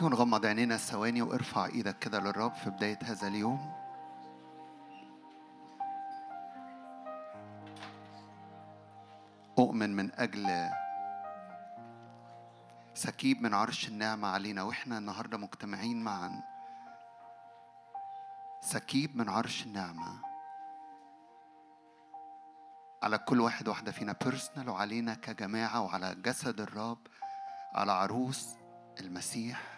دلوقتي ونغمض عينينا ثواني وارفع إيدك كده للرب في بداية هذا اليوم. أؤمن من أجل سكيب من عرش النعمة علينا وإحنا النهاردة مجتمعين معا سكيب من عرش النعمة على كل واحد واحدة فينا personal وعلينا كجماعة وعلى جسد الرب على عروس المسيح.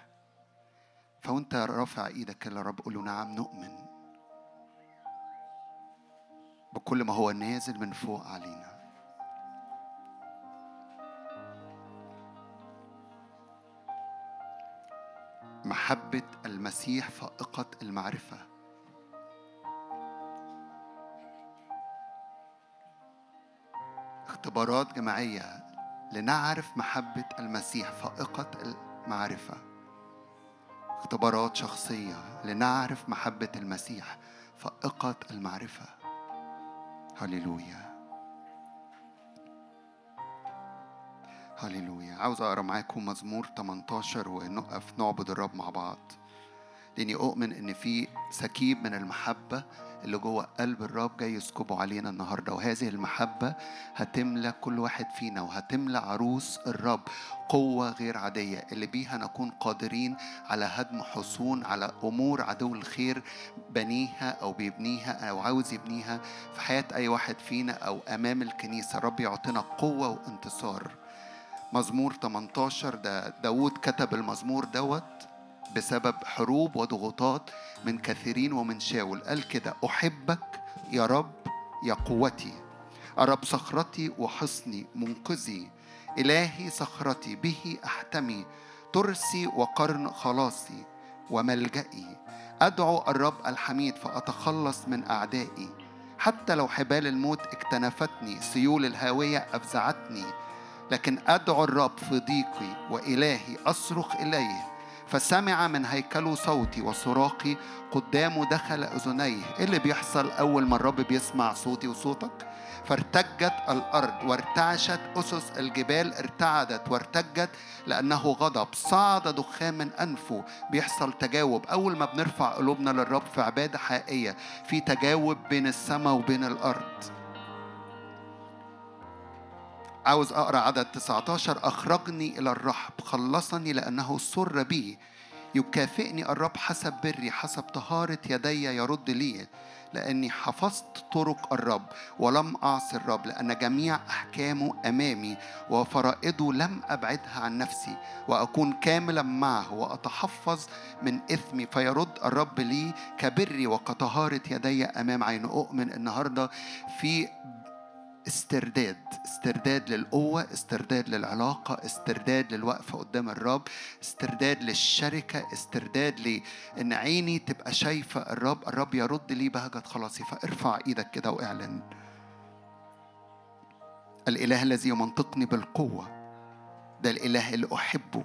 فوانت رافع إيدك للرب قول له نعم نؤمن بكل ما هو نازل من فوق علينا. محبة المسيح فائقة المعرفة. اختبارات جماعية لنعرف محبة المسيح فائقة المعرفة. اختبارات شخصية لنعرف محبة المسيح فائقة المعرفة. هللويا. هللويا. عاوز أقرأ معاكم مزمور 18 ونقف نعبد الرب مع بعض. لاني اؤمن ان في سكيب من المحبة اللي جوه قلب الرب جاي يسكبه علينا النهارده وهذه المحبة هتملى كل واحد فينا وهتملى عروس الرب قوة غير عادية. اللي بيها نكون قادرين على هدم حصون على أمور عدو الخير بنيها أو بيبنيها أو عاوز يبنيها في حياة أي واحد فينا أو أمام الكنيسة. الرب يعطينا قوة وانتصار. مزمور 18 ده داود كتب المزمور دوت. بسبب حروب وضغوطات من كثيرين ومن شاول. قال كده أحبك يا رب يا قوتي الرب صخرتي وحصني منقذي إلهي صخرتي به أحتمي ترسي وقرن خلاصي وملجئي. أدعو الرب الحميد فأتخلص من أعدائي. حتى لو حبال الموت اكتنفتني سيول الهاوية أفزعتني. لكن أدعو الرب في ضيقي وإلهي أصرخ إليه. فسمع من هيكله صوتي وصراخي قدامه دخل أذنيه. إيه اللي بيحصل أول ما الرب بيسمع صوتي وصوتك؟ فارتجت الأرض وارتعشت أسس الجبال ارتعدت وارتجت لأنه غضب. صعد دخان من أنفه. بيحصل تجاوب. أول ما بنرفع قلوبنا للرب في عبادة حقيقية في تجاوب بين السماء وبين الأرض. عاوز أقرأ عدد 19 أخرجني إلى الرحب. خلصني لأنه سر بي. يكافئني الرب حسب بري حسب طهارة يدي يرد لي لأني حفظت طرق الرب ولم أعصي الرب لأن جميع أحكامه أمامي وفرائضه لم أبعدها عن نفسي وأكون كاملا معه وأتحفظ من إثمي. فيرد الرب لي كبري وكطهارة يدي أمام عينه أؤمن النهاردة في استرداد استرداد للقوة استرداد للعلاقة استرداد للوقفة قدام الرب استرداد للشركة استرداد لأن عيني تبقى شايفة الرب الرب يرد لي بهجة خلاصي فارفع إيدك كده واعلن. الإله الذي يمنطقني بالقوة ده الإله اللي أحبه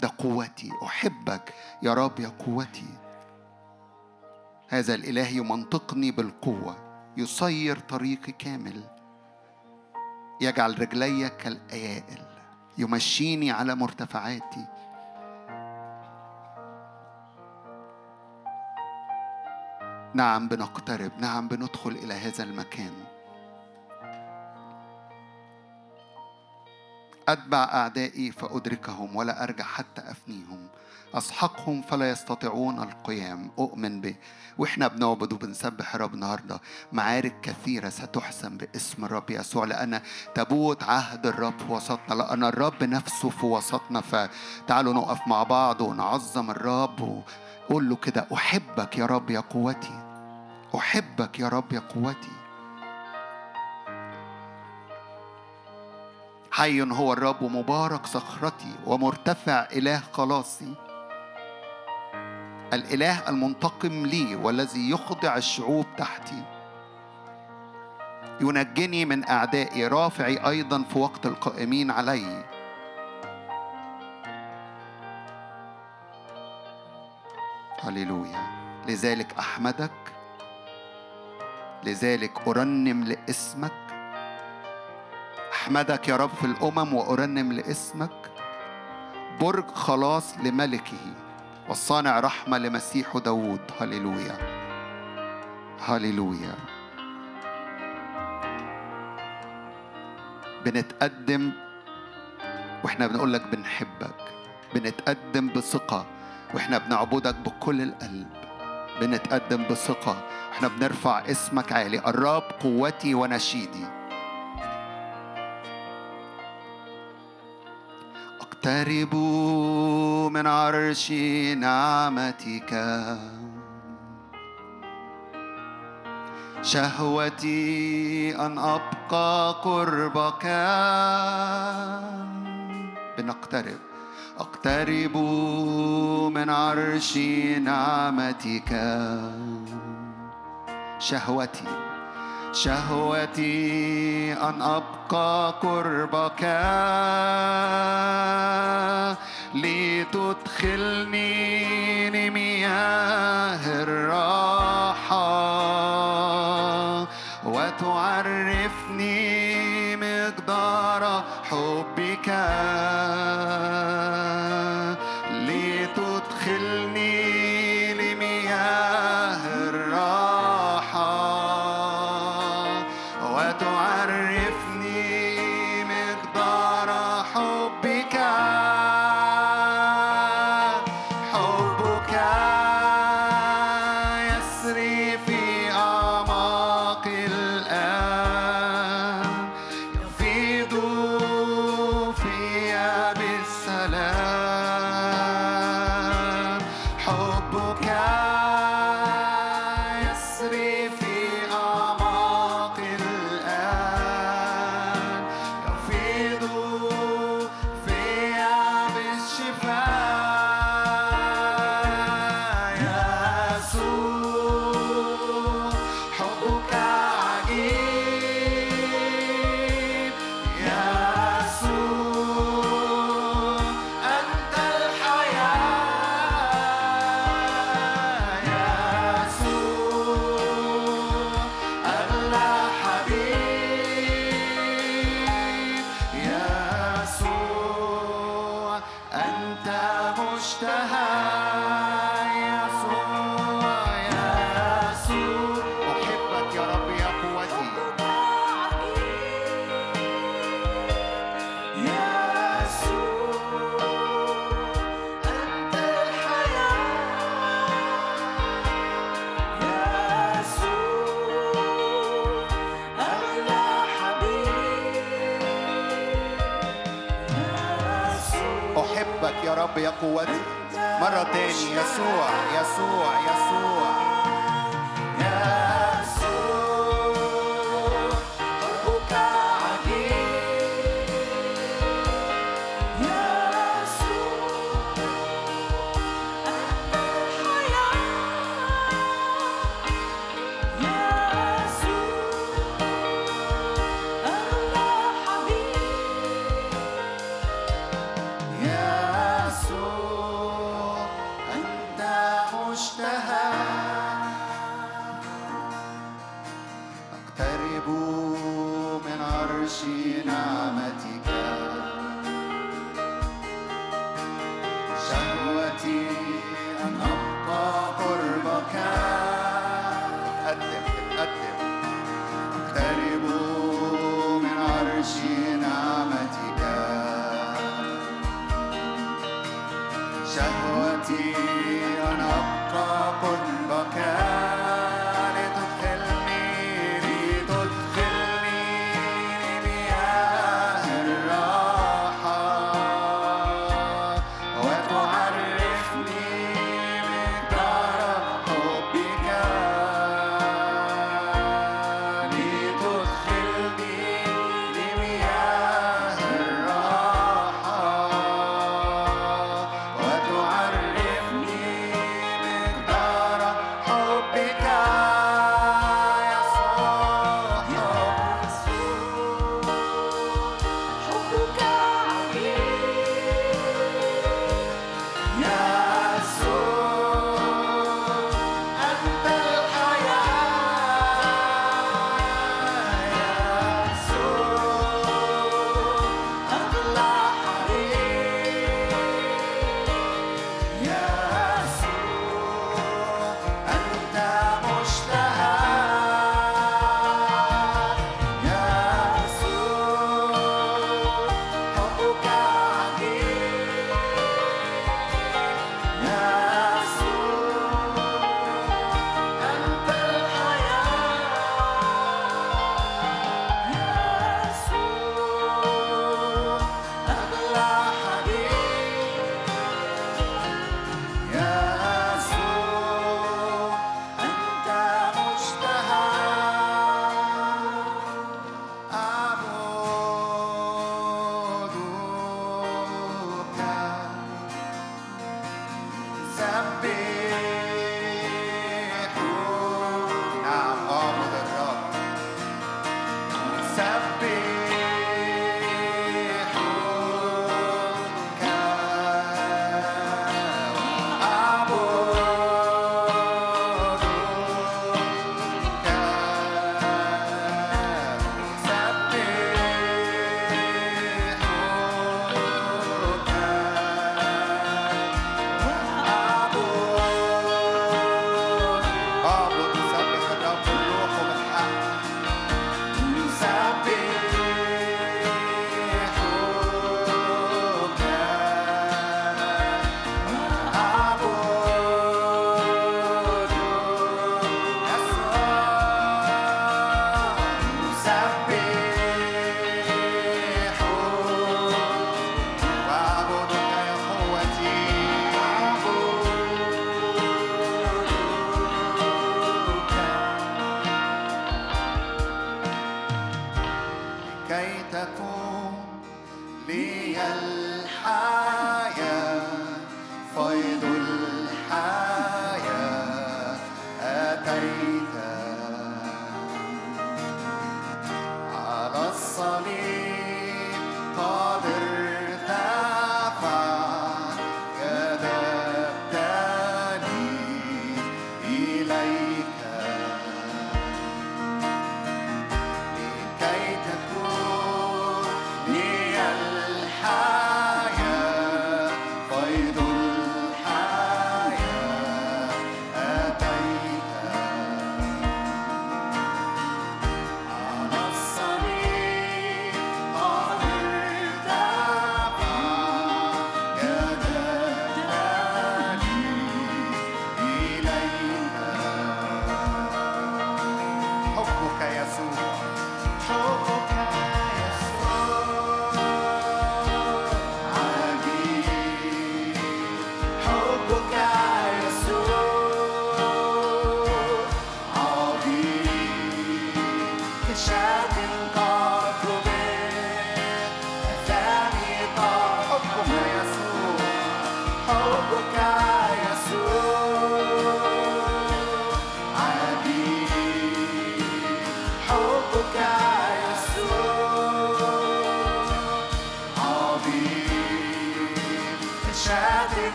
ده قوتي أحبك يا رب يا قوتي. هذا الإله يمنطقني بالقوة يصير طريقي كامل. يجعل رجلي كالأيائل يمشيني على مرتفعاتي. نعم بنقترب نعم بندخل إلى هذا المكان. أتبع أعدائي فأدركهم ولا أرجع حتى أفنيهم. أسحقهم فلا يستطيعون القيام. أؤمن به. وإحنا بنعبد وبنسبح الرب النهاردة. معارك كثيرة ستحسم باسم الرب يسوع. لأن تابوت عهد الرب في وسطنا. لأن الرب نفسه في وسطنا. فتعالوا نقف مع بعض ونعظم الرب. وقول له كده أحبك يا رب يا قوتي. أحبك يا رب يا قوتي. حي هو الرب ومبارك صخرتي. ومرتفع إله خلاصي الإله المنتقم لي والذي يخضع الشعوب تحتي. ينجني من أعدائي رافعي أيضا في وقت القائمين علي. هللويا. لذلك أحمدك. لذلك أرنم لاسمك. أحمدك يا رب في الأمم وأرنم لاسمك. برج خلاص لملكه. والصانع رحمة لمسيح داود هللويا. هللويا. بنتقدم وإحنا بنقول لك بنحبك. بنتقدم بثقة وإحنا بنعبدك بكل القلب. بنتقدم بثقة. إحنا بنرفع اسمك عالي. الرب قوتي ونشيدي. اقترب من عرش نعمتك. شهوتي أن أبقى قربك. بنقترب. أقترب من عرش نعمتك. شهوتي. شهوتي أن أبقى قربك لتدخلني لمياه الراحة. وتعرفني مقدار حبك.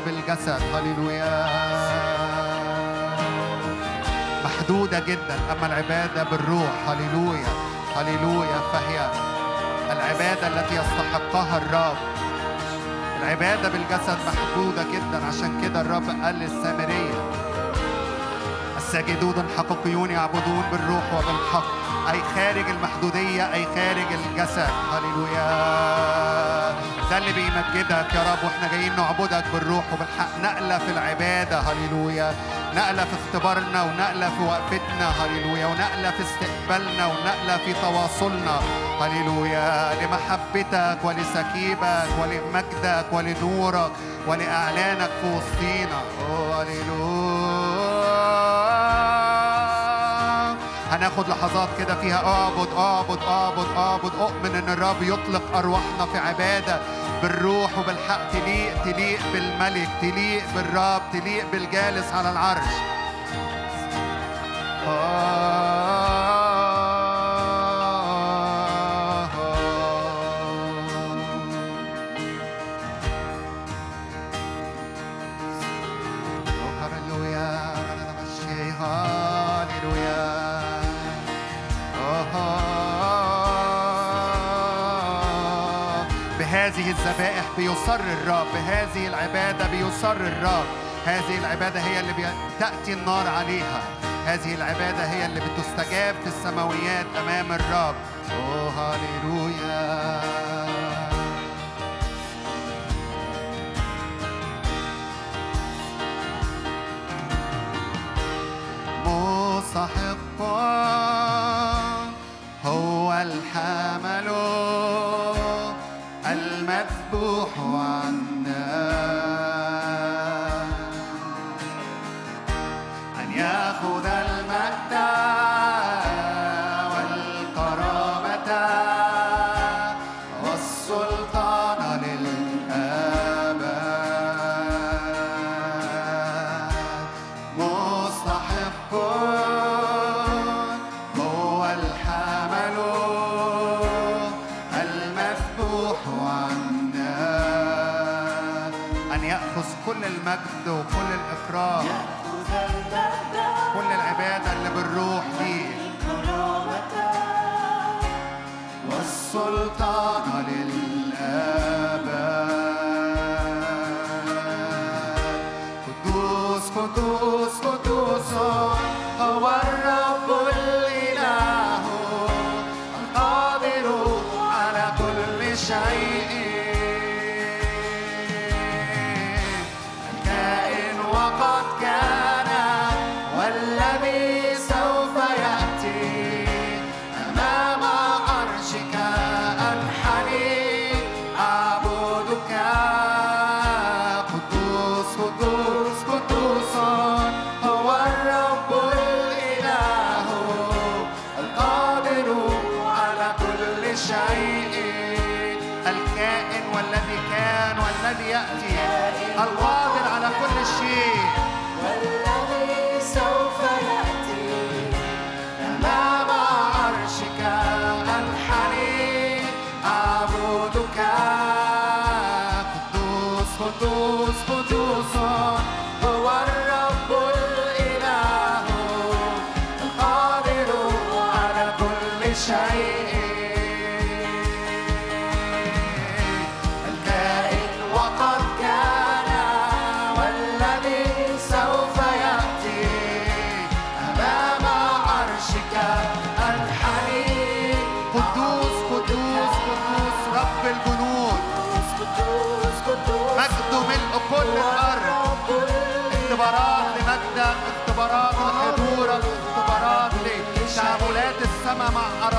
بالجسد. هللويا. محدودة جدا أما العبادة بالروح. هللويا. هللويا. فهي العبادة التي يستحقها الرب. العبادة بالجسد محدودة جدا. عشان كده الرب قال للسامرية الساجدون الحقيقيون يعبدون بالروح وبالحق. أي خارج المحدودية أي خارج الجسد. هللويا. ده اللي بيمجدك يا رب وإحنا جايين نعبدك بالروح وبالحق. نقلة في العبادة. هللويا. نقلة في اختبارنا ونقلة في وقفتنا. هللويا. ونقلة في استقبالنا ونقلة في تواصلنا. هللويا. لمحبتك ولسكيبك ولمجدك ولنورك ولإعلانك في وسطينا. هناخد لحظات كده فيها اعبد اعبد اعبد اعبد. اؤمن إن الرب يطلق أرواحنا في عبادة بالروح وبالحق. تليق تليق بالملك تليق بالرب تليق بالجالس على العرش. بهذه الذبائح بيصر الرب. بهذه العبادة بيصر الرب. هذه العبادة هي اللي تأتي النار عليها. هذه العبادة هي اللي بتستجاب في السماويات أمام الرب. أوه هاليلويا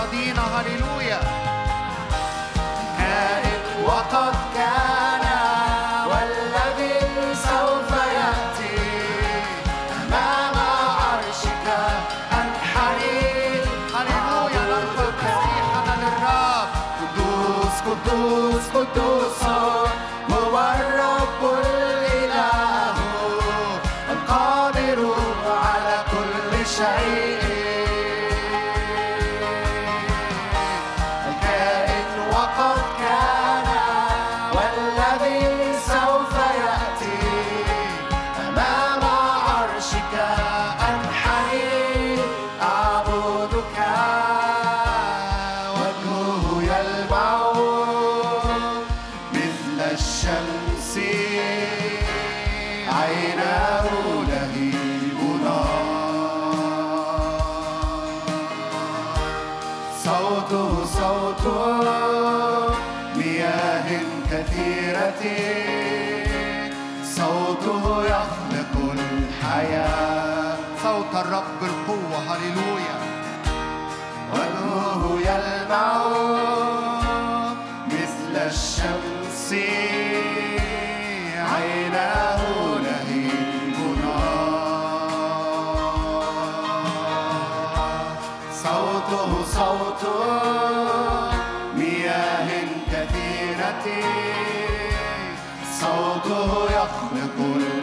أراضينا هللويا. كائن وقد كان والذي سوف يأتي. أمام عرشك أنحني هللويا للرب قدوس قدوس قدوس. صوته يخلق الأرض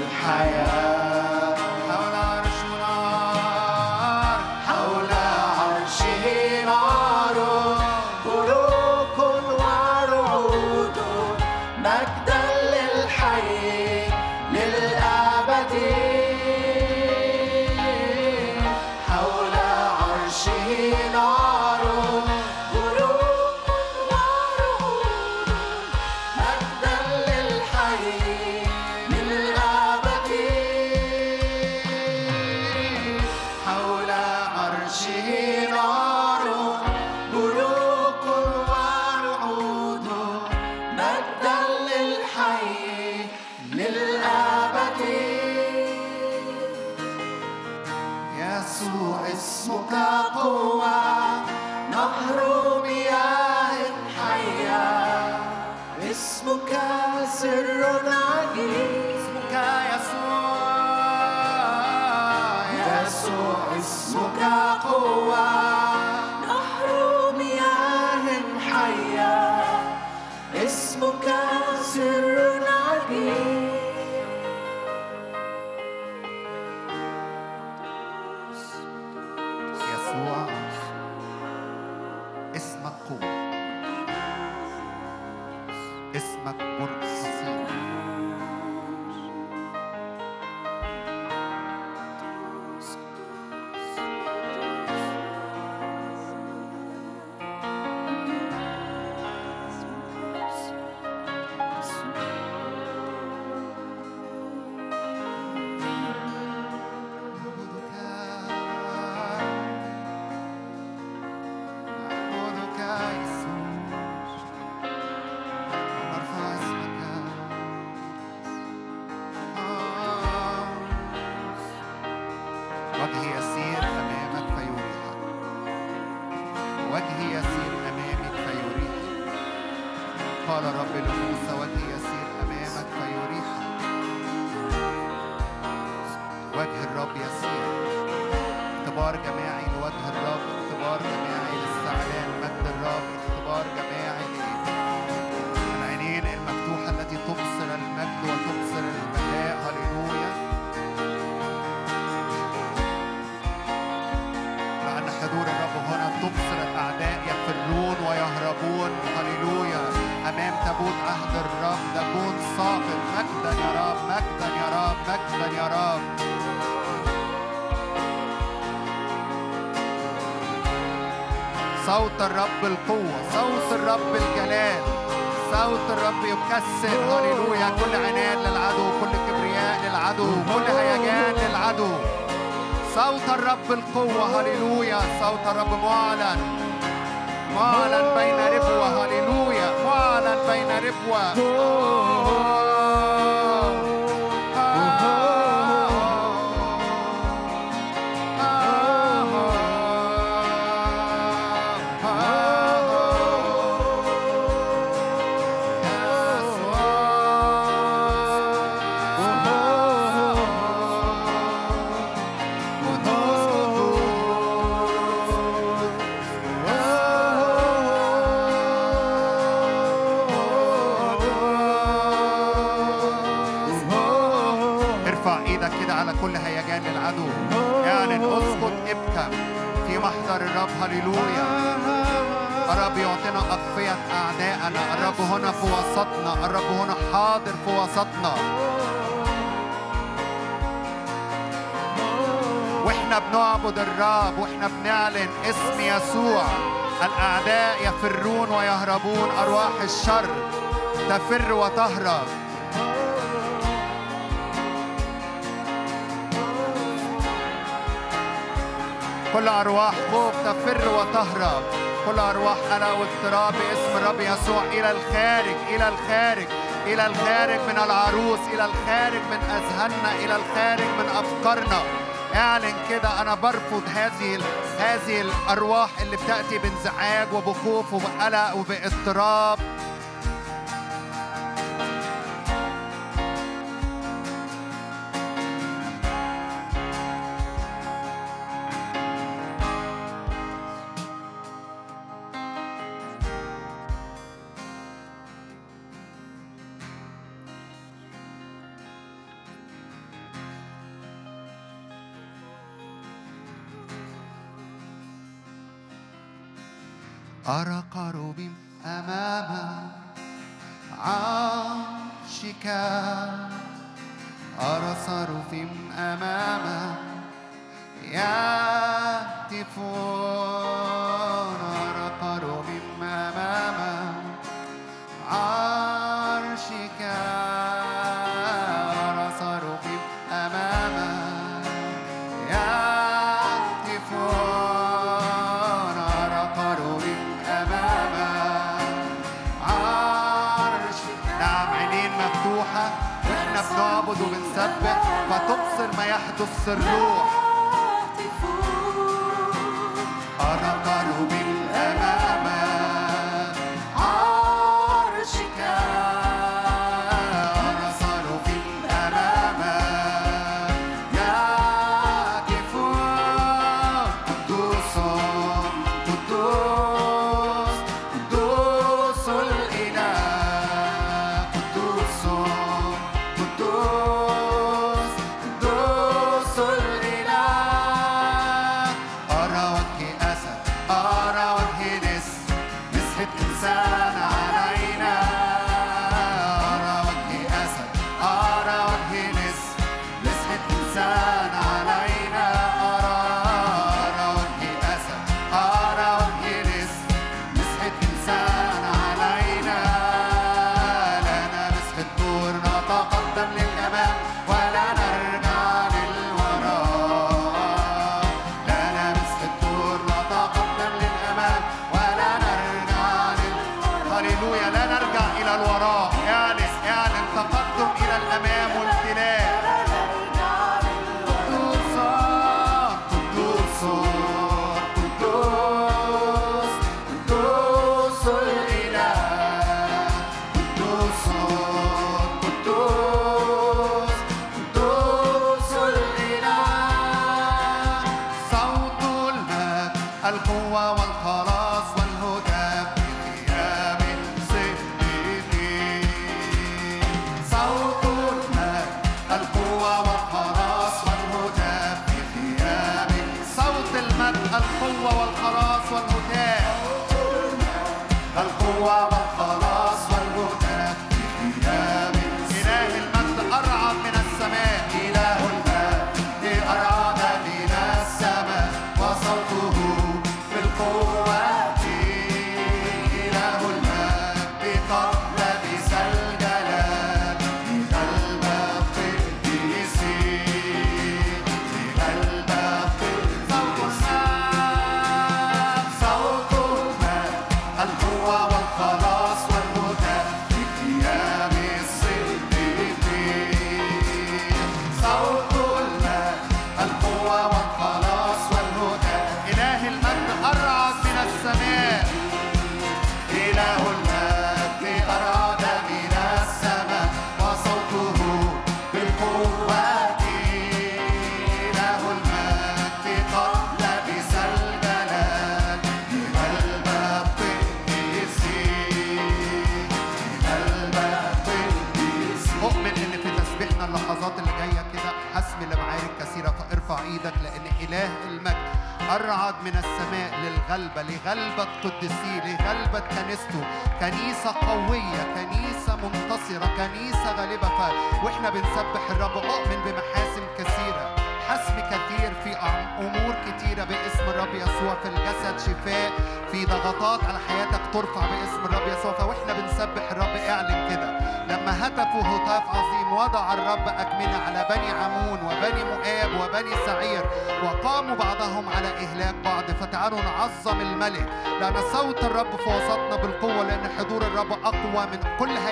معلن بين ربوة هللويا. معلن بين ربوة أعدائنا الرب هنا في وسطنا. الرب هنا حاضر في وسطنا. وإحنا بنعبد الرب وإحنا بنعلن اسم يسوع. الأعداء يفرون ويهربون. أرواح الشر تفر وتهرب. كل أرواح خوف تفر وتهرب. كل أرواح أنا واضطراب باسم الرب يسوع. إلى الخارج إلى الخارج إلى الخارج من العروس إلى الخارج من أذهاننا إلى الخارج من أفكارنا. اعلن كده أنا برفض هذه هذه الأرواح اللي بتأتي بانزعاج وبخوف وبقلق وباضطراب.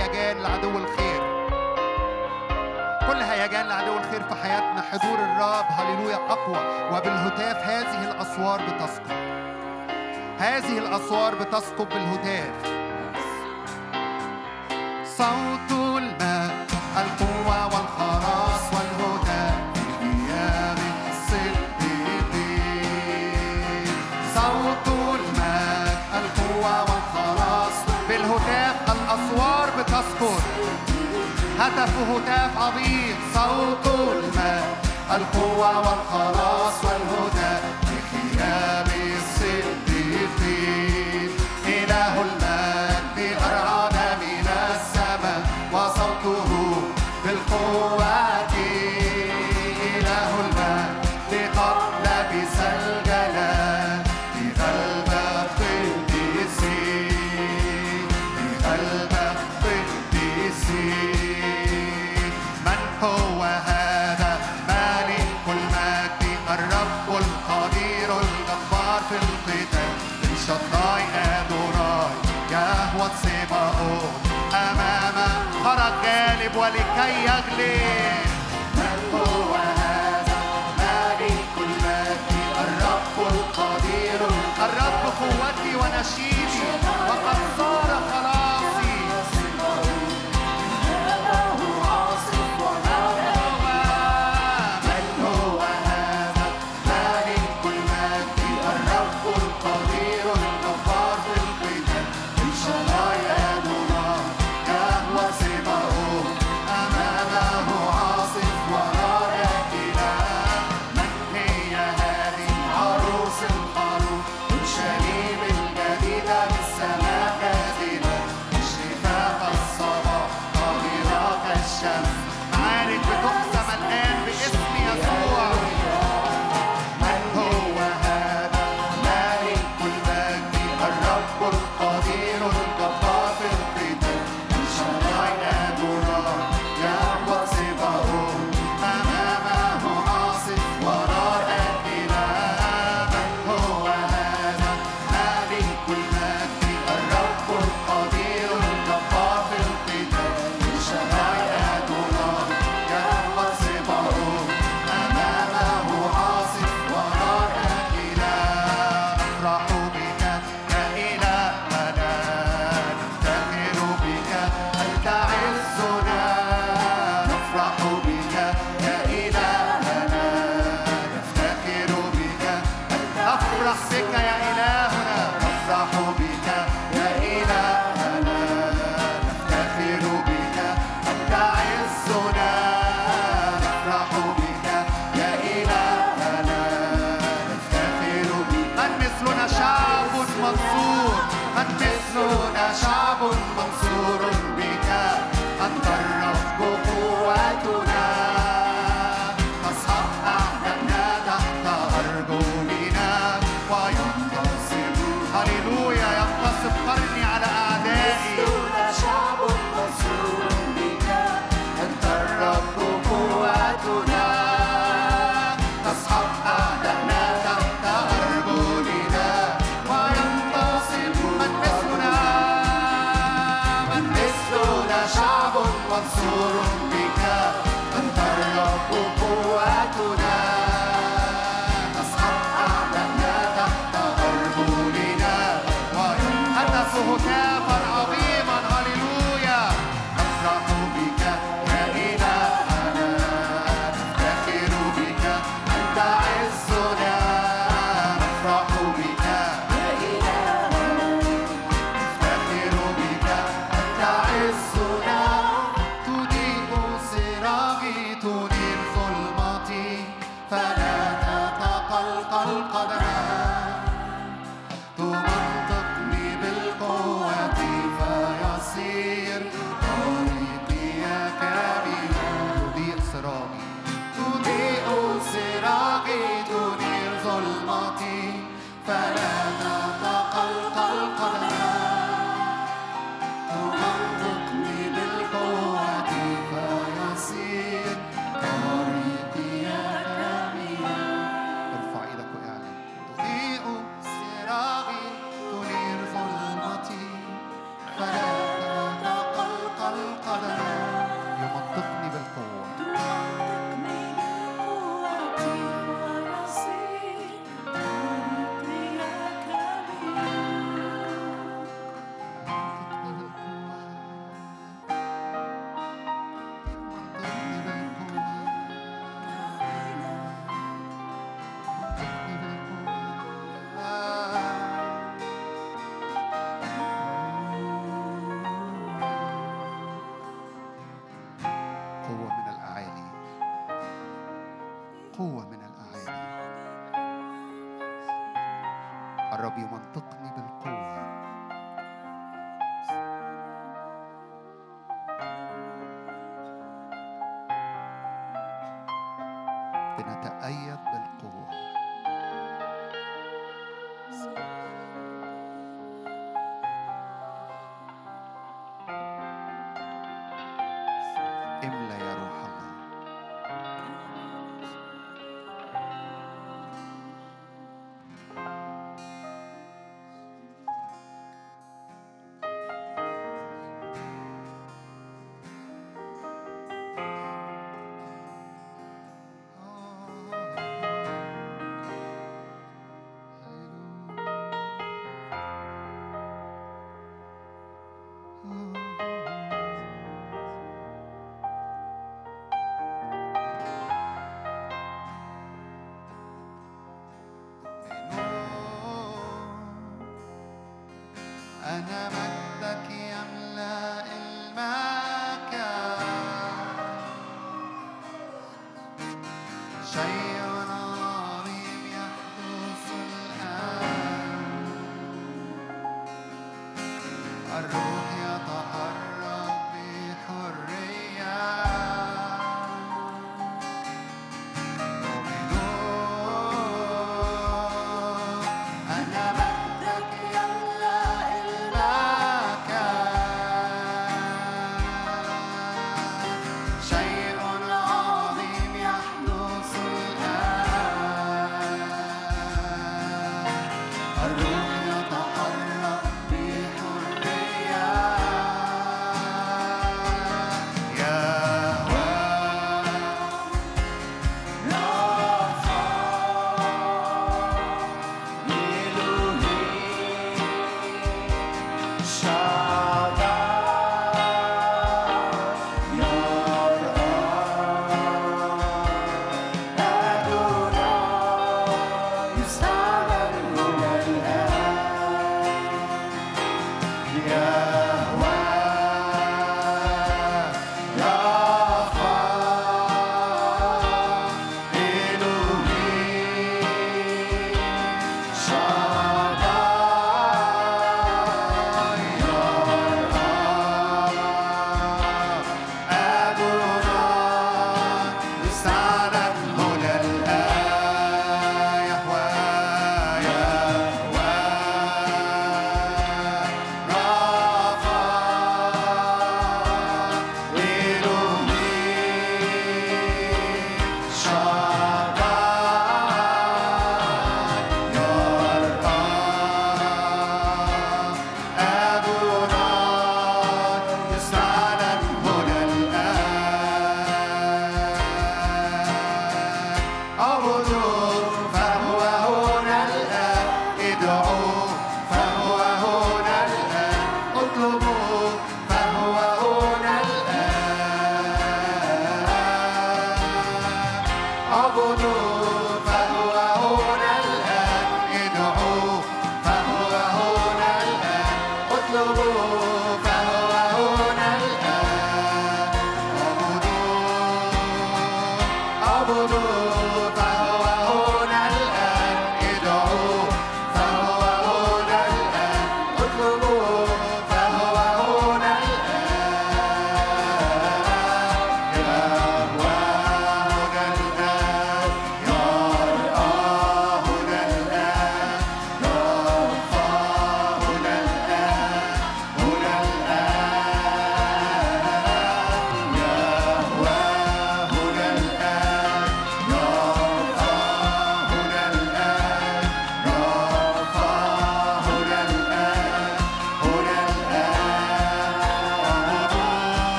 هيجان لعدو الخير. كل هيجان لعدو الخير في حياتنا. حضور الرب هللويا أقوى. وبالهتاف هذه الأسوار بتسقط. هذه الأسوار بتسقط بالهتاف. صوت هتف هتاف عظيم صوت الماء القوة والخلاص والهدى. الرب قوتي ونشيدي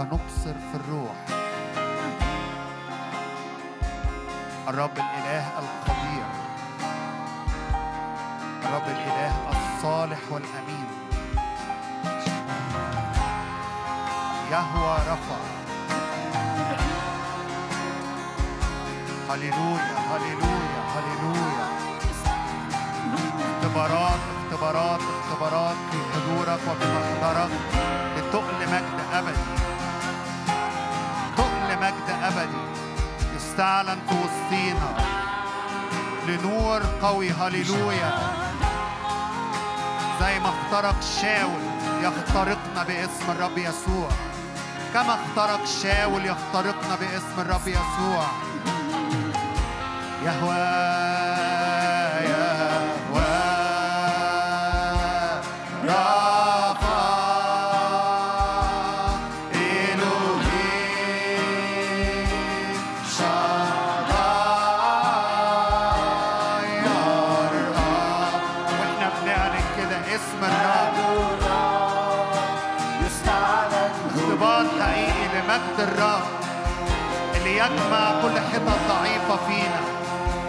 فنبصر في الروح. الرب الإله القدير. الرب الإله الصالح والأمين. يهوى رفع. هللويا هللويا هللويا. اختبارات اختبارات اختبارات في حضورك وفي محضرك لتقل مجد أبدي تقل مجد أبدي. يستعلن في وسطينا لنور قوي. هللويا. زي ما اخترق شاول يخترقنا باسم الرب يسوع. كما اخترق شاول يخترقنا باسم الرب يسوع. يهوى يجمع كل حتة ضعيفة فينا.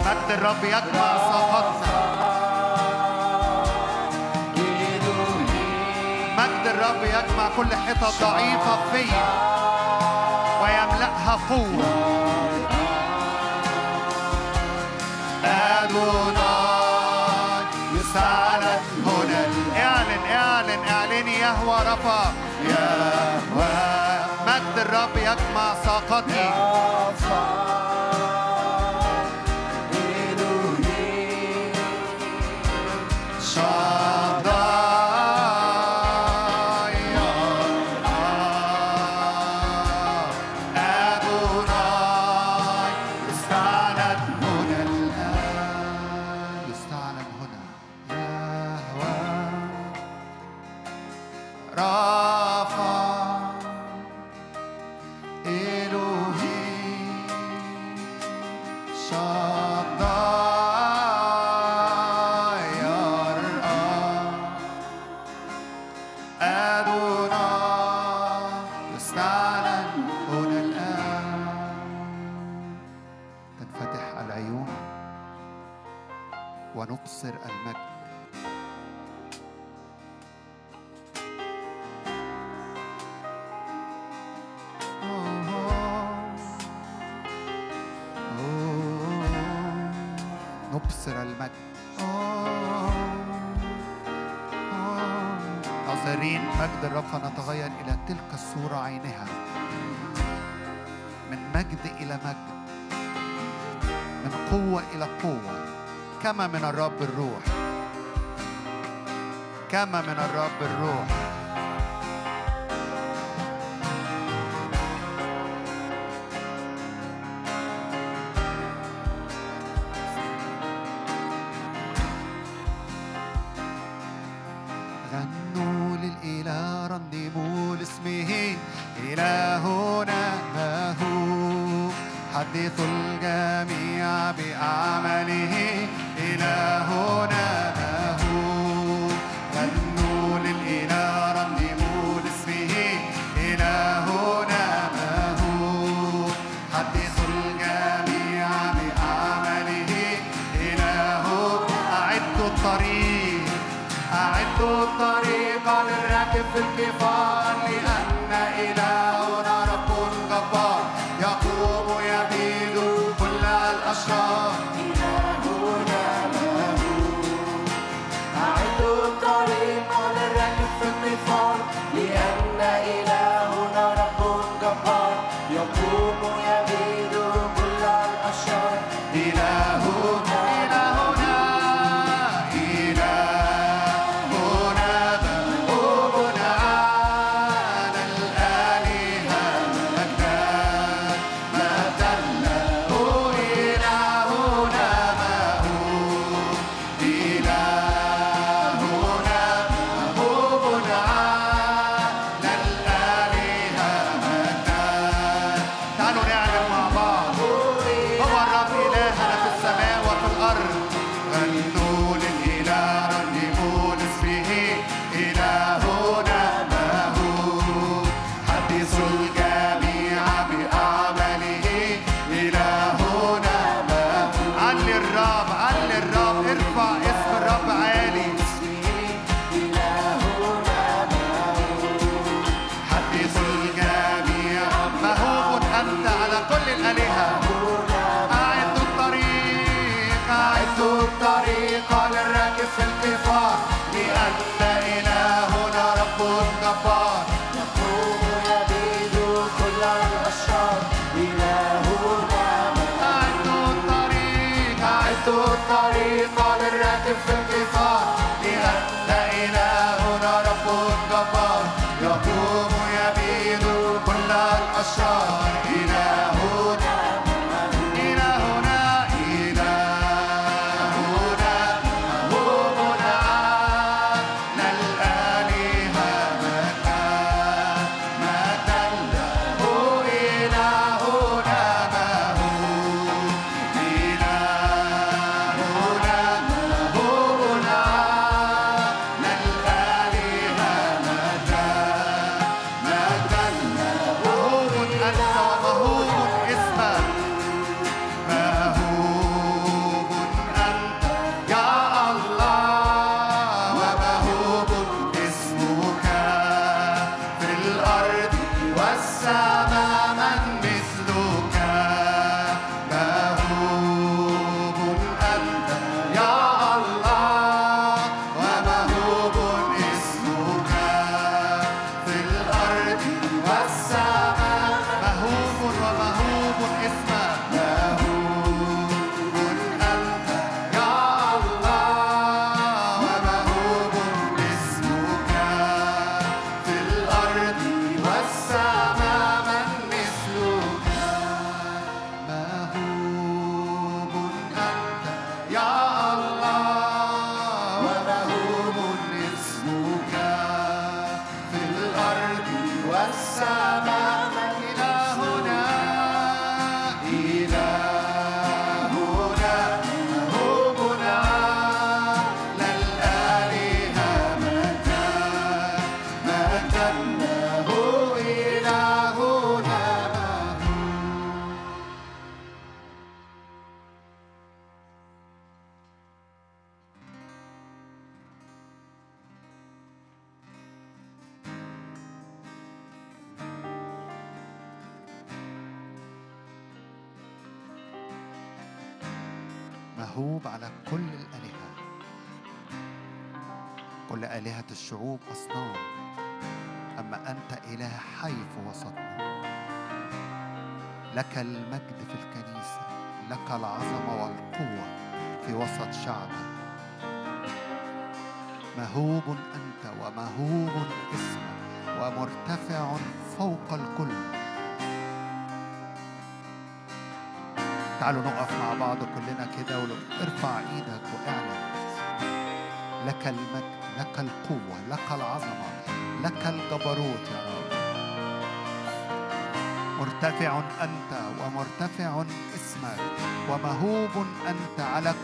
مجد الرب يجمع ساقطنا مجد الرب يجمع كل حتة ضعيفة فيا ويملأها قوة أدوناي هنا. اعلن اعلن اعلني رفا يهوى. مجد الرب يجمع ساقتي كما من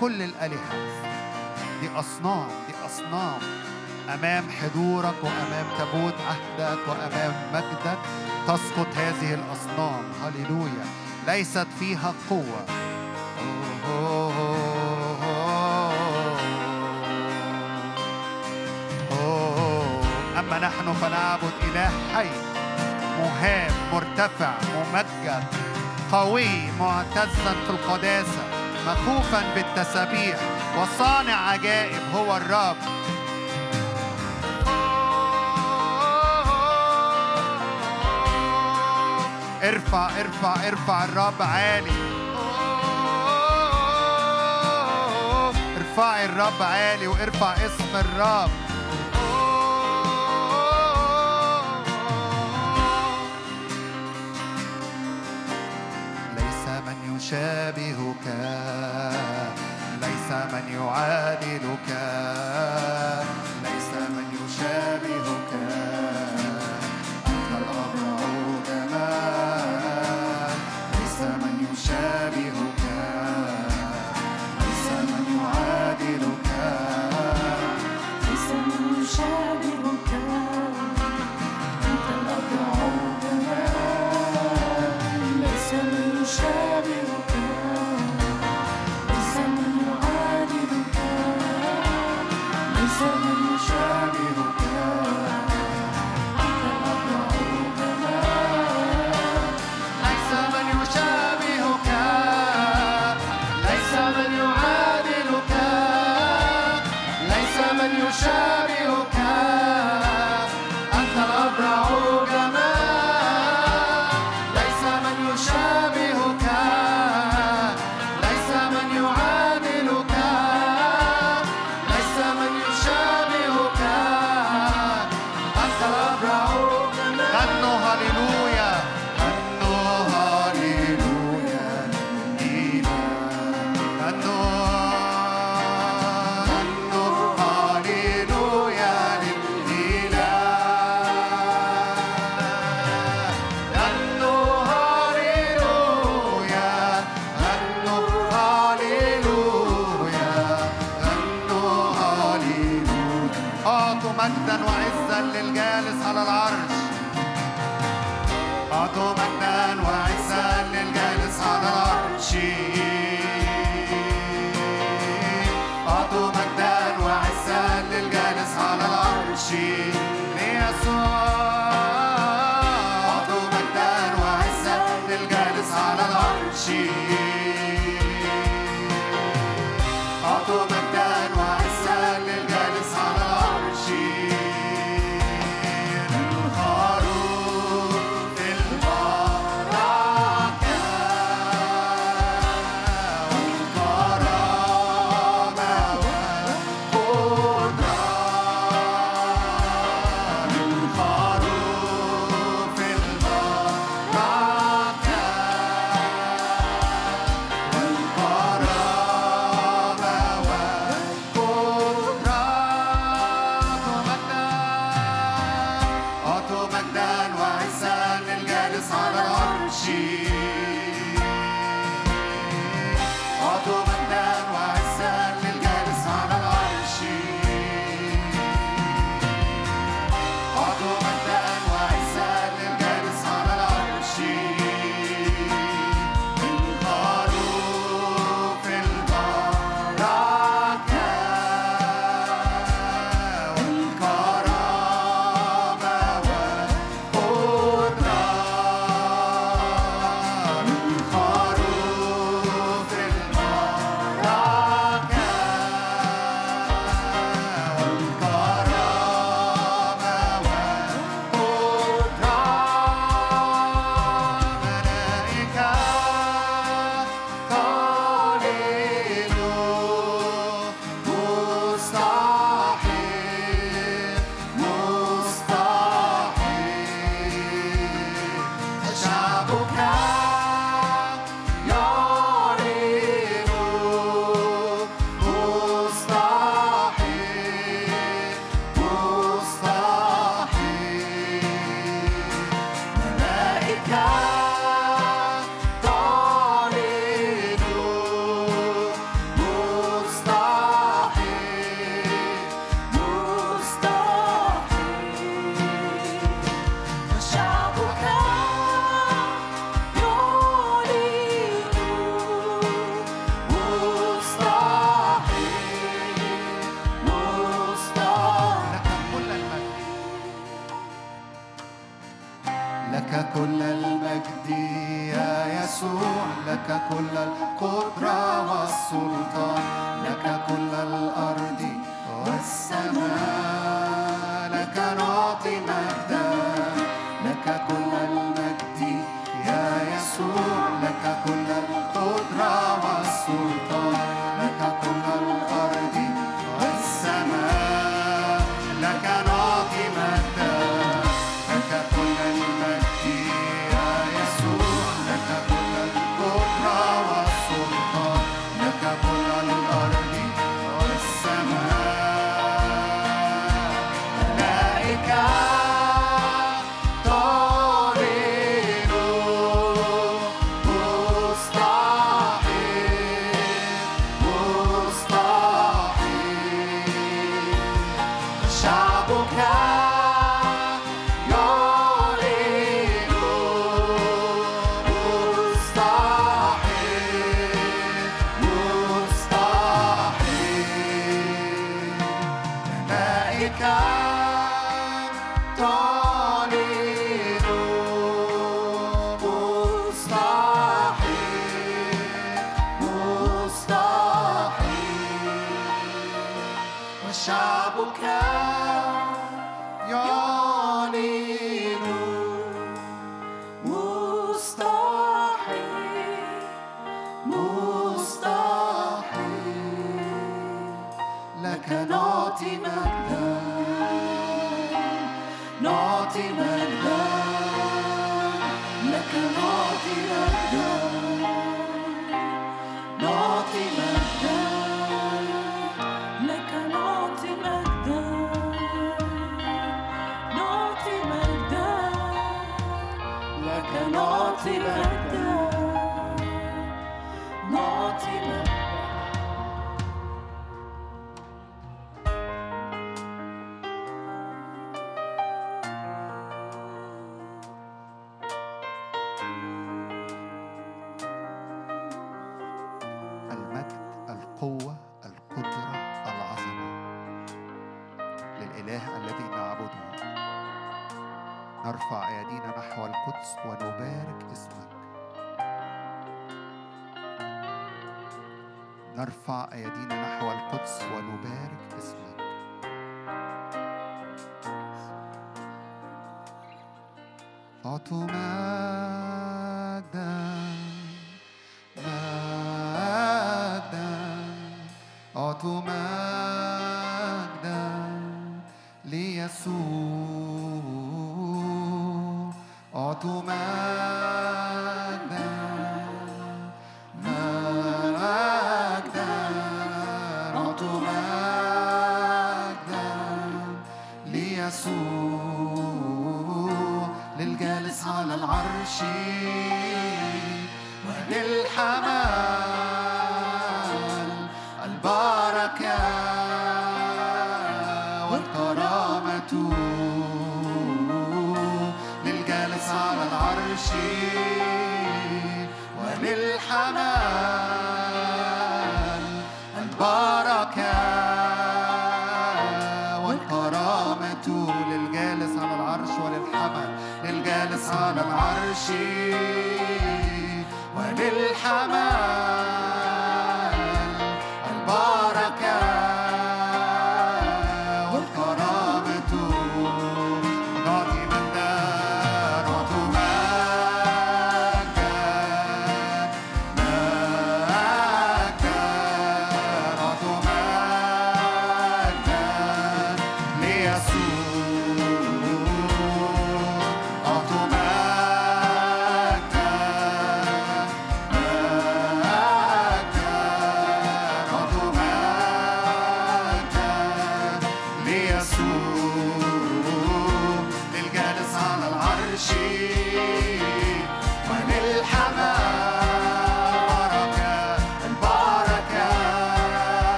كل الآلهة. دي أصنام دي أصنام أمام حضورك وأمام تابوت عهدك وأمام مجدك تسقط هذه الأصنام. هللويا. ليست فيها قوة. أما نحن فنعبد إله حي مهاب مرتفع. ممجد قوي معتزا في القداسة مخوفا بالتسابيح وصانع عجائب هو الرب. ارفع ارفع ارفع الرب عالي. ارفعي الرب عالي وارفع اسم الرب.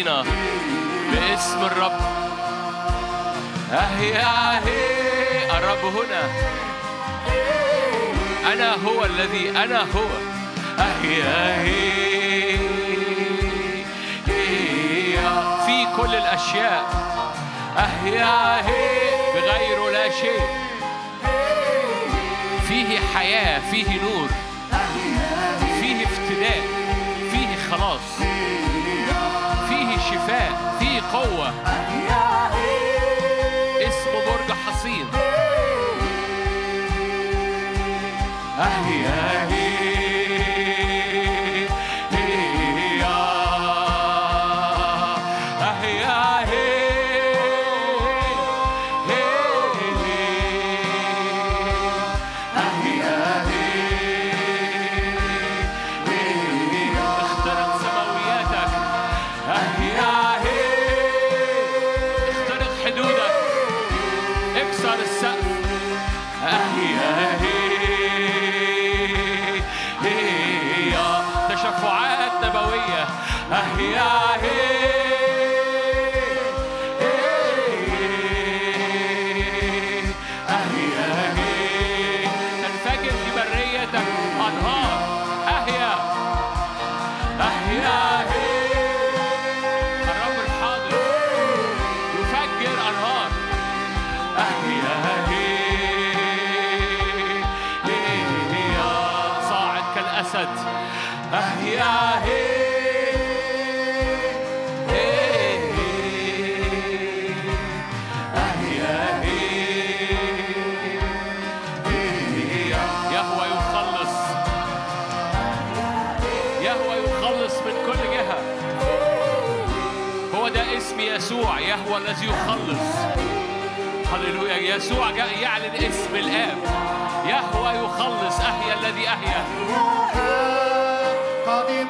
فينا باسم الرب. أهي أهي الرب هنا. أنا هو الذي أنا هو. يسوع جاء يعلن اسم الآب. يهوى يخلص أهيا الذي أهيا قادم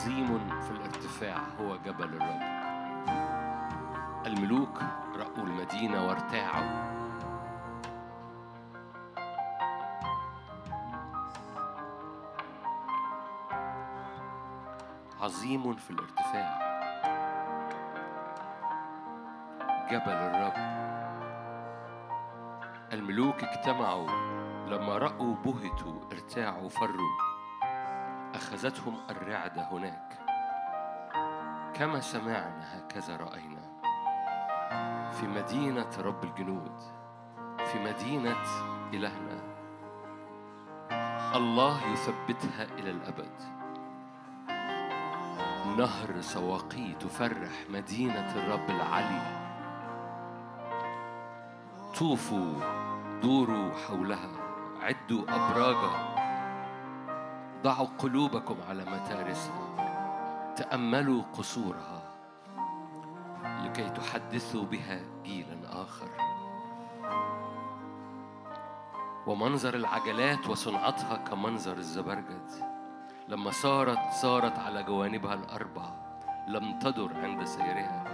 عظيم في الارتفاع هو جبل الرب. الملوك رأوا المدينة وارتاعوا. عظيم في الارتفاع. جبل الرب. الملوك اجتمعوا. لما رأوا بهتوا ارتاعوا فروا. أخذتهم الرعدة هناك. كما سمعنا هكذا رأينا. في مدينة رب الجنود في مدينة إلهنا. الله يثبتها إلى الأبد. نهر سواقي تفرح مدينة الرب العلي. طوفوا دوروا حولها عدوا أبراجا. ضعوا قلوبكم على متارسها. تأملوا قصورها لكي تحدثوا بها جيلا آخر. ومنظر العجلات وصنعتها كمنظر الزبرجد. لما سارت سارت على جوانبها الأربع لم تدر عند سيرها.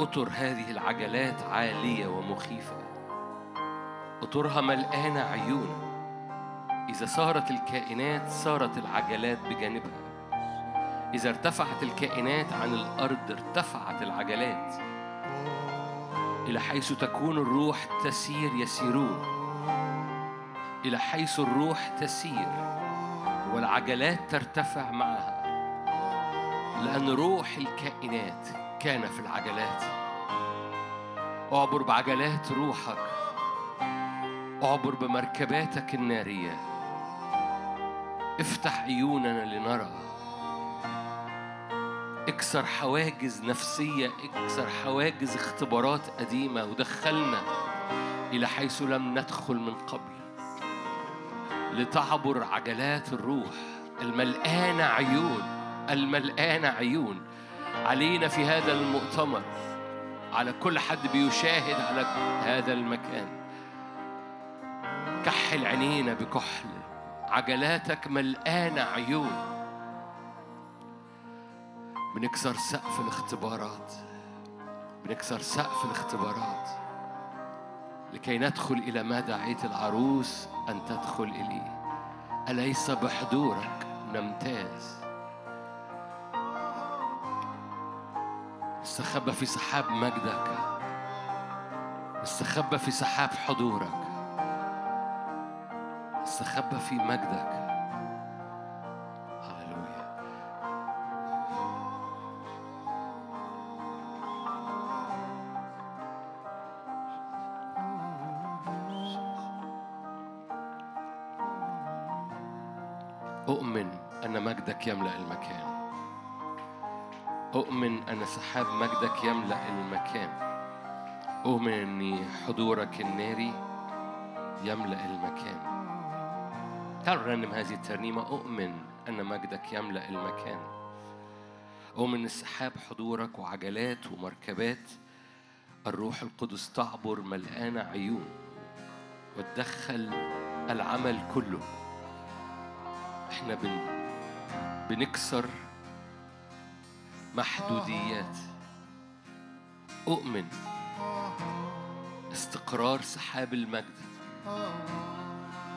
أطر هذه العجلات عالية ومخيفة. أطرها ملقانة عيون. إذا سارت الكائنات سارت العجلات بجانبها. إذا ارتفعت الكائنات عن الأرض ارتفعت العجلات. إلى حيث تكون الروح تسير يسيرون. إلى حيث الروح تسير والعجلات ترتفع معها. لأن روح الكائنات كان في العجلات. اعبر بعجلات روحك. اعبر بمركباتك النارية. افتح عيوننا لنرى. اكسر حواجز نفسية اكسر حواجز اختبارات قديمة ودخلنا إلى حيث لم ندخل من قبل. لتعبر عجلات الروح. الملقانة عيون الملقانة عيون. علينا في هذا المؤتمر. على كل حد بيشاهد على هذا المكان. كحل عينينا بكحل. عجلاتك ملقانة عيون. بنكسر سقف الاختبارات. بنكسر سقف الاختبارات. لكي ندخل إلى ما دعيت العروس أن تدخل إليه. أليس بحضورك؟ نمتاز. استخبى في سحاب مجدك. استخبى في سحاب حضورك. استخبى في مجدك. هللويا. أؤمن أن مجدك يملأ المكان. أؤمن أن سحاب مجدك يملأ المكان. أؤمن أن حضورك الناري يملأ المكان. تعالوا نرنم هذه الترنيمة؟ أؤمن أن مجدك يملأ المكان. أؤمن أن سحاب حضورك وعجلات ومركبات الروح القدس تعبر ملقانة عيون وتدخل العمل كله. إحنا بن بنكسر محدوديات. أؤمن. استقرار سحاب المجد.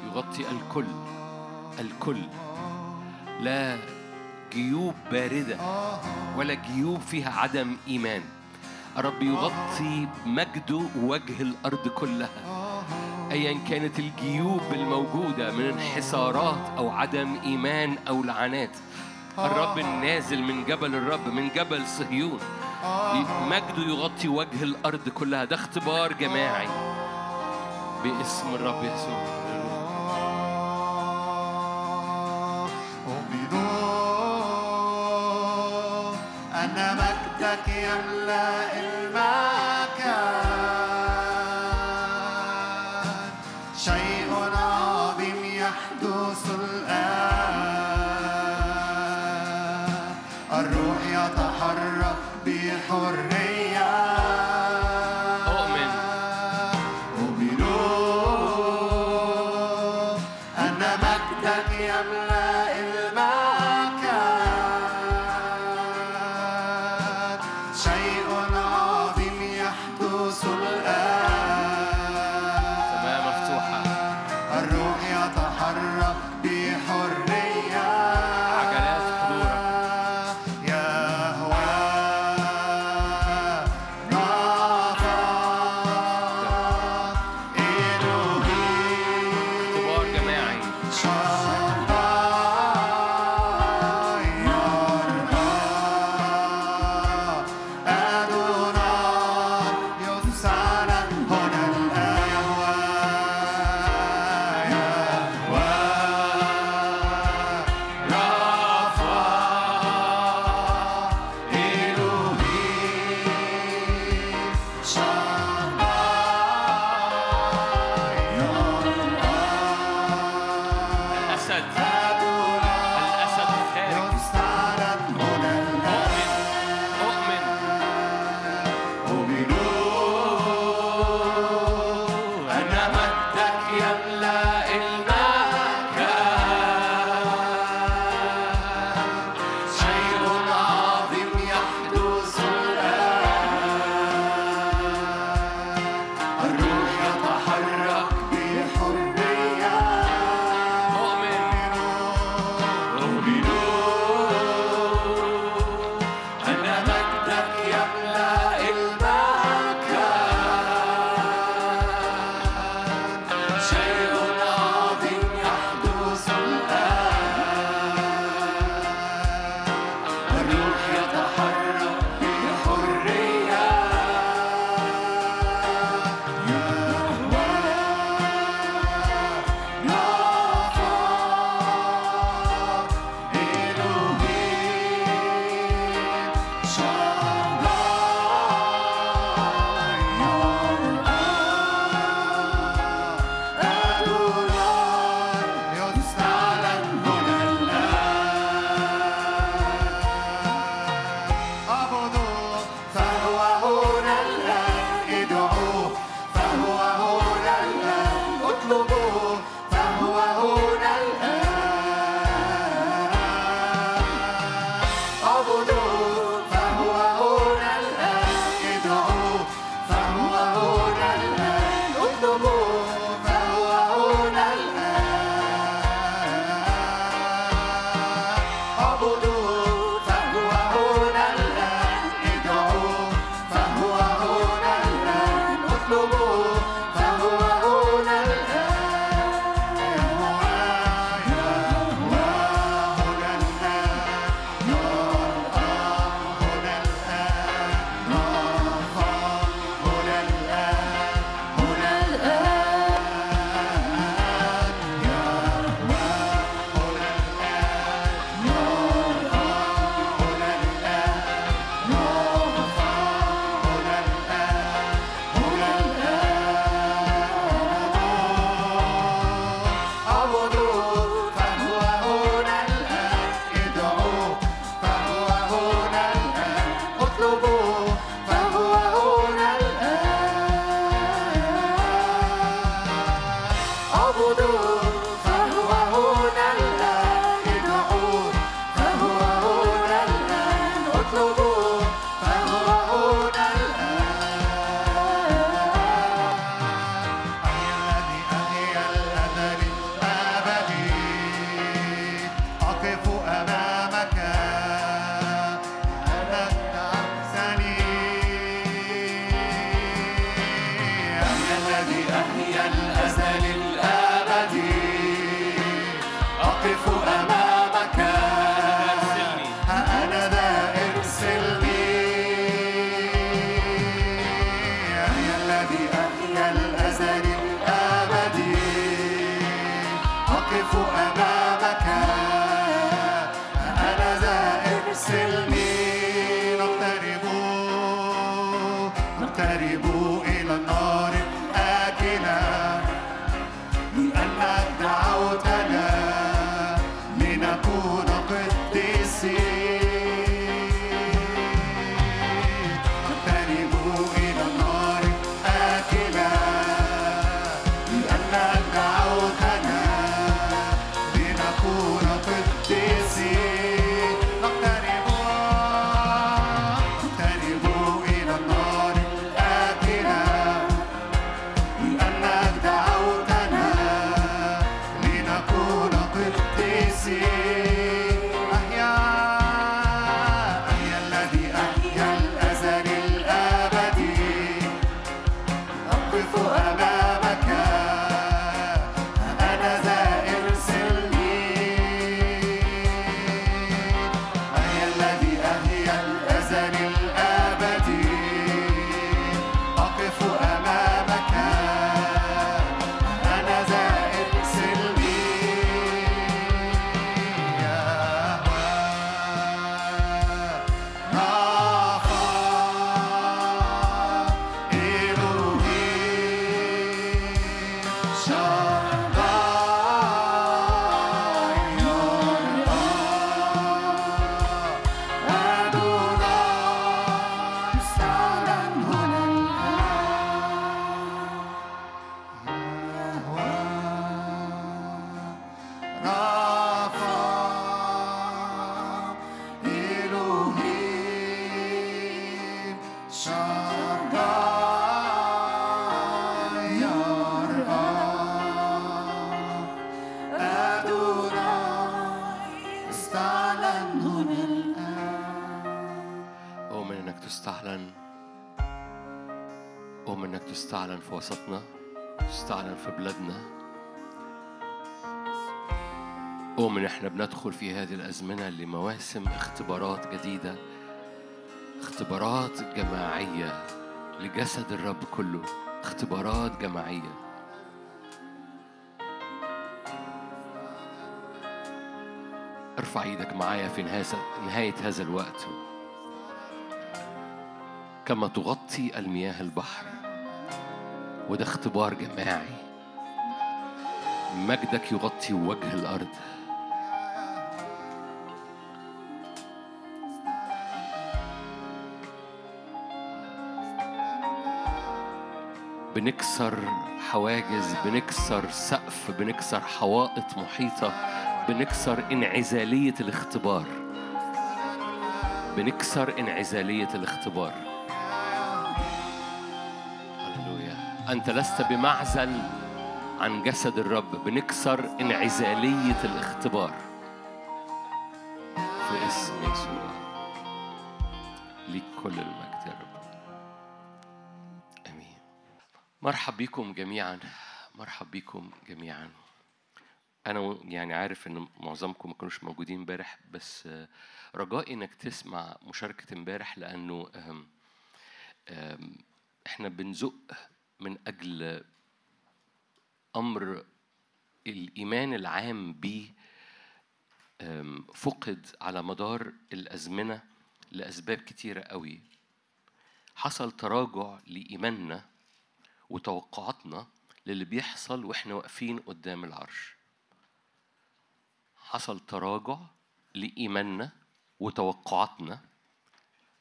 يغطي الكل الكل. لا جيوب باردة ولا جيوب فيها عدم إيمان. الرب يغطي مجده وجه الأرض كلها. أيا كانت الجيوب الموجودة من انحسارات أو عدم إيمان أو لعنات. الرب النازل من جبل الرب من جبل صهيون. مجده يغطي وجه الأرض كلها. ده اختبار جماعي باسم الرب يسوع. أؤمن أن مجدك يملأ أؤمن إحنا بندخل في هذه الأزمنة لمواسم اختبارات جديدة اختبارات جماعية لجسد الرب كله اختبارات جماعية. ارفع إيدك معايا في نهاية هذا الوقت. كما تغطي المياه البحر وده اختبار جماعي. مجدك يغطي وجه الأرض. بنكسر حواجز بنكسر سقف بنكسر حوائط محيطة بنكسر انعزالية الاختبار. بنكسر انعزالية الاختبار. هللويا. أنت لست بمعزل عن جسد الرب. بنكسر انعزالية الاختبار. في اسم يسوع. ليك كل المجد مرحب بكم جميعا. مرحب بكم جميعا. أنا يعني عارف إن معظمكم ما كانوش موجودين امبارح بس آه، رجائي إنك تسمع مشاركة امبارح لأنه آم، إحنا بنزق من أجل أمر الإيمان العام آم، فقد على مدار الأزمنة لأسباب كتيرة قوي. حصل تراجع لإيماننا وتوقعاتنا للي بيحصل وإحنا واقفين قدام العرش. حصل تراجع لإيماننا وتوقعاتنا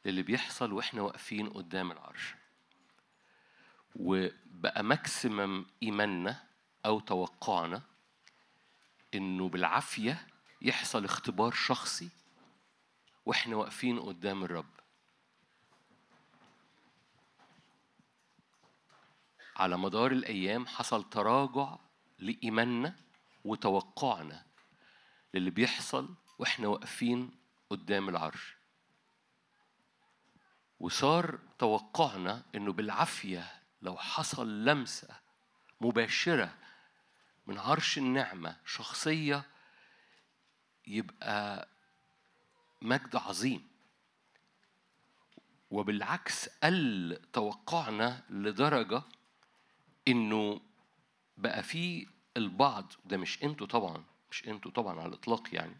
للي بيحصل وإحنا واقفين قدام العرش. وبقى ماكسيمم إيماننا أو توقعنا إنه بالعافية يحصل اختبار شخصي وإحنا واقفين قدام الرب. على مدار الأيام حصل تراجع لإيماننا وتوقعنا للي بيحصل وإحنا واقفين قدام العرش. وصار توقعنا إنه بالعافية لو حصل لمسة مباشرة من عرش النعمة شخصية يبقى مجد عظيم. وبالعكس قل توقعنا لدرجة إنه بقى في البعض ده مش أنتوا طبعا مش أنتوا طبعا على الإطلاق يعني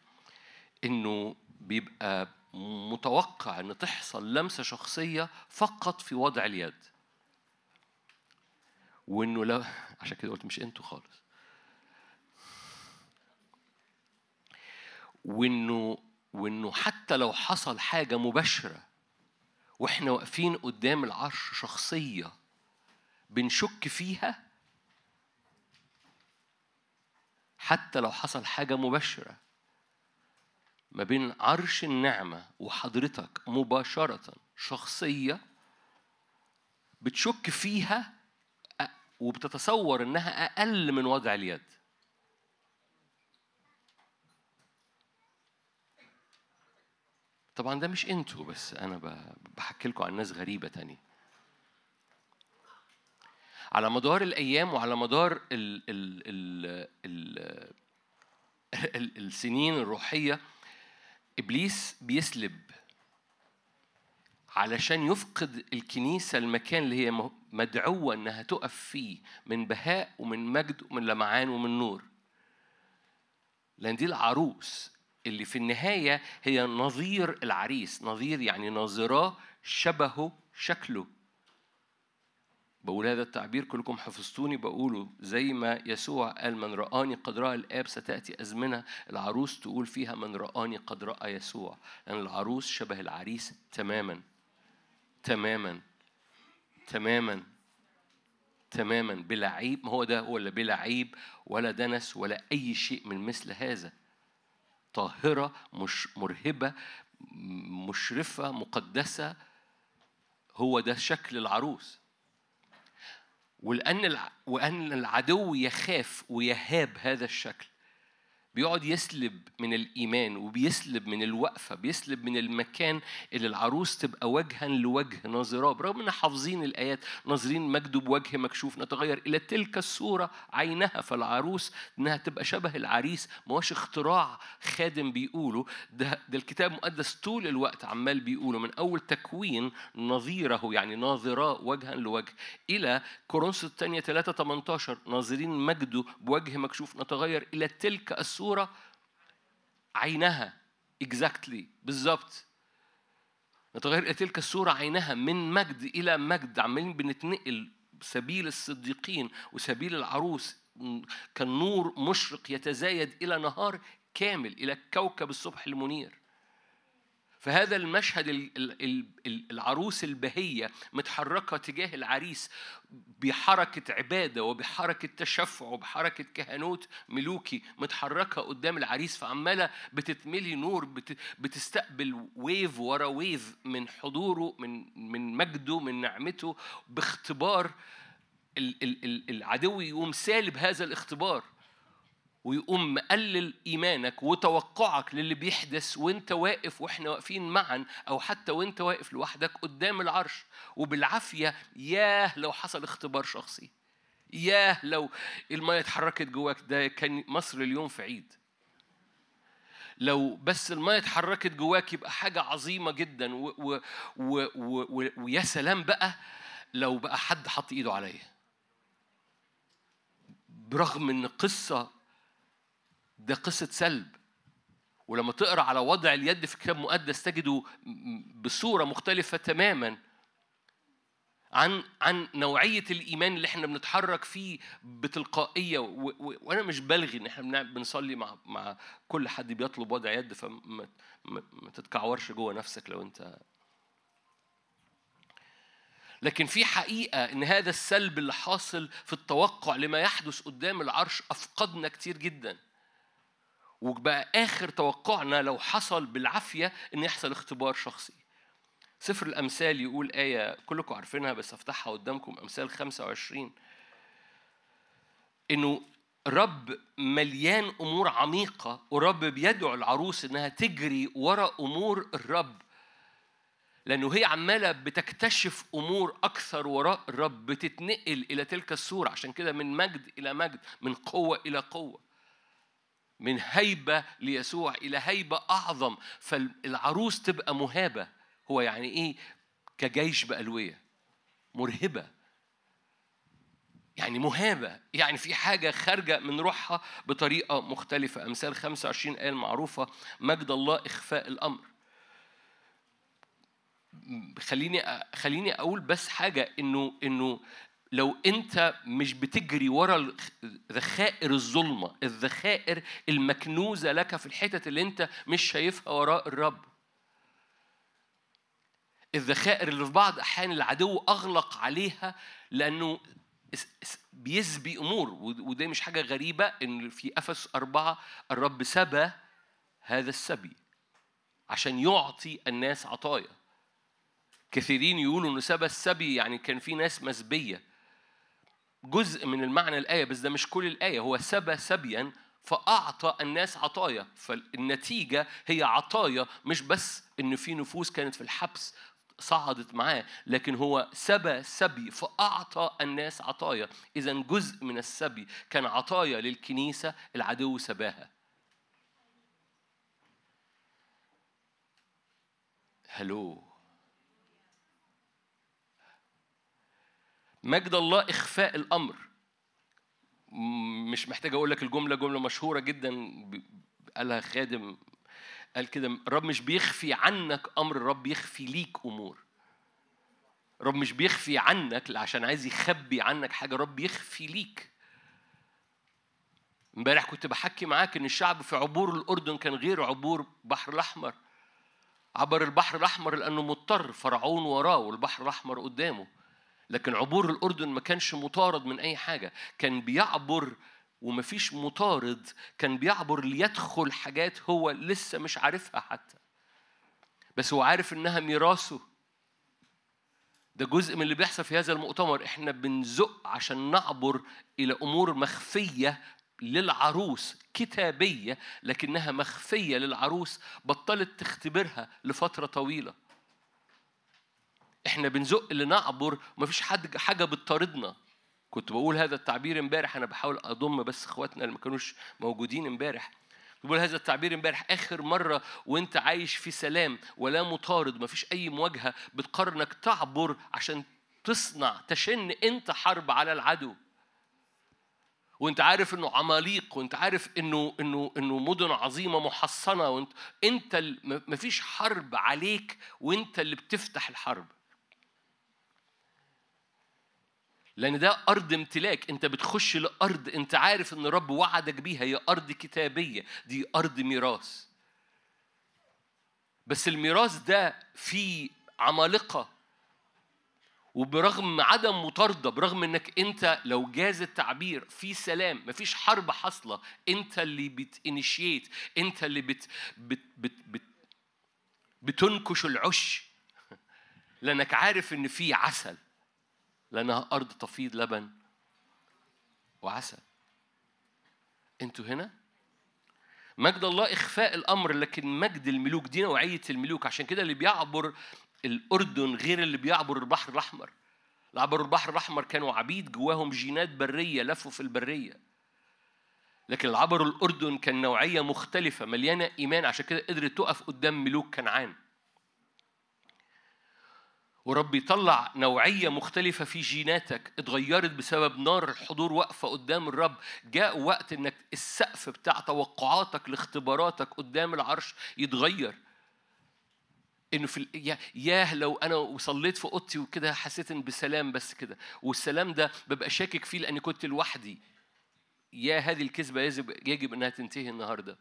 إنه بيبقى متوقع إن تحصل لمسة شخصية فقط في وضع اليد. وإنه لو عشان كده قلت مش أنتوا خالص. وإنه وإنه حتى لو حصل حاجة مباشرة وإحنا واقفين قدام العرش شخصية بنشك فيها حتى لو حصل حاجة مباشرة ما بين عرش النعمة وحضرتك مباشرة شخصية بتشك فيها وبتتصور إنها أقل من وضع اليد. طبعا ده مش أنتوا بس أنا ب- بحكي لكم عن ناس غريبة تانية. على مدار الأيام وعلى مدار ال ال ال ال ال السنين الروحية إبليس بيسلب علشان يفقد الكنيسة المكان اللي هي م- مدعوة إنها تقف فيه من بهاء ومن مجد ومن لمعان ومن نور. لأن دي العروس اللي في النهاية هي نظير العريس. نظير يعني ناظراه شبهه شكله. بقول هذا التعبير كلكم حفظتوني بقوله زي ما يسوع قال من رآني قد رأى الآب ستأتي أزمنة. العروس تقول فيها من رآني قد رأى يسوع. لأن العروس شبه العريس تماما. تماما. تماما. تماما. بلا عيب. ما هو ده؟ اللي بلا عيب ولا دنس ولا أي شيء من مثل هذا. طاهرة مش مرهبة مشرفة مقدسة. هو ده شكل العروس. ولأن. وأن العدو يخاف ويهاب هذا الشكل بيقعد يسلب من الإيمان وبيسلب من الوقفة بيسلب من المكان اللي العروس تبقى وجها لوجه ناظراه برغم إن حافظين الآيات ناظرين مجده بوجه مكشوف نتغير إلى تلك الصورة عينها فالعروس إنها تبقى شبه العريس ما هوش اختراع خادم بيقوله. ده, ده الكتاب المقدس طول الوقت عمال بيقوله من أول تكوين نظيره يعني ناظراه وجها لوجه إلى كورنثوس الثانية 3 18 ناظرين مجده بوجه مكشوف نتغير إلى تلك الصورة. عينها exactly بالظبط. نتغير تلك الصورة عينها من مجد إلى مجد عمالين بنتنقل سبيل الصديقين وسبيل العروس. كان نور مشرق يتزايد إلى نهار كامل إلى كوكب الصبح المنير. فهذا المشهد ال- ال- ال- ال- العروس البهية متحركة تجاه العريس بحركة عبادة وبحركة تشفع وبحركة كهنوت ملوكي متحركة قدام العريس فعمالة بتتملي نور بت- بتستقبل wave ورا wave من حضوره من من مجده من نعمته باختبار ال- ال- ال- العدو يقوم سالب هذا الاختبار. ويقوم مقلل إيمانك وتوقعك للي بيحدث وانت واقف وإحنا واقفين معا أو حتى وانت واقف لوحدك قدام العرش. وبالعافية ياه لو حصل اختبار شخصي. ياه لو المية اتحركت جواك ده كان مصر اليوم في عيد. لو بس المية اتحركت جواك يبقى حاجة عظيمة جدا. و و و و و ويا سلام بقى لو بقى حد حط إيده عليا. برغم إن قصة ده قصة سلب. ولما تقرأ على وضع اليد في الكتاب المقدس تجده بصورة مختلفة تماما عن عن نوعية الإيمان اللي إحنا بنتحرك فيه بتلقائية. وأنا مش بلغي إن إحنا بنصلي مع مع كل حد بيطلب وضع يد فما ما ما تتكعورش جوه نفسك لو أنت لكن في حقيقة إن هذا السلب اللي حاصل في التوقع لما يحدث قدام العرش أفقدنا كتير جداً. وبقى آخر توقعنا لو حصل بالعافية إن يحصل اختبار شخصي. سفر الأمثال يقول آية كلكم عارفينها بس أفتحها قدامكم أمثال 25 إنه رب مليان أمور عميقة ورب بيدعو العروس إنها تجري ورا أمور الرب لأنه هي عمالة بتكتشف أمور أكثر وراء الرب بتتنقل إلى تلك الصورة. عشان كده من مجد إلى مجد من قوة إلى قوة. من هيبة ليسوع إلى هيبة أعظم فالعروس تبقى مهابة. هو يعني إيه؟ كجيش بألوية. مرهبة. يعني مهابة. يعني في حاجة خارجة من روحها بطريقة مختلفة. أمثال 25 آية المعروفة مجد الله إخفاء الأمر. خليني خليني أقول بس حاجة إنه إنه لو انت مش بتجري ورا ذخائر الظلمة الذخائر المكنوزة لك في الحتت اللي انت مش شايفها وراء الرب. الذخائر اللي في بعض أحيان العدو أغلق عليها لأنه بيسبي أمور ود- وده مش حاجة غريبة إن في افس أربعة الرب سبى هذا السبي عشان يعطي الناس عطايا. كثيرين يقولوا إنه سبى السبي يعني كان في ناس مسبية. جزء من المعنى الآية بس ده مش كل الآية هو سبى سبيا فأعطى الناس عطايا. فالنتيجة هي عطايا مش بس إن في نفوس كانت في الحبس صعدت معاه لكن هو سبى سبي فأعطى الناس عطايا. اذا جزء من السبي كان عطايا للكنيسة العدو سباها. هلو مجد الله إخفاء الأمر. مش محتاج أقول لك الجملة جملة مشهورة جدا قالها خادم قال كده الرب مش بيخفي عنك أمر الرب يخفي ليك أمور. الرب مش بيخفي عنك عشان عايز يخبي عنك حاجة الرب يخفي ليك. امبارح كنت بحكي معاك إن الشعب في عبور الأردن كان غير عبور البحر الأحمر. عبر البحر الأحمر لأنه مضطر فرعون وراه والبحر الأحمر قدامه. لكن عبور الأردن ما كانش مطارد من أي حاجة. كان بيعبر ومفيش مطارد كان بيعبر ليدخل حاجات هو لسه مش عارفها حتى. بس هو عارف إنها ميراثه. ده جزء من اللي بيحصل في هذا المؤتمر. إحنا بنزق عشان نعبر إلى أمور مخفية للعروس كتابية لكنها مخفية للعروس بطلت تختبرها لفترة طويلة. إحنا بنزق لنعبر ومفيش حد حاجة بتطاردنا. كنت بقول هذا التعبير امبارح أنا بحاول أضم بس إخواتنا اللي ما كانوش موجودين امبارح. بقول هذا التعبير امبارح آخر مرة وأنت عايش في سلام ولا مطارد مفيش أي مواجهة بتقرر إنك تعبر عشان تصنع تشن أنت حرب على العدو. وأنت عارف إنه عماليق وأنت عارف إنه إنه إنه مدن عظيمة محصنة وأنت أنت مفيش حرب عليك وأنت اللي بتفتح الحرب. لأن ده أرض امتلاك. أنت بتخش لأرض أنت عارف إن الرب وعدك بيها. هي أرض كتابية. دي أرض ميراث. بس الميراث ده فيه عمالقة. وبرغم عدم مطاردة برغم إنك أنت لو جاز التعبير في سلام مفيش حرب حاصلة. أنت اللي بتإنيشيت. أنت اللي بت بت بت بت بتنكش العش. لأنك عارف إن في عسل. لأنها أرض تفيض لبن وعسل. أنتوا هنا؟ مجد الله إخفاء الأمر لكن مجد الملوك دي نوعية الملوك. عشان كده اللي بيعبر الأردن غير اللي بيعبر البحر الأحمر. اللي عبروا البحر الأحمر كانوا عبيد جواهم جينات برية لفوا في البرية. لكن اللي عبروا الأردن كان نوعية مختلفة مليانة إيمان. عشان كده قدرت تقف قدام ملوك كنعان. ورب يطلع نوعية مختلفة في جيناتك اتغيرت بسبب نار الحضور واقفة قدام الرب جاء وقت إنك السقف بتاع توقعاتك لاختباراتك قدام العرش يتغير. إنه في ال- يا- ياه لو أنا وصليت في أوضتي وكده حسيت إن بسلام بس كده. والسلام ده ببقى شاكك فيه لأني كنت لوحدي. يا هذه الكذبة يجب يجب إنها تنتهي النهارده.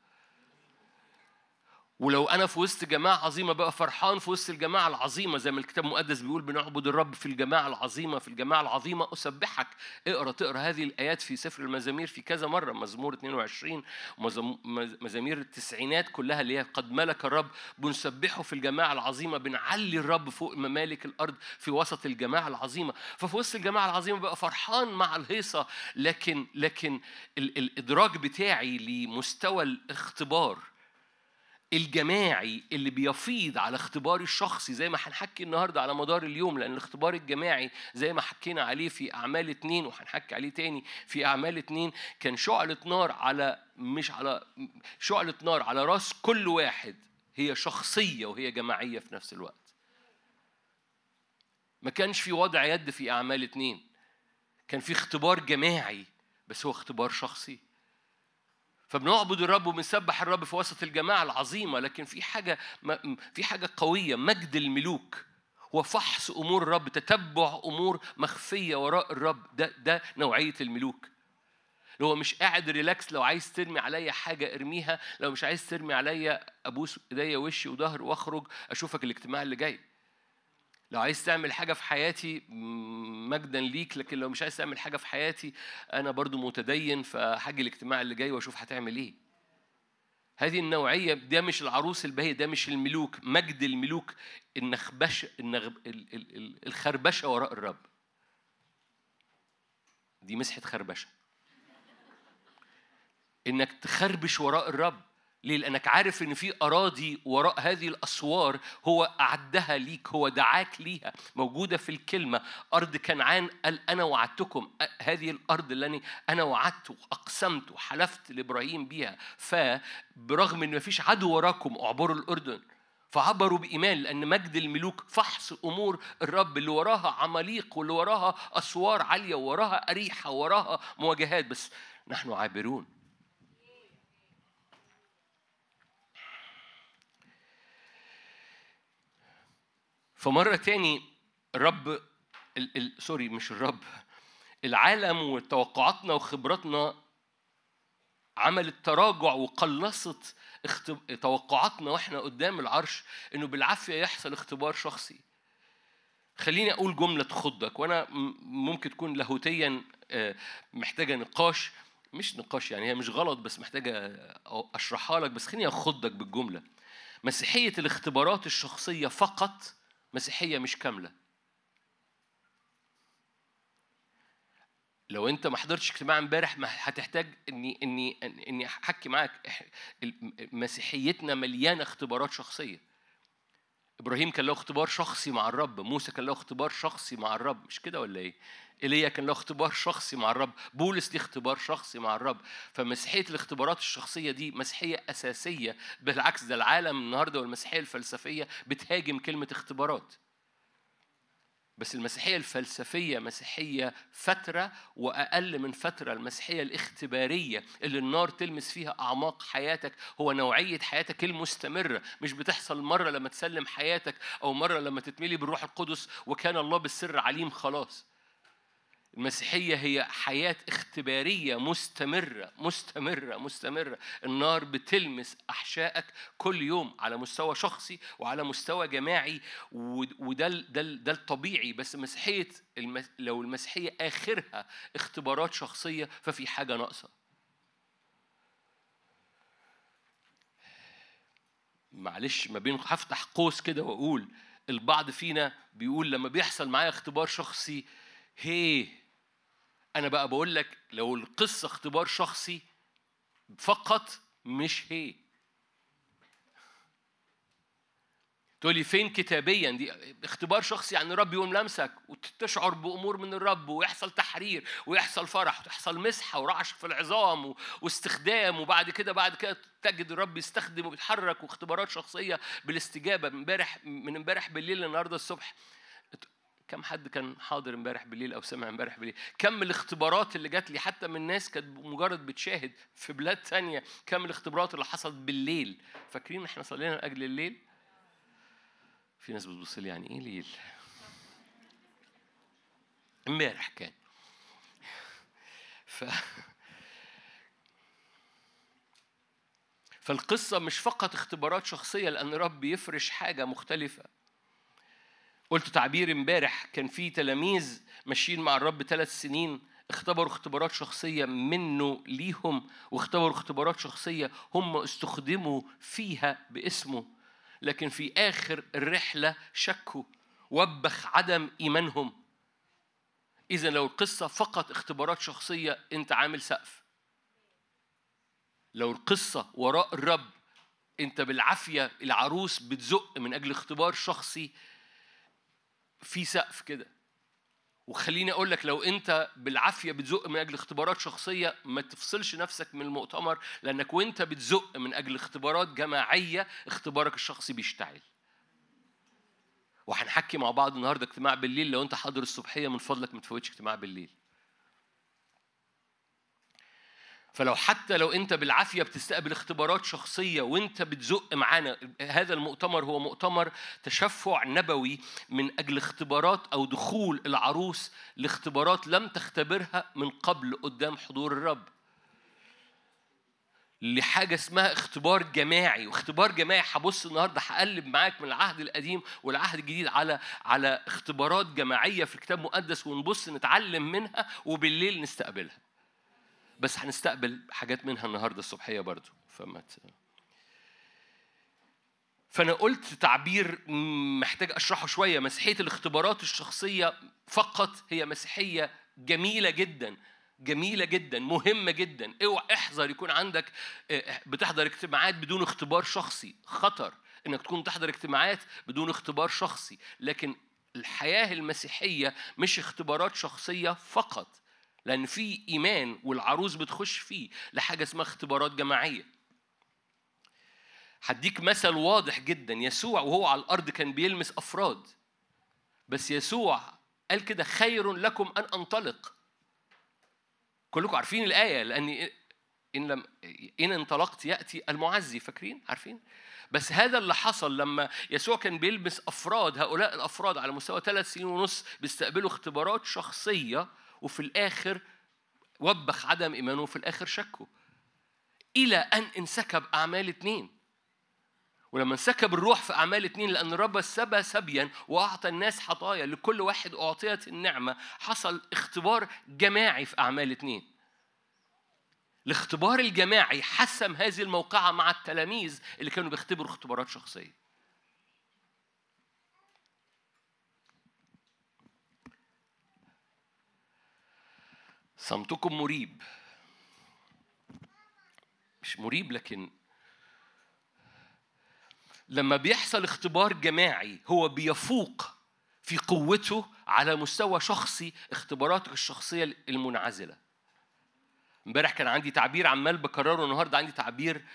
ولو أنا في وسط جماعة عظيمة بقى فرحان في وسط الجماعة العظيمة زي ما الكتاب المقدس بيقول بنعبد الرب في الجماعة العظيمة في الجماعة العظيمة أسبحك. اقرأ تقرأ هذه الآيات في سفر المزامير في كذا مرة مزمور 22 ومزم- مز- مزامير التسعينات كلها اللي هي قد ملك الرب. بنسبحه في الجماعة العظيمة بنعلي الرب فوق ممالك الأرض في وسط الجماعة العظيمة. ففي وسط الجماعة العظيمة بقى فرحان مع الهيصة. لكن لكن ال- الإدراك بتاعي لمستوى الاختبار الجماعي اللي بيفيض على اختباري الشخصي زي ما هنحكي النهارده على مدار اليوم لأن الاختبار الجماعي زي ما حكينا عليه في أعمال اتنين وهنحكي عليه تاني في أعمال اتنين كان شعلة نار على مش على شعلة نار على راس كل واحد هي شخصية وهي جماعية في نفس الوقت. ما كانش في وضع يد في أعمال اتنين. كان في اختبار جماعي بس هو اختبار شخصي. فبنعبد الرب وبنسبح الرب في وسط الجماعة العظيمة لكن في حاجة في حاجة قوية مجد الملوك. هو فحص أمور الرب تتبع أمور مخفية وراء الرب. ده ده نوعية الملوك. اللي هو مش قاعد ريلاكس لو عايز ترمي عليا حاجة ارميها لو مش عايز ترمي عليا أبوس إيديا وشي وظهر وأخرج أشوفك الاجتماع اللي جاي. لو عايز تعمل حاجة في حياتي مجدا ليك لكن لو مش عايز تعمل حاجة في حياتي أنا برضو متدين فهاجي الاجتماع اللي جاي وأشوف هتعمل إيه. هذه النوعية ده مش العروس البهية ده مش الملوك. مجد الملوك النخبش النغب ال- ال- ال- الخربشة وراء الرب. دي مسحة خربشة. إنك تخربش وراء الرب. ليه؟ لأنك عارف إن في أراضي وراء هذه الأسوار هو أعدها ليك، هو دعاك ليها، موجودة في الكلمة، أرض كنعان قال أنا وعدتكم، هذه الأرض اللي أنا وعدت وأقسمت وحلفت لإبراهيم بيها، فبرغم إن مفيش عدو وراكم اعبروا الأردن. فعبروا بإيمان لأن مجد الملوك فحص أمور الرب اللي وراها عماليق واللي وراها أسوار عالية وراها أريحة وراها مواجهات بس نحن عابرون فمرة تاني الرب ال ال سوري مش الرب العالم وتوقعاتنا وخبراتنا عملت تراجع وقلصت اختب... توقعاتنا وإحنا قدام العرش إنه بالعافية يحصل اختبار شخصي. خليني أقول جملة تخضك وأنا ممكن تكون لاهوتيا آه، محتاجة نقاش مش نقاش يعني هي مش غلط بس محتاجة آه، أشرحها لك بس خليني أخضك بالجملة. مسيحية الاختبارات الشخصية فقط مسيحية مش كاملة. لو أنت ما حضرتش اجتماع امبارح هتحتاج إني إني إني أحكي معاك. مسيحيتنا مليانة اختبارات شخصية. إبراهيم كان له اختبار شخصي مع الرب موسى كان له اختبار شخصي مع الرب مش كده ولا إيه؟ ايليا كان له اختبار شخصي مع الرب بولس ليه اختبار شخصي مع الرب. فمسيحية الاختبارات الشخصية دي مسيحية أساسية بالعكس ده العالم النهارده والمسيحية الفلسفية بتهاجم كلمة اختبارات. بس المسيحية الفلسفية مسيحية فترة وأقل من فترة المسيحية الاختبارية اللي النار تلمس فيها أعماق حياتك هو نوعية حياتك المستمرة. مش بتحصل مرة لما تسلم حياتك أو مرة لما تتملي بالروح القدس وكان الله بالسر عليم خلاص. المسيحية هي حياة اختبارية مستمرة مستمرة مستمرة. النار بتلمس أحشائك كل يوم على مستوى شخصي وعلى مستوى جماعي ود- وده ده ده الطبيعي. بس مسيحية. لو المسيحية آخرها اختبارات شخصية ففي حاجة ناقصة. معلش ما بين هفتح قوس كده وأقول. البعض فينا بيقول لما بيحصل معايا اختبار شخصي هي أنا بقى بقول لك لو القصة اختبار شخصي فقط مش هي. تقول لي فين كتابيا؟ دي اختبار شخصي يعني الرب يقوم لمسك وتشعر بأمور من الرب ويحصل تحرير ويحصل فرح وتحصل مسحة ورعش في العظام واستخدام وبعد كده بعد كده تجد الرب يستخدم وبيتحرك واختبارات شخصية بالاستجابة من امبارح من امبارح بالليل للنهارده الصبح. كم حد كان حاضر امبارح بالليل أو سمع امبارح بالليل. كم الاختبارات اللي جات لي حتى من ناس كانت مجرد بتشاهد في بلاد تانية كم الاختبارات اللي حصلت بالليل. فاكرين إحنا صلينا لاجل الليل؟ في ناس بتبص لي يعني إيه ليل؟ امبارح كان. ف فالقصة مش فقط اختبارات شخصية لأن رب يفرش حاجة مختلفة. قلت تعبير امبارح كان في تلاميذ ماشيين مع الرب ثلاث سنين اختبروا اختبارات شخصية منه ليهم واختبروا اختبارات شخصية هم استخدموا فيها باسمه. لكن في آخر الرحلة شكوا وبخ عدم إيمانهم. إذا لو القصة فقط اختبارات شخصية أنت عامل سقف. لو القصة وراء الرب أنت بالعافية العروس بتزق من أجل اختبار شخصي في سقف كده. وخليني أقول لك لو أنت بالعافية بتزق من أجل اختبارات شخصية ما تفصلش نفسك من المؤتمر لأنك وأنت بتزق من أجل اختبارات جماعية اختبارك الشخصي بيشتعل. وهنحكي مع بعض النهارده اجتماع بالليل لو أنت حاضر الصبحية من فضلك ما تفوتش اجتماع بالليل. فلو حتى لو انت بالعافية بتستقبل اختبارات شخصية وانت بتزق معانا هذا المؤتمر هو مؤتمر تشفع نبوي من أجل اختبارات أو دخول العروس لاختبارات لم تختبرها من قبل قدام حضور الرب. لحاجة اسمها اختبار جماعي واختبار جماعي هبص النهارده هقلب معاك من العهد القديم والعهد الجديد على على اختبارات جماعية في الكتاب المقدس ونبص نتعلم منها وبالليل نستقبلها. بس هنستقبل حاجات منها النهارده الصبحية برضو فما. فأنا قلت تعبير محتاج أشرحه شوية. مسيحية الاختبارات الشخصية فقط هي مسيحية جميلة جدا جميلة جدا مهمة جدا. اوعى احذر يكون عندك آه، بتحضر اجتماعات بدون اختبار شخصي. خطر إنك تكون تحضر اجتماعات بدون اختبار شخصي. لكن الحياة المسيحية مش اختبارات شخصية فقط. لأن في إيمان والعروس بتخش فيه لحاجة اسمها اختبارات جماعية. هديك مثل واضح جدا يسوع وهو على الأرض كان بيلمس أفراد. بس يسوع قال كده خير لكم أن أنطلق. كلكم عارفين الآية لأن إن لم إن انطلقت يأتي المعزي فاكرين عارفين؟ بس هذا اللي حصل لما يسوع كان بيلبس أفراد هؤلاء الأفراد على مستوى ثلاث سنين ونص بيستقبلوا اختبارات شخصية وفي الآخر وبخ عدم إيمانه وفي الآخر شكوا إلى أن انسكب أعمال اتنين. ولما انسكب الروح في أعمال اتنين لأن الرب سبى سبيا وأعطى الناس حطايا لكل واحد أعطيت النعمة حصل اختبار جماعي في أعمال اتنين. الاختبار الجماعي حسم هذه الموقعة مع التلاميذ اللي كانوا بيختبروا اختبارات شخصية. صمتكم مريب. مش مريب لكن لما بيحصل اختبار جماعي هو بيفوق في قوته على مستوى شخصي اختباراتك الشخصية المنعزلة. امبارح كان عندي تعبير عمال بكرره النهارده عندي تعبير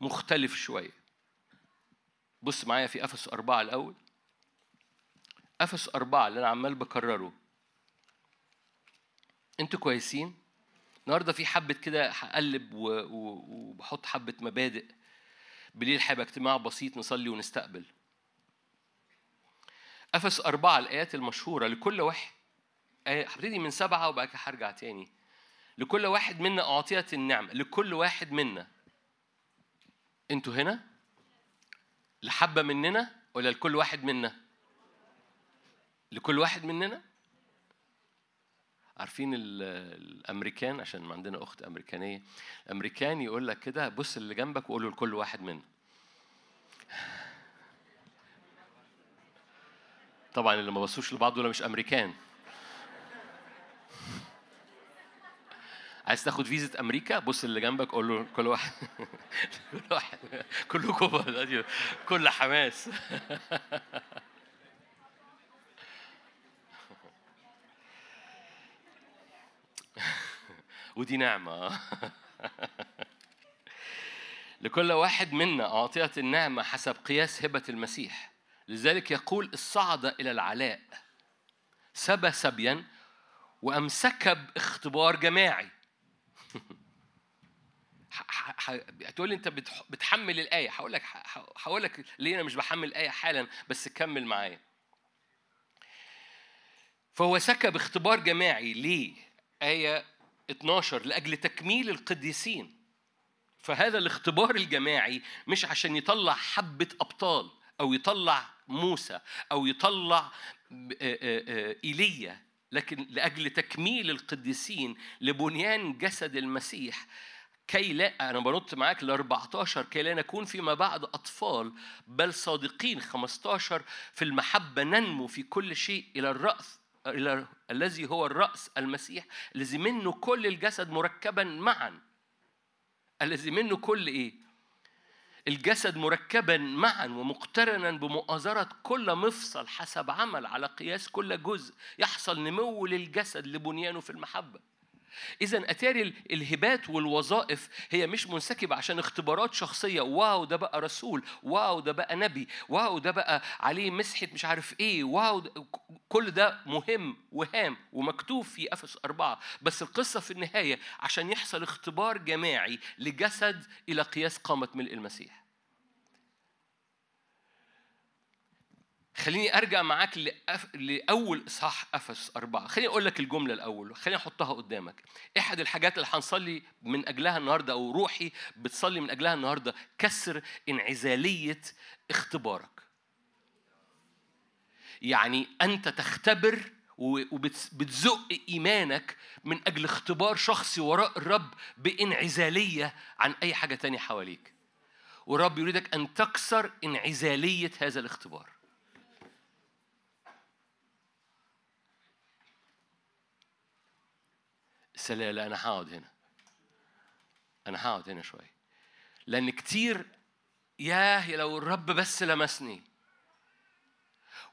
مختلف شوية. بص معايا في أفس أربعة الأول. أفس أربعة اللي أنا عمال بكرره. أنتوا كويسين؟ النهارده في حبة كده هقلب وبحط حبة مبادئ بالليل هيبقى اجتماع بسيط نصلي ونستقبل. أفس أربعة الآيات المشهورة لكل واحد آية هبتدي من سبعة وبعد كده هرجع تاني. لكل واحد منا أعطيت النعمة لكل واحد منا. أنتوا هنا؟ لحبة مننا ولا لكل واحد منا؟ لكل واحد مننا؟ عارفين ال- الأمريكان عشان ما عندنا أخت أمريكانية الأمريكان يقول لك كده بص اللي جنبك وقول له لكل واحد منا طبعا اللي ما بصوش لبعض دول مش أمريكان. عايز تاخد فيزا أمريكا؟ بص اللي جنبك قول له كل واحد. كل واحد كلكم كل حماس. ودي نعمة. لكل واحد منا أعطيت النعمة حسب قياس هبة المسيح. لذلك يقول الصعد إلى العلاء. سبى سبيا وأمسك باختبار جماعي. هتقول لي أنت بتح- بتحمل الآية. هقول لك هقول لك ليه أنا مش بحمل الآية حالا بس كمل معايا. فهو سكب اختبار جماعي. ليه؟ آية 12 لأجل تكميل القديسين. فهذا الاختبار الجماعي مش عشان يطلع حبة أبطال أو يطلع موسى أو يطلع إيليا لكن لأجل تكميل القديسين لبنيان جسد المسيح. كي لا أنا بنط معاك ل 14 كي لا نكون فيما بعد أطفال بل صادقين 15 في المحبة ننمو في كل شيء إلى الرأس. إلى الذي هو الرأس المسيح الذي منه كل الجسد مركبا معا الذي منه كل إيه؟ الجسد مركبا معا ومقترنا بمؤازرة كل مفصل حسب عمل على قياس كل جزء يحصل نمو للجسد لبنيانه في المحبة إذا أتاري ال- الهبات والوظائف هي مش منسكبة عشان اختبارات شخصية. wow ده بقى رسول. wow ده بقى نبي. wow ده بقى عليه مسحة مش عارف إيه. wow ده كل ده مهم وهام ومكتوب في أفس أربعة. بس القصة في النهاية عشان يحصل اختبار جماعي لجسد إلى قياس قامة ملء المسيح. خليني أرجع معاك. لأول إصحاح افس أربعة. خليني أقول لك الجملة الأول خليني أحطها قدامك. احد الحاجات اللي هنصلي من أجلها النهارده أو روحي بتصلي من أجلها النهارده كسر انعزالية اختبارك. يعني أنت تختبر وبتزق إيمانك من أجل اختبار شخصي وراء الرب بانعزالية عن أي حاجة تانية حواليك. والرب يريدك أن تكسر انعزالية هذا الاختبار. بس لا أنا هقعد هنا. أنا هقعد هنا شوية. لأن كتير ياه لو الرب بس لمسني.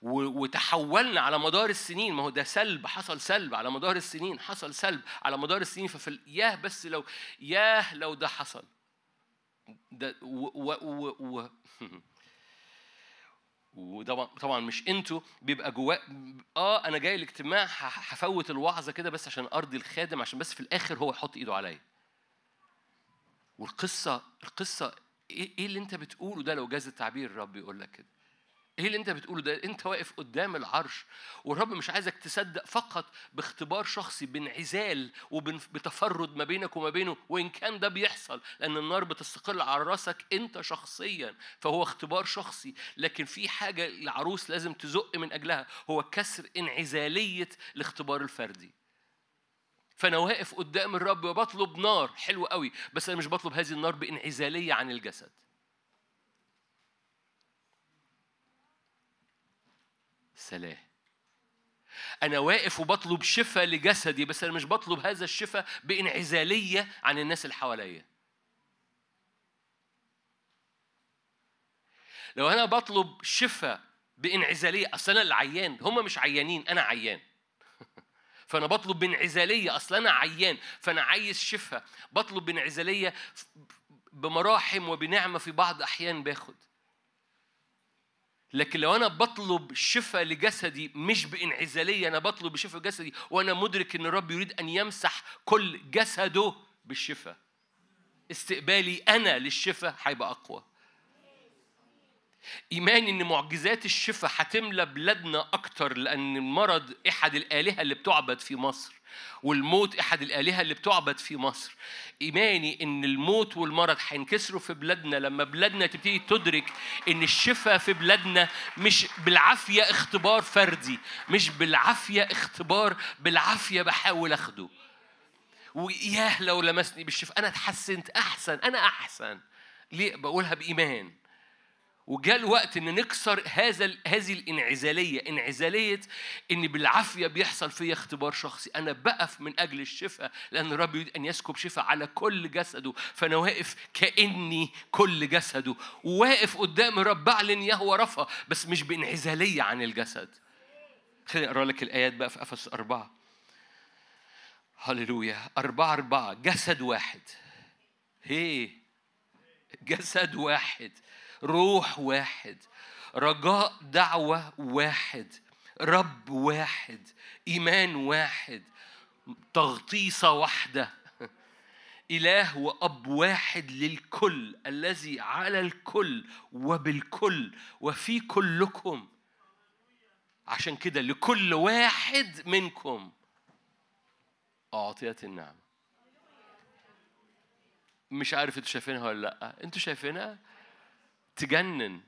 وتحولنا على مدار السنين. ما هو ده سلب حصل سلب على مدار السنين حصل سلب على مدار السنين. ففي ياه بس لو ياه لو ده حصل. ده و و و, و وطبعا طبعا مش أنتوا بيبقى جوا آه أنا جاي الاجتماع هفوت الوعظه كده بس عشان أرضي الخادم عشان بس في الآخر هو يحط إيده عليا. والقصة القصة إيه إيه اللي أنت بتقوله ده لو جاز التعبير؟ الرب يقول لك كده. إيه اللي انت بتقوله ده انت واقف قدام العرش والرب مش عايزك تصدق فقط باختبار شخصي بانعزال وبتفرد ما بينك وما بينه وإن كان ده بيحصل لأن النار بتستقل على رأسك أنت شخصيا فهو اختبار شخصي. لكن في حاجة العروس لازم تزق من أجلها هو كسر انعزالية الاختبار الفردي. فأنا واقف قدام الرب وبطلب نار حلو قوي بس أنا مش بطلب هذه النار بانعزالية عن الجسد. سلام أنا واقف وبطلب شفاء لجسدي بس أنا مش بطلب هذا الشفاء بإنعزالية عن الناس اللي حواليا. لو أنا بطلب شفاء بإنعزالية أصل أنا اللي عيان هم مش عيانين أنا عيان. فأنا بطلب بإنعزالية أصل أنا عيان فأنا عايز شفاء بطلب بإنعزالية بمراحم وبنعمة في بعض أحيان باخد. لكن لو أنا بطلب شفاء لجسدي مش بإنعزالية أنا بطلب شفاء جسدي وأنا مدرك إن الرب يريد أن يمسح كل جسده بالشفاء. استقبالي أنا للشفاء هيبقى أقوى. ايماني إن معجزات الشفاء هتملى بلادنا أكتر لأن المرض احد الآلهة اللي بتعبد في مصر. والموت إحد الآلهة اللي بتعبد في مصر. إيماني إن الموت والمرض هينكسروا في بلادنا لما بلادنا تبتدي تدرك إن الشفاء في بلادنا مش بالعافية اختبار فردي مش بالعافية اختبار بالعافية بحاول أخده. وياه لو لمسني بالشفاء أنا اتحسنت أحسن أنا أحسن. ليه؟ بقولها بإيمان. وجاء الوقت إن نكسر هذا هذه الانعزالية انعزالية إن بالعافية بيحصل فيا اختبار شخصي. أنا بقف من أجل الشفاء لأن الرب يريد أن يسكب شفاء على كل جسده. فأنا واقف كأني كل جسده. وواقف قدام الرب بعلن يهوى رفا بس مش بانعزالية عن الجسد. خليني أقرأ لك الآيات بقى في أفسس أربعة. هللويا. أربعة أربعة. جسد واحد. هي. جسد واحد. روح واحد رجاء دعوة واحد رب واحد إيمان واحد تغطيسة واحدة. إله وأب واحد للكل الذي على الكل وبالكل وفي كلكم. عشان كده لكل واحد منكم. أعطيت النعمة. مش عارف أنتوا شايفينها ولا لأ. أنتوا شايفينها؟ تجنن.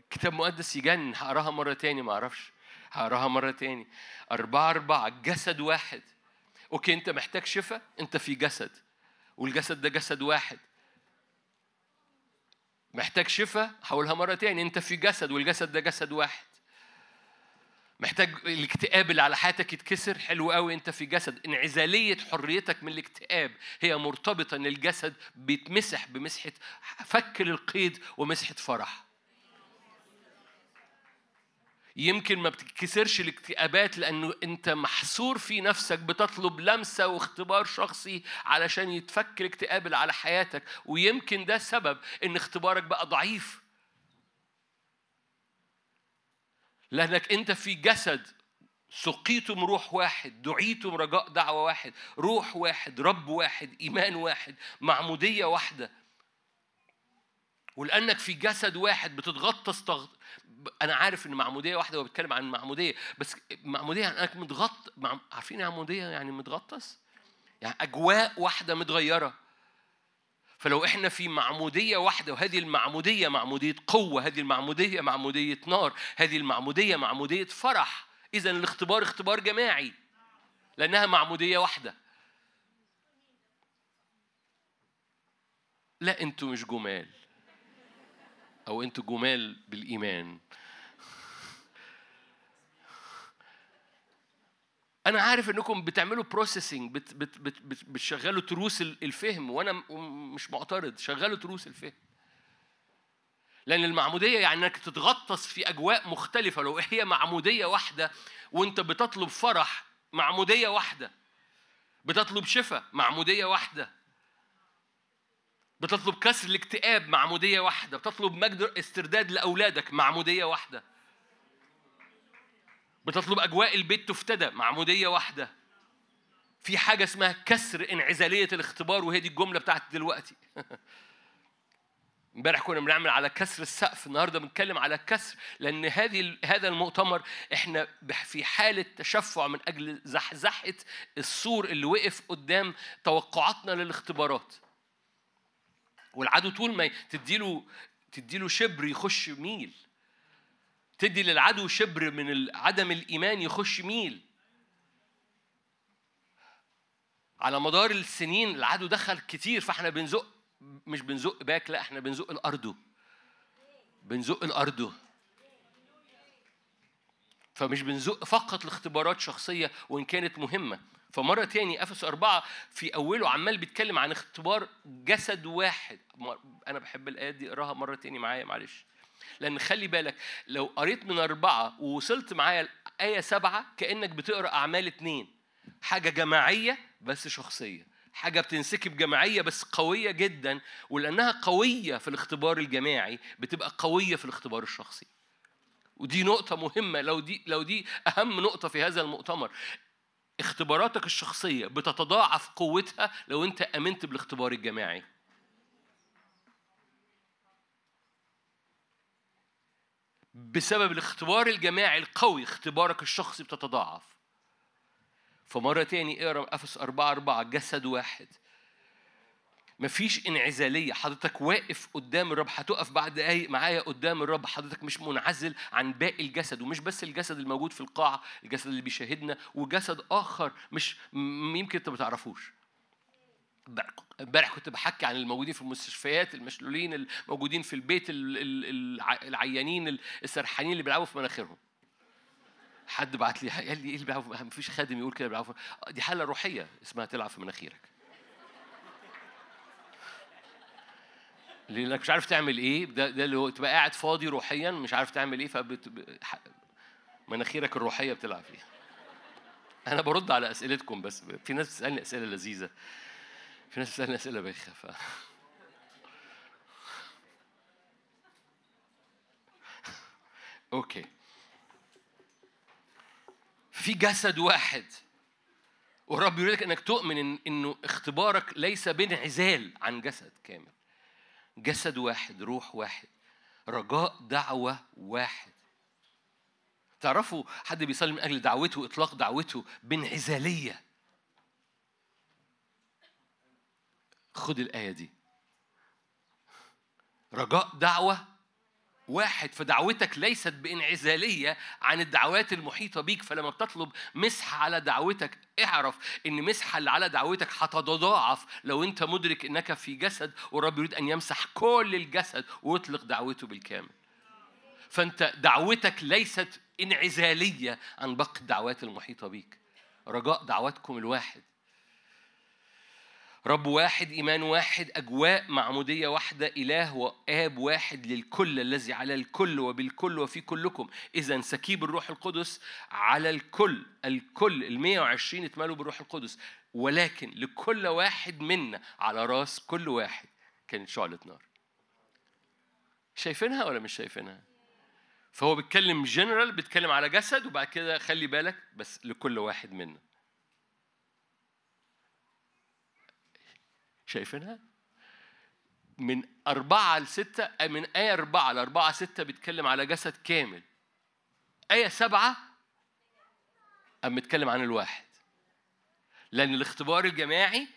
الكتاب المقدس يجنن. هقراها مرة تاني ما أعرفش. هقراها مرة تاني. أربعة أربعة جسد واحد. أوكي أنت محتاج شفاء أنت في جسد. والجسد ده جسد واحد. محتاج شفاء هقولها مرة تاني. أنت في جسد والجسد ده جسد واحد. محتاج الاكتئاب اللي على حياتك يتكسر. حلو قوي انت في جسد. انعزالية حريتك من الاكتئاب هي مرتبطة ان الجسد بيتمسح بمسحة فك للقيد ومسحة فرح. يمكن ما بتتكسرش الاكتئابات لأنه انت محصور في نفسك بتطلب لمسة واختبار شخصي علشان يتفك الاكتئاب اللي على حياتك. ويمكن ده سبب ان اختبارك بقى ضعيف. لأنك أنت في جسد سقيتم روح واحد دعيتم رجاء دعوة واحد روح واحد رب واحد إيمان واحد معمودية واحدة ولأنك في جسد واحد بتتغطس تغ... أنا عارف إن معمودية واحدة هو بيتكلم عن معمودية بس معمودية يعني أنك متغط. عارفين معمودية يعني متغطس؟ يعني أجواء واحدة متغيرة فلو إحنا في معمودية واحدة وهذه المعمودية معمودية قوة هذه المعمودية معمودية نار هذه المعمودية معمودية فرح إذا الاختبار اختبار جماعي لأنها معمودية واحدة. لا أنتوا مش جمال أو أنتوا جمال بالإيمان. أنا عارف إنكم بتعملوا بروسيسنج بت بت بت بت بتشغلوا تروس الفهم وأنا مش معترض شغلوا تروس الفهم. لأن المعمودية يعني إنك تتغطس في أجواء مختلفة. لو هي معمودية واحدة وأنت بتطلب فرح معمودية واحدة. بتطلب شفاء معمودية واحدة. بتطلب كسر الاكتئاب معمودية واحدة. بتطلب مجد استرداد لأولادك معمودية واحدة. بتطلب أجواء البيت تفتدى معمودية واحدة. في حاجة اسمها كسر انعزالية الاختبار وهي دي الجملة بتاعت دلوقتي. امبارح كنا بنعمل على كسر السقف النهارده بنتكلم على كسر لأن هذه هذا المؤتمر إحنا في حالة تشفع من أجل زحزحة السور اللي وقف قدام توقعاتنا للاختبارات. والعدو طول ما تديله تديله شبر يخش ميل. تدي للعدو شبر من عدم الإيمان يخش ميل. على مدار السنين العدو دخل كتير فاحنا بنزق مش بنزق باك لا إحنا بنزق الأرض. بنزق الأرض. فمش بنزق فقط لاختبارات شخصية وإن كانت مهمة. فمرة تاني أفس أربعة في أوله عمال بيتكلم عن اختبار جسد واحد. أنا بحب الآيات دي اقراها مرة تاني معايا معلش. لأن خلي بالك لو قريت من أربعة ووصلت معايا آية سبعة كأنك بتقرأ أعمال اتنين. حاجة جماعية بس شخصية. حاجة بتنسكب جماعية بس قوية جدا ولأنها قوية في الاختبار الجماعي بتبقى قوية في الاختبار الشخصي. ودي نقطة مهمة. لو دي لو دي أهم نقطة في هذا المؤتمر اختباراتك الشخصية بتتضاعف قوتها لو أنت آمنت بالاختبار الجماعي. بسبب الاختبار الجماعي القوي اختبارك الشخصي بتتضاعف. فمرة تاني اقرأ افس أربعة أربعة جسد واحد. مفيش انعزالية حضرتك واقف قدام الرب هتقف بعد دقايق معايا قدام الرب حضرتك مش منعزل عن باقي الجسد ومش بس الجسد الموجود في القاعة الجسد اللي بيشاهدنا وجسد آخر مش يمكن أنت ما تعرفوش. امبارح كنت بحكي عن الموجودين في المستشفيات المشلولين الموجودين في البيت ال- ال- الع- العيانين السرحانين اللي بيلعبوا في مناخيرهم. حد بعت لي قال لي إيه اللي بيلعبوا؟ ما فيش خادم يقول كده بيلعبوا في- دي حالة روحية اسمها تلعب في مناخيرك. لأنك مش عارف تعمل إيه ده ده اللي هو تبقى قاعد فاضي روحيا مش عارف تعمل إيه فبت مناخيرك الروحية بتلعب فيها. أنا برد على أسئلتكم بس في ناس بتسألني أسئلة لذيذة. في ناس بتسالني اسئله بايخه ف أوكي. في جسد واحد والرب يريدك إنك تؤمن إن إنه اختبارك ليس بانعزال عن جسد كامل. جسد واحد روح واحد رجاء دعوة واحد. تعرفوا حد بيصلي من أجل دعوته وإطلاق دعوته بانعزالية خد الآية دي. رجاء دعوة. واحد فدعوتك ليست بانعزالية عن الدعوات المحيطة بيك. فلما بتطلب مسحة على دعوتك اعرف إن مسحة اللي على دعوتك هتتضاعف لو أنت مدرك إنك في جسد والرب يريد أن يمسح كل الجسد ويطلق دعوته بالكامل. فأنت دعوتك ليست انعزالية عن باقي الدعوات المحيطة بيك. رجاء دعواتكم الواحد. رب واحد إيمان واحد أجواء معمودية واحدة إله وآب واحد للكل الذي على الكل وبالكل وفي كلكم. إذا سكيب الروح القدس على الكل الكل ال 120 اتملوا بالروح القدس. ولكن لكل واحد منا على راس كل واحد كانت شعلة نار. شايفينها ولا مش شايفينها؟ فهو بيتكلم جنرال بيتكلم على جسد وبعد كده خلي بالك بس لكل واحد منا. شايفينها؟ من أربعة لستة من آية أربعة لأربعة ستة بيتكلم على جسد كامل. آية سبعة أم بيتكلم عن الواحد. لأن الاختبار الجماعي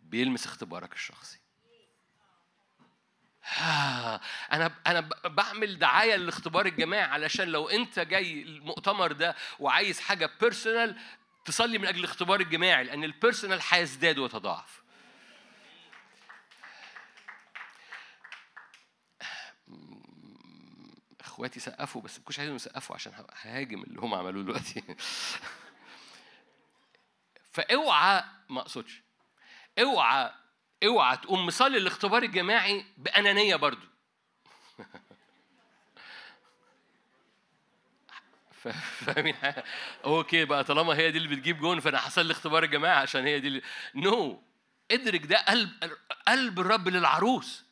بيلمس اختبارك الشخصي. آه، أنا ب- بعمل دعاية للاختبار الجماعي علشان لو أنت جاي المؤتمر ده وعايز حاجة بيرسونال تصلي من أجل الاختبار الجماعي لأن البيرسونال هيزداد ويتضاعف اخواتي سقفوا بس ما كنتش عايزهم يسقفوا عشان ههاجم اللي هم عملوه دلوقتي فأوعى ما أقصدش أوعى أوعى تقوم مصلي الاختبار الجماعي بأنانية برضو فاهمين؟ okay بقى طالما هي دي اللي بتجيب جون فأنا هصلي الاختبار الجماعي عشان هي دي اللي no no. ادرك ده قلب قلب الرب للعروس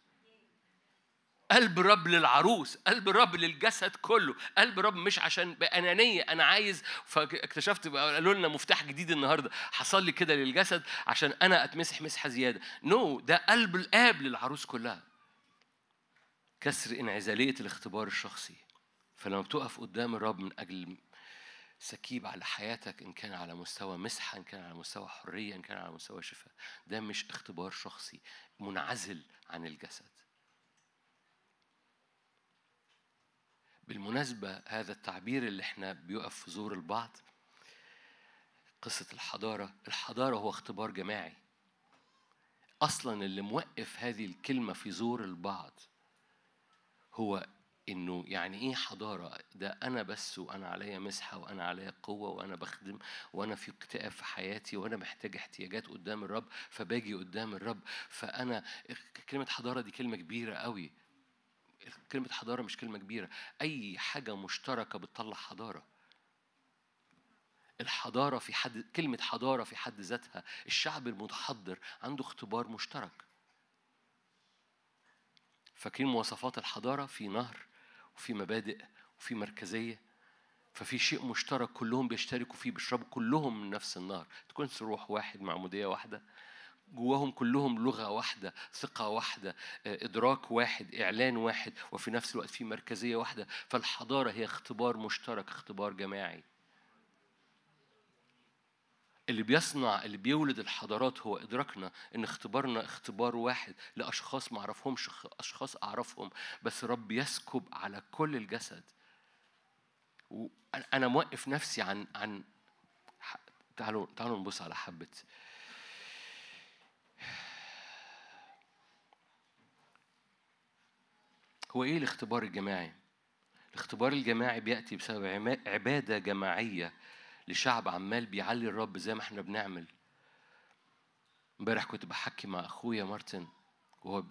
قلب الرب للعروس قلب الرب للجسد كله قلب الرب مش عشان بأنانية أنا عايز فاكتشفت قالوا لنا مفتاح جديد النهاردة حصل كده للجسد عشان أنا أتمسح مسحة زيادة. no no, ده قلب الآب للعروس كلها. كسر انعزالية الاختبار الشخصي. فلما بتقف قدام الرب من أجل سكيب على حياتك إن كان على مستوى مسحة إن كان على مستوى حرية إن كان على مستوى شفاء ده مش اختبار شخصي منعزل عن الجسد. بالمناسبة هذا التعبير اللي إحنا بيقف في زور البعض قصة الحضارة الحضارة هو اختبار جماعي. أصلا اللي موقف هذه الكلمة في زور البعض هو إنه يعني إيه حضارة؟ ده أنا بس وأنا عليا مسحة وأنا عليا قوة وأنا بخدم وأنا في اكتئاب في حياتي وأنا محتاج احتياجات قدام الرب فباجي قدام الرب. فأنا كلمة حضارة دي كلمة كبيرة قوي كلمة حضارة مش كلمة كبيرة. أي حاجة مشتركة بتطلع حضارة. الحضارة في حد كلمة حضارة في حد ذاتها الشعب المتحضر عنده اختبار مشترك. فاكرين مواصفات الحضارة؟ في نهر وفي مبادئ وفي مركزية. ففي شيء مشترك كلهم بيشتركوا فيه بيشربوا كلهم من نفس النهر. تكون روح واحد معمودية واحدة. جواهم كلهم لغة واحدة ثقة واحدة آه، إدراك واحد إعلان واحد وفي نفس الوقت في مركزية واحدة. فالحضارة هي اختبار مشترك اختبار جماعي. اللي بيصنع اللي بيولد الحضارات هو إدراكنا إن اختبارنا اختبار واحد لأشخاص ما اعرفهمش أشخاص أعرفهم. بس رب يسكب على كل الجسد. أنا موقف نفسي عن عن تعالوا تعالوا نبص على حبة هو إيه الاختبار الجماعي؟ الاختبار الجماعي بيأتي بسبب عبادة جماعية لشعب عمال بيعلي الرب زي ما إحنا بنعمل. امبارح كنت بحكي مع أخويا مارتن وهو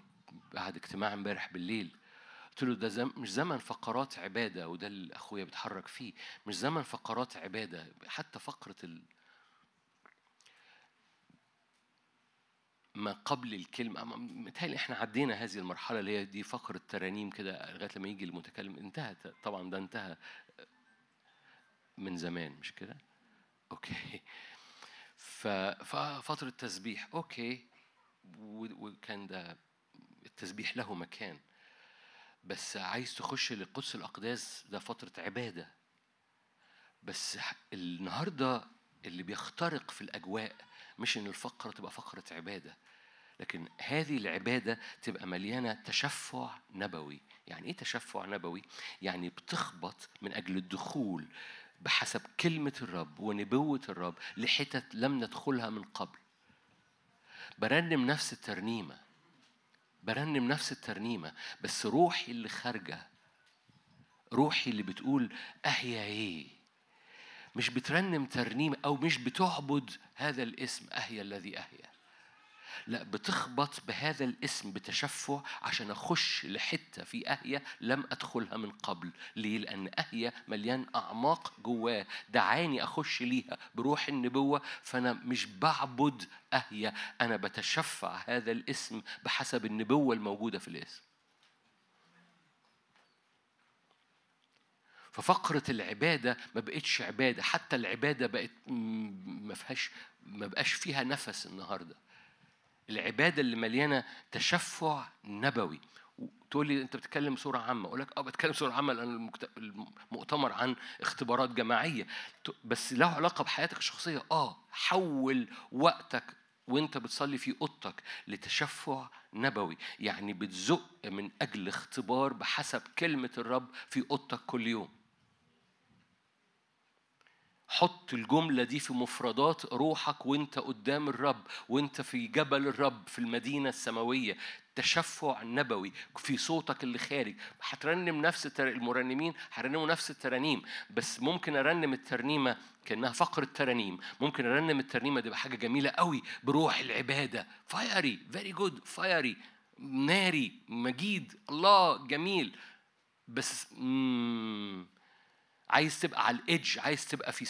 بعد اجتماع امبارح بالليل. قلت له ده زم مش زمن فقرات عبادة وده اللي أخويا بيتحرك فيه. مش زمن فقرات عبادة حتى فقرة ما قبل الكلمة متهيألي إحنا عدينا هذه المرحلة اللي هي دي فقرة ترانيم كده لغاية لما يجي المتكلم. انتهت طبعا ده انتهى من زمان مش كده؟ okay. ففترة تسبيح okay. وكان ده التسبيح له مكان. بس عايز تخش لقدس الأقداس ده فترة عبادة. بس النهاردة اللي بيخترق في الأجواء مش إن الفقرة تبقى فقرة عبادة. لكن هذه العبادة تبقى مليانة تشفع نبوي. يعني إيه تشفع نبوي؟ يعني بتخبط من أجل الدخول بحسب كلمة الرب ونبوة الرب لحتت لم ندخلها من قبل. برنم نفس الترنيمة. برنم نفس الترنيمة. بس روحي اللي خارجة. روحي اللي بتقول أهيا إيه مش بترنم ترنيمة أو مش بتعبد هذا الاسم أهيا الذي أهيا. لا بتخبط بهذا الاسم بتشفع عشان أخش لحتة في اهيا لم أدخلها من قبل. ليه؟ لأن اهيا مليان أعماق جواه. دعاني أخش ليها بروح النبوة فأنا مش بعبد اهيا أنا بتشفع هذا الاسم بحسب النبوة الموجودة في الاسم. ففقرة العبادة ما بقتش عبادة. حتى العبادة بقت ما فيهاش ما بقاش فيها نفس النهارده. العبادة اللي مليانة تشفع نبوي. تقول لي أنت بتتكلم صوره عامة؟ أقول لك آه بتكلم صوره عامة لأن المؤتمر عن اختبارات جماعية. بس له علاقة بحياتك الشخصية. آه حول وقتك وأنت بتصلي في أوضتك لتشفع نبوي. يعني بتزق من أجل اختبار بحسب كلمة الرب في أوضتك كل يوم. حط الجملة دي في مفردات روحك وانت قدام الرب وانت في جبل الرب في المدينة السماوية. تشفع نبوي في صوتك اللي خارج. هترنم نفس المرنمين هرنموا نفس الترانيم بس ممكن أرنم الترنيمة كأنها فقره ترانيم ممكن أرنم الترنيمة دي بحاجه جميلة قوي بروح العبادة. very very good very ناري مجيد الله جميل. بس مم. عايز تبقى على ال edge عايز تبقى في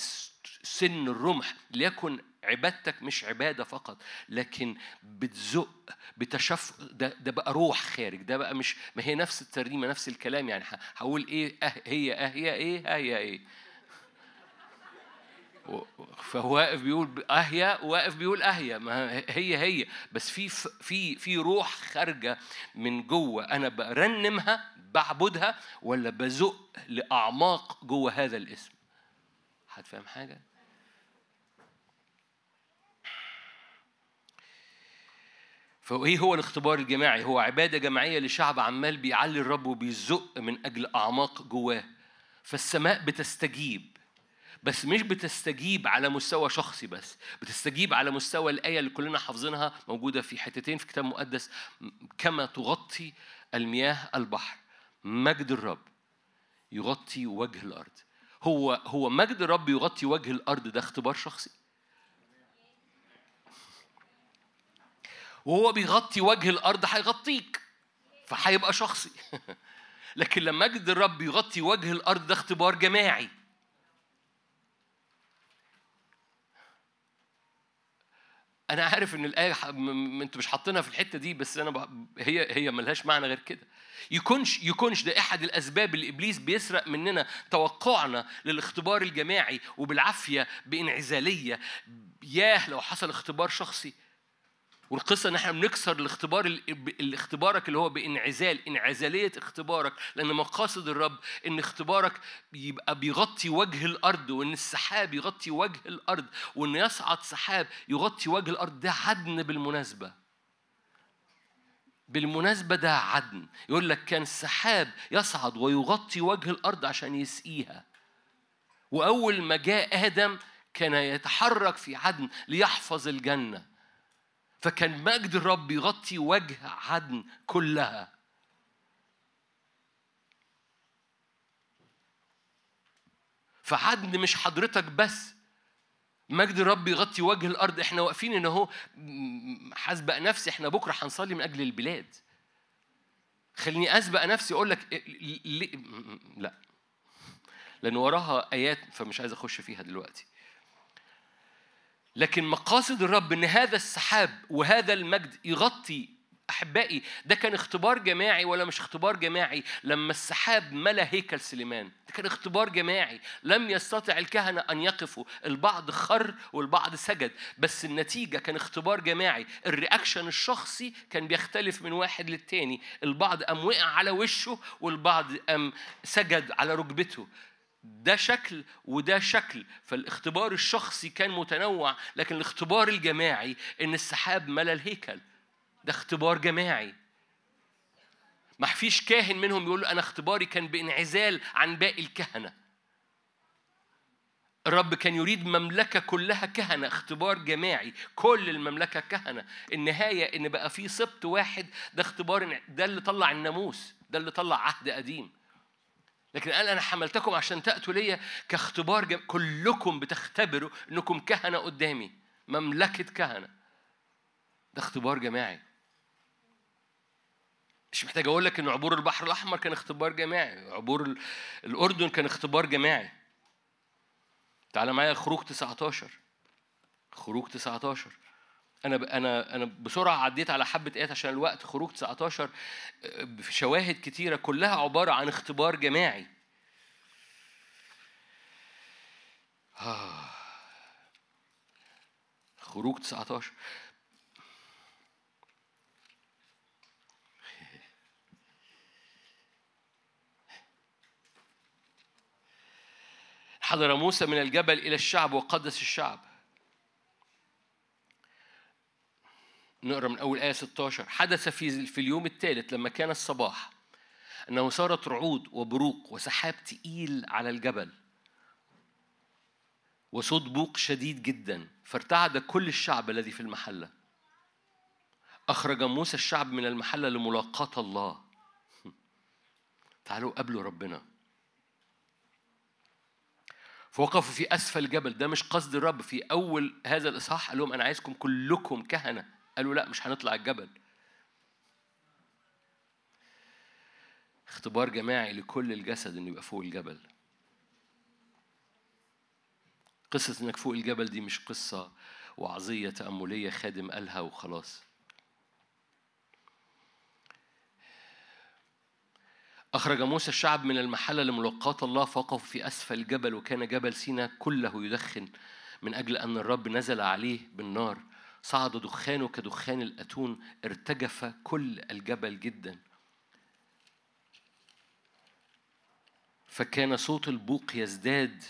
سن الرمح ليكن عبادتك مش عبادة فقط لكن بتزق بتشف ده, ده بقى روح خارج ده بقى مش ما هي نفس الترنيمة نفس الكلام يعني هقول إيه أه هي أه هي إيه هي إيه. فهو واقف بيقول اهيا واقف بيقول اهيا ما هي هي. بس في في في روح خارجة من جوه أنا برنمها بعبدها ولا بزق لأعماق جوه هذا الاسم؟ حد فاهم حاجة؟ فإيه هو الاختبار الجماعي؟ هو عبادة جماعية لشعب عمال بيعلي الرب وبيزق من أجل أعماق جواه. فالسماء بتستجيب بس مش بتستجيب على مستوى شخصي بس بتستجيب على مستوى الآية اللي كلنا حافظينها موجودة في حتتين في كتاب مقدس كما تغطي المياه البحر. مجد الرب يغطي وجه الأرض. هو هو مجد الرب يغطي وجه الأرض ده اختبار شخصي. وهو بيغطي وجه الأرض هيغطيك فهيبقى شخصي. لكن لما مجد الرب يغطي وجه الأرض ده اختبار جماعي. أنا عارف إن الآية أنتوا مش حاطينها في الحتة دي بس أنا ب... هي هي ملهاش معنى غير كده. يكونش يكونش ده أحد الأسباب اللي إبليس بيسرق مننا توقعنا للاختبار الجماعي وبالعافية بإنعزالية. ياه لو حصل اختبار شخصي. والقصة إن إحنا بنكسر الاختبار ال- اختبارك اللي هو بإنعزال إنعزالية اختبارك لأن مقاصد الرب إن اختبارك يبقى بيغطي وجه الأرض وإن السحاب يغطي وجه الأرض وإن يصعد سحاب يغطي وجه الأرض ده عدن بالمناسبة. بالمناسبة ده عدن. يقول لك كان السحاب يصعد ويغطي وجه الأرض عشان يسقيها. وأول ما جاء آدم كان يتحرك في عدن ليحفظ الجنة. فكان مجد الرب يغطي وجه عدن كلها. فعدن مش حضرتك بس مجد الرب يغطي وجه الأرض. إحنا واقفين إن هو م- حسبق نفسي إحنا بكرة هنصلي من أجل البلاد. خليني أسبق نفسي أقول لك إيه- لا. لأن وراها آيات فمش عايز أخش فيها دلوقتي. لكن مقاصد الرب إن هذا السحاب وهذا المجد يغطي أحبائي ده كان اختبار جماعي ولا مش اختبار جماعي؟ لما السحاب ملا هيكل سليمان ده كان اختبار جماعي. لم يستطع الكهنة أن يقفوا البعض خر والبعض سجد بس النتيجة كان اختبار جماعي. الرياكشن الشخصي كان بيختلف من واحد للتاني. البعض قام وقع على وشه والبعض قام سجد على ركبته. ده شكل وده شكل. فالاختبار الشخصي كان متنوع لكن الاختبار الجماعي إن السحاب ملا الهيكل. ده اختبار جماعي. ما فيش كاهن منهم يقول أنا اختباري كان بانعزال عن باقي الكهنة. الرب كان يريد مملكة كلها كهنة اختبار جماعي. كل المملكة كهنة. النهاية إن بقى في سبط واحد ده اختبار ده اللي طلع الناموس ده اللي طلع عهد قديم. لكن قال أنا حملتكم عشان تأتوا ليا كاختبار جم... كلكم بتختبروا إنكم كهنة قدامي. مملكة كهنة. ده اختبار جماعي. مش محتاج أقول لك إن عبور البحر الأحمر كان اختبار جماعي. عبور ال- الأردن كان اختبار جماعي. تعال معايا خروج 19 خروج 19 أنا. أنا أنا بسرعة عديت على حبة آيات عشان الوقت خروج 19 آه، في شواهد كتيرة كلها عبارة عن اختبار جماعي آه. خروج 19 حضر موسى من الجبل إلى الشعب وقدس الشعب نقرا من أول آية 16 حدث في في اليوم الثالث لما كان الصباح أنه صارت رعود وبروق وسحاب تقيل على الجبل وصوت بوق شديد جدا فارتعد كل الشعب الذي في المحلة. أخرج موسى الشعب من المحلة لملاقاة الله. تعالوا قابلوا ربنا. فوقفوا في أسفل الجبل ده مش قصد الرب. في أول هذا الإصحاح قال لهم أنا عايزكم كلكم كهنة. قالوا لا مش هنطلع الجبل. اختبار جماعي لكل الجسد إنه يبقى فوق الجبل. قصة إنك فوق الجبل دي مش قصة وعظية تأملية خادم قالها وخلاص. أخرج موسى الشعب من المحلة لملاقاة الله فوقفوا في أسفل الجبل وكان جبل سينا كله يدخن من أجل أن الرب نزل عليه بالنار. صعد دخانه كدخان الأتون ارتجف كل الجبل جدا. فكان صوت البوق يزداد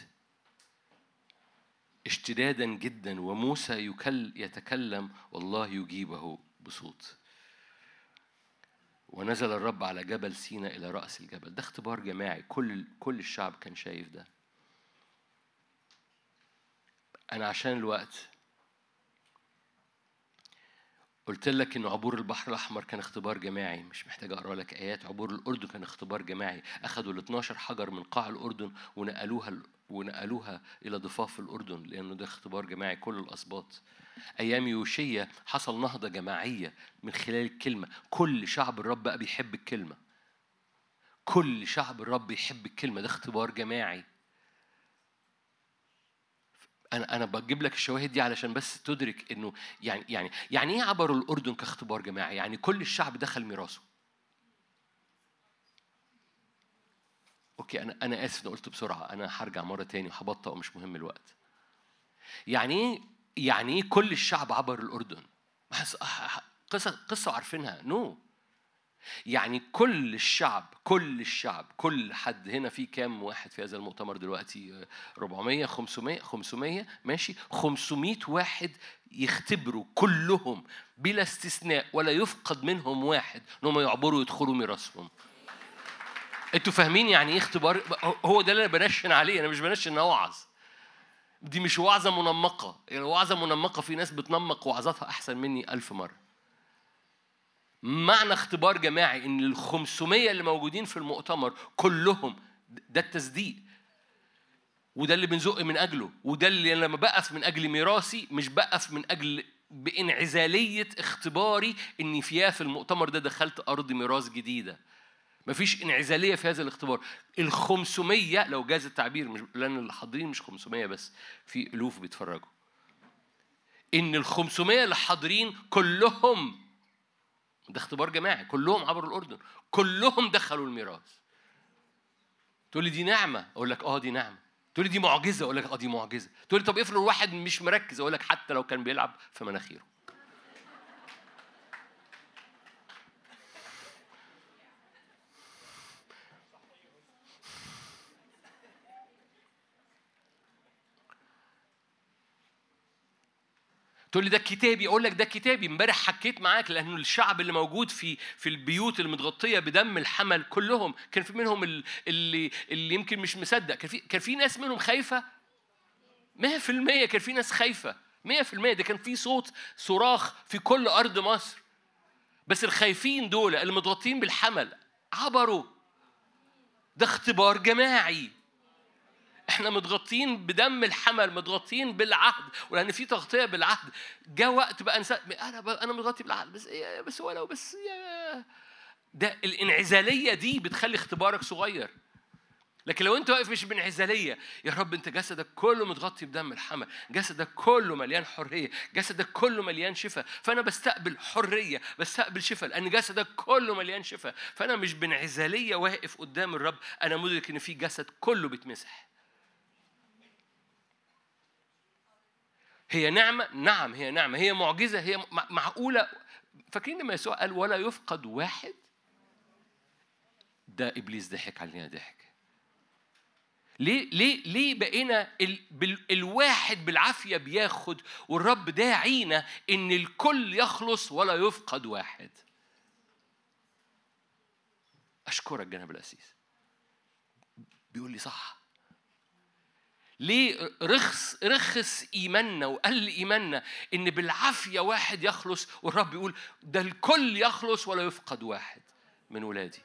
اشتدادا جدا وموسى يكل يتكلم والله يجيبه بصوت. ونزل الرب على جبل سينا إلى رأس الجبل. ده اختبار جماعي. كل كل الشعب كان شايف ده. أنا عشان الوقت قلت لك ان عبور البحر الأحمر كان اختبار جماعي مش محتاج أقرأ لك آيات عبور الأردن كان اختبار جماعي. أخذوا ال 12 حجر من قاع الأردن ونقلوها ونقلوها إلى ضفاف الأردن لأنه ده اختبار جماعي كل الأسباط. أيام يوشيا حصل نهضة جماعية من خلال الكلمة. كل شعب الرب بقى بيحب الكلمة. كل شعب الرب يحب الكلمة. ده اختبار جماعي. أنا أنا بجيب لك الشواهد دي علشان بس تدرك إنه يعني يعني يعني إيه عبروا الأردن كاختبار جماعي؟ يعني كل الشعب دخل ميراثه. أوكي أنا أنا آسف اني قلت بسرعة. أنا هرجع مرة تاني وهبطأ ومش مهم الوقت. يعني إيه يعني إيه كل الشعب عبر الأردن؟ بس- قصة قصة عارفينها نو. no. يعني كل الشعب كل الشعب كل حد هنا في كام واحد في هذا المؤتمر دلوقتي؟ 400 500 500 ماشي؟ 500 واحد يختبروا كلهم بلا استثناء ولا يفقد منهم واحد انهم يعبروا يدخلوا ميراثهم. أنتوا فاهمين يعني إيه اختبار؟ هو ده اللي أنا بنشن عليه أنا مش بنشن إن اوعظ دي مش وعظة منمقة يعني وعظة منمقة في ناس بتنمق وعظاتها أحسن مني ألف مرة. معنى اختبار جماعي إن ال 500 اللي موجودين في المؤتمر كلهم ده التصديق. وده اللي بنزق من أجله. وده اللي لما بقف من أجل ميراثي مش بقف من أجل بإنعزالية اختباري إني فيها في المؤتمر ده دخلت ارض ميراث جديدة. مفيش إنعزالية في هذا الاختبار. ال 500 لو جاز التعبير مش لأن اللي حاضرين مش 500 بس في ألوف بيتفرجوا. إن ال 500 اللي حاضرين كلهم ده اختبار جماعي كلهم عبروا الأردن كلهم دخلوا الميراث. تقول لي دي نعمة؟ أقول لك آه دي نعمة. تقول لي دي معجزة؟ أقول لك آه دي معجزة. تقول لي طب افرض واحد مش مركز أقول لك حتى لو كان بيلعب في مناخيره. تقول لي ده كتابي أقول لك ده كتابي. امبارح حكيت معاك لأنه الشعب اللي موجود في في البيوت اللي متغطيه بدم الحمل كلهم كان في منهم ال- اللي اللي يمكن مش مصدق. كان في كان في ناس منهم خايفة؟ 100% كان في ناس خايفة. 100% ده كان في صوت صراخ في كل أرض مصر. بس الخايفين دول اللي بالحمل عبروا. ده اختبار جماعي. إحنا متغطين بدم الحمل متغطين بالعهد ولأن في تغطية بالعهد. جاء وقت بقى نسا... أنا بقى أنا متغطي بالعهد بس إيه بس ولو بس يا. ده الانعزالية دي بتخلي اختبارك صغير. لكن لو أنت واقف مش بانعزالية يا رب أنت جسدك كله متغطي بدم الحمل جسدك كله مليان حرية جسدك كله مليان شفاء فأنا بستقبل حرية بستقبل شفاء لأن جسدك كله مليان شفاء فأنا مش بانعزالية واقف قدام الرب أنا مدرك إن في جسد كله بيتمسح. هي نعمة؟ نعم هي نعمة. هي معجزة؟ هي مع- معقولة؟ فاكرين لما يسوع قال ولا يفقد واحد؟ ده إبليس ضحك علينا ضحك. ليه ليه ليه بقينا ال... بال... الواحد بالعافية بياخد والرب داعينا إن الكل يخلص ولا يفقد واحد؟ أشكرك جناب الأسيس. بيقول لي صح. ليه رخص رخص إيماننا وقل إيماننا إن بالعافية واحد يخلص والرب يقول ده الكل يخلص ولا يفقد واحد من ولادي.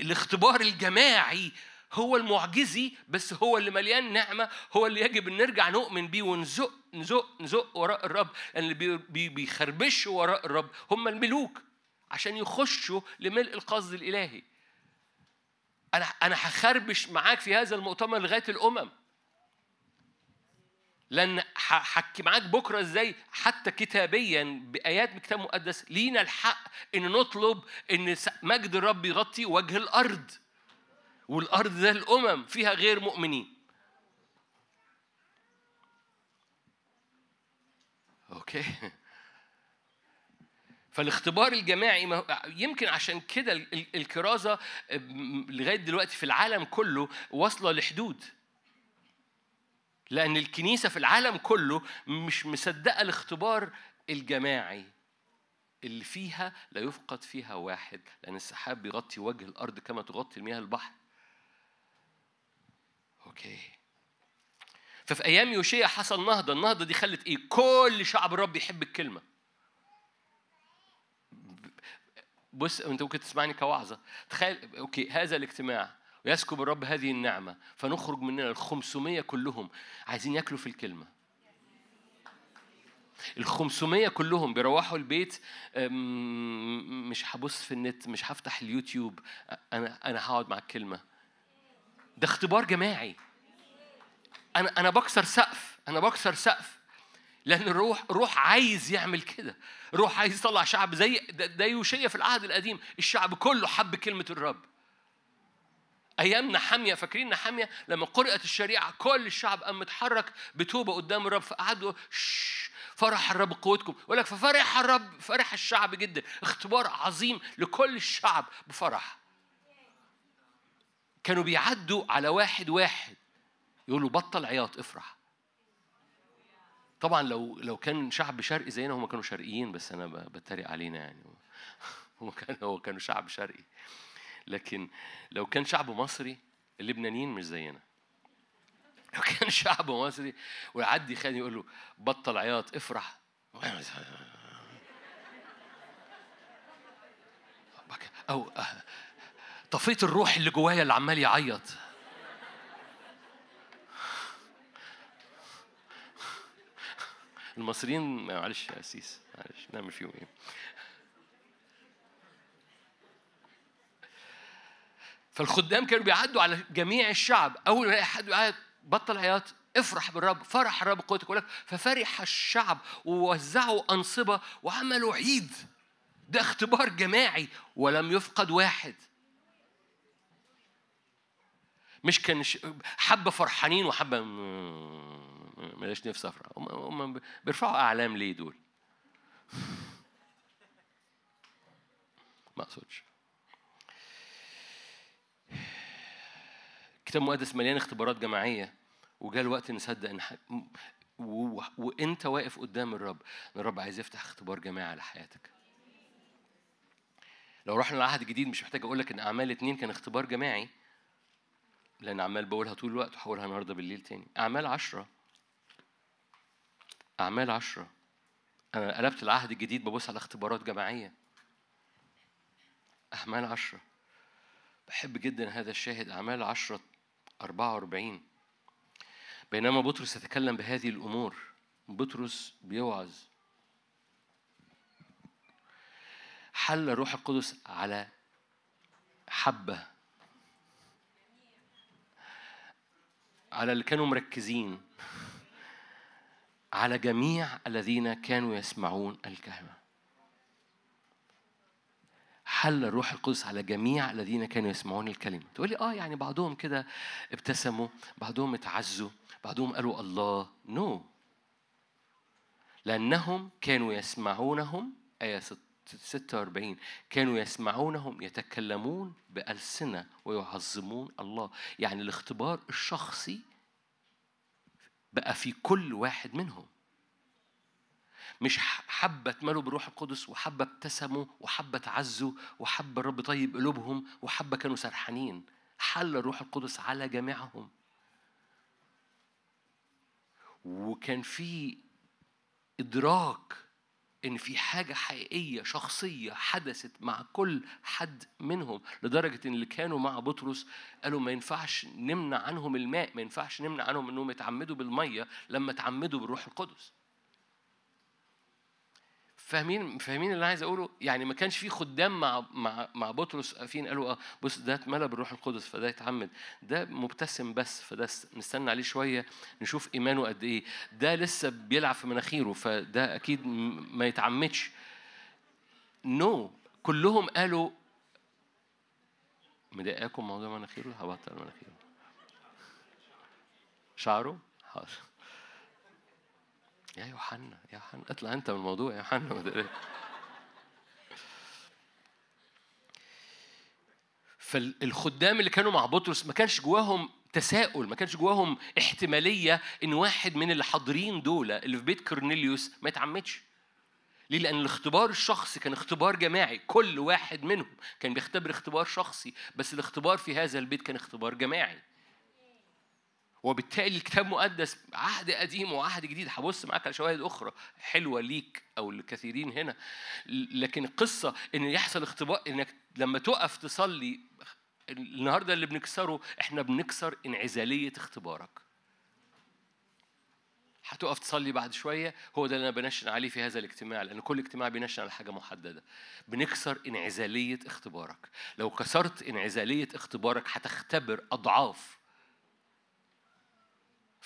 الاختبار الجماعي هو المعجزي بس هو اللي مليان نعمة هو اللي يجب إن نرجع نؤمن بيه ونزق نزق نزق وراء الرب لأن اللي بي- بي- بيخربشوا وراء الرب هم الملوك عشان يخشوا لملء القصد الإلهي. أنا أنا هخربش معاك في هذا المؤتمر لغاية الأمم. لأن هحكي معاك بكرة إزاي حتى كتابيا بآيات من كتاب مقدس لينا الحق إن نطلب إن مجد الرب يغطي وجه الأرض. والأرض ده الأمم فيها غير مؤمنين. okay. فالاختبار الجماعي ما يمكن عشان كده ال- ال- الكرازة م- لغاية دلوقتي في العالم كله واصلة لحدود. لأن الكنيسة في العالم كله مش مصدقة الاختبار الجماعي اللي فيها لا يفقد فيها واحد لأن السحاب بيغطي وجه الأرض كما تغطي المياه البحر. okay. ففي أيام يوشيا حصل نهضة. النهضة دي خلت إيه؟ كل شعب الرب يحب الكلمة. بص انت ممكن تسمعني كوعظة. تخيل okay هذا الاجتماع ويسكب الرب هذه النعمة فنخرج مننا ال 500 كلهم عايزين ياكلوا في الكلمة. ال 500 كلهم بيروحوا البيت مش هبص في النت مش هفتح اليوتيوب أنا أنا هقعد مع الكلمة. ده اختبار جماعي. أنا أنا بكسر سقف أنا بكسر سقف. لأن الروح الروح عايز يعمل كده. الروح عايز يطلع شعب زي يوشيا في العهد القديم. الشعب كله حب كلمة الرب. أيام نحامية فاكرين نحامية؟ لما قرأت الشريعة كل الشعب قام متحرك بتوبة قدام الرب فقعدوا فرح الرب قوتكم. يقول لك ففرح الرب فرح الشعب جدا. اختبار عظيم لكل الشعب بفرح. كانوا بيعدوا على واحد واحد. يقولوا بطل عياط افرح. طبعا لو لو كان شعب شرقي زينا هم كانوا شرقيين بس أنا بتريق علينا يعني. هم كانوا كانوا شعب شرقي. لكن لو كان شعب مصري اللبنانيين مش زينا. لو كان شعب مصري ويعدي خان يقول له بطل عياط افرح. أو طفيت الروح اللي جوايا اللي عمال يعيط. المصريين معلش يا أسيس معلش نعمل فيهم إيه؟ فالخدام كانوا بيعدوا على جميع الشعب. أول ما يلاقي حد قاعد بطل عياط افرح بالرب فرح الرب قوتك يقول لك ففرح الشعب ووزعوا أنصبة وعملوا عيد. ده اختبار جماعي ولم يفقد واحد. مش كان حبة فرحانين وحبة م- ملاش نفسي افرح هم بيرفعوا أعلام ليه دول؟ ما أقصدش. الكتاب المقدس مليان اختبارات جماعية وجاء الوقت نصدق إن ح... و... وإنت واقف قدام الرب إن الرب عايز يفتح اختبار جماعي على حياتك. لو رحنا العهد الجديد مش محتاج أقول لك إن أعمال اتنين كان اختبار جماعي لأن عمال بقولها طول الوقت وهقولها النهارده بالليل تاني. أعمال عشرة أعمال عشرة. أنا قلبت العهد الجديد ببص على اختبارات جماعية. أعمال عشرة. بحب جدا هذا الشاهد أعمال عشرة 44 بينما بطرس يتكلم بهذه الأمور. بطرس بيوعظ. حل روح القدس على حبة. على اللي كانوا مركزين. على جميع الذين كانوا يسمعون الكلمة. حل الروح القدس على جميع الذين كانوا يسمعون الكلمة. تقول لي آه يعني بعضهم كده ابتسموا بعضهم اتعزوا بعضهم قالوا الله. نو no. لأنهم كانوا يسمعونهم آية 46 كانوا يسمعونهم يتكلمون بألسنة ويعظمون الله. يعني الاختبار الشخصي بقى في كل واحد منهم. مش حبة اتملوا بالروح القدس وحبة ابتسموا وحبة تعزوا وحبة الرب طيب قلوبهم وحبة كانوا سرحانين. حل الروح القدس على جميعهم. وكان في إدراك إن في حاجة حقيقية شخصية حدثت مع كل حد منهم لدرجة إن اللي كانوا مع بطرس قالوا ما ينفعش نمنع عنهم الماء ما ينفعش نمنع عنهم إنهم يتعمدوا بالمية لما تعمدوا بالروح القدس. فاهمين فاهمين اللي عايز أقوله؟ يعني ما كانش في خدام مع مع مع بطرس واقفين قالوا آه بص ده اتملى بالروح القدس فده يتعمد. ده مبتسم بس فده نستنى عليه شوية نشوف إيمانه قد إيه. ده لسه بيلعب في مناخيره فده أكيد ما يتعمدش. نو no. كلهم قالوا مضايقاكم موضوع مناخيره؟ هبطل مناخيره. شعره؟ حاضر. يا يوحنا يا يوحنا اطلع انت من الموضوع يا يوحنا. فالخدام اللي كانوا مع بطرس ما كانش جواهم تساؤل ما كانش جواهم احتمالية إن واحد من اللي حاضرين دول اللي في بيت كورنيليوس ما يتعمدش ليه؟ لأن الاختبار الشخصي كان اختبار جماعي، كل واحد منهم كان بيختبر اختبار شخصي، بس الاختبار في هذا البيت كان اختبار جماعي. وبالتالي الكتاب المقدس عهد قديم وعهد جديد. هبص معاك على شواهد أخرى حلوة ليك أو للكثيرين هنا. لكن القصة إن يحصل اختبار إنك لما تقف تصلي النهارده اللي بنكسره إحنا بنكسر انعزالية اختبارك. هتقف تصلي بعد شوية هو ده اللي أنا بنشن عليه في هذا الاجتماع لأن كل اجتماع بينشن على حاجة محددة. بنكسر انعزالية اختبارك. لو كسرت انعزالية اختبارك هتختبر أضعاف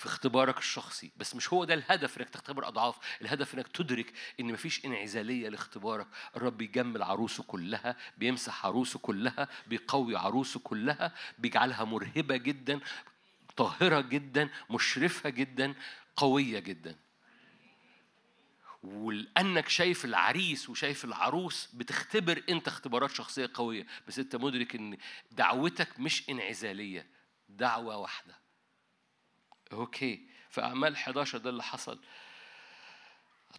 في اختبارك الشخصي بس مش هو ده الهدف إنك تختبر أضعاف الهدف إنك تدرك إن مفيش انعزالية لاختبارك. الرب بيجمل عروسه كلها بيمسح عروسه كلها بيقوي عروسه كلها بيجعلها مرهبة جدا طاهرة جدا مشرفة جدا قوية جدا. ولأنك شايف العريس وشايف العروس بتختبر أنت اختبارات شخصية قوية بس أنت مدرك إن دعوتك مش انعزالية دعوة واحدة. أوكي. في أعمال 11 ده اللي حصل.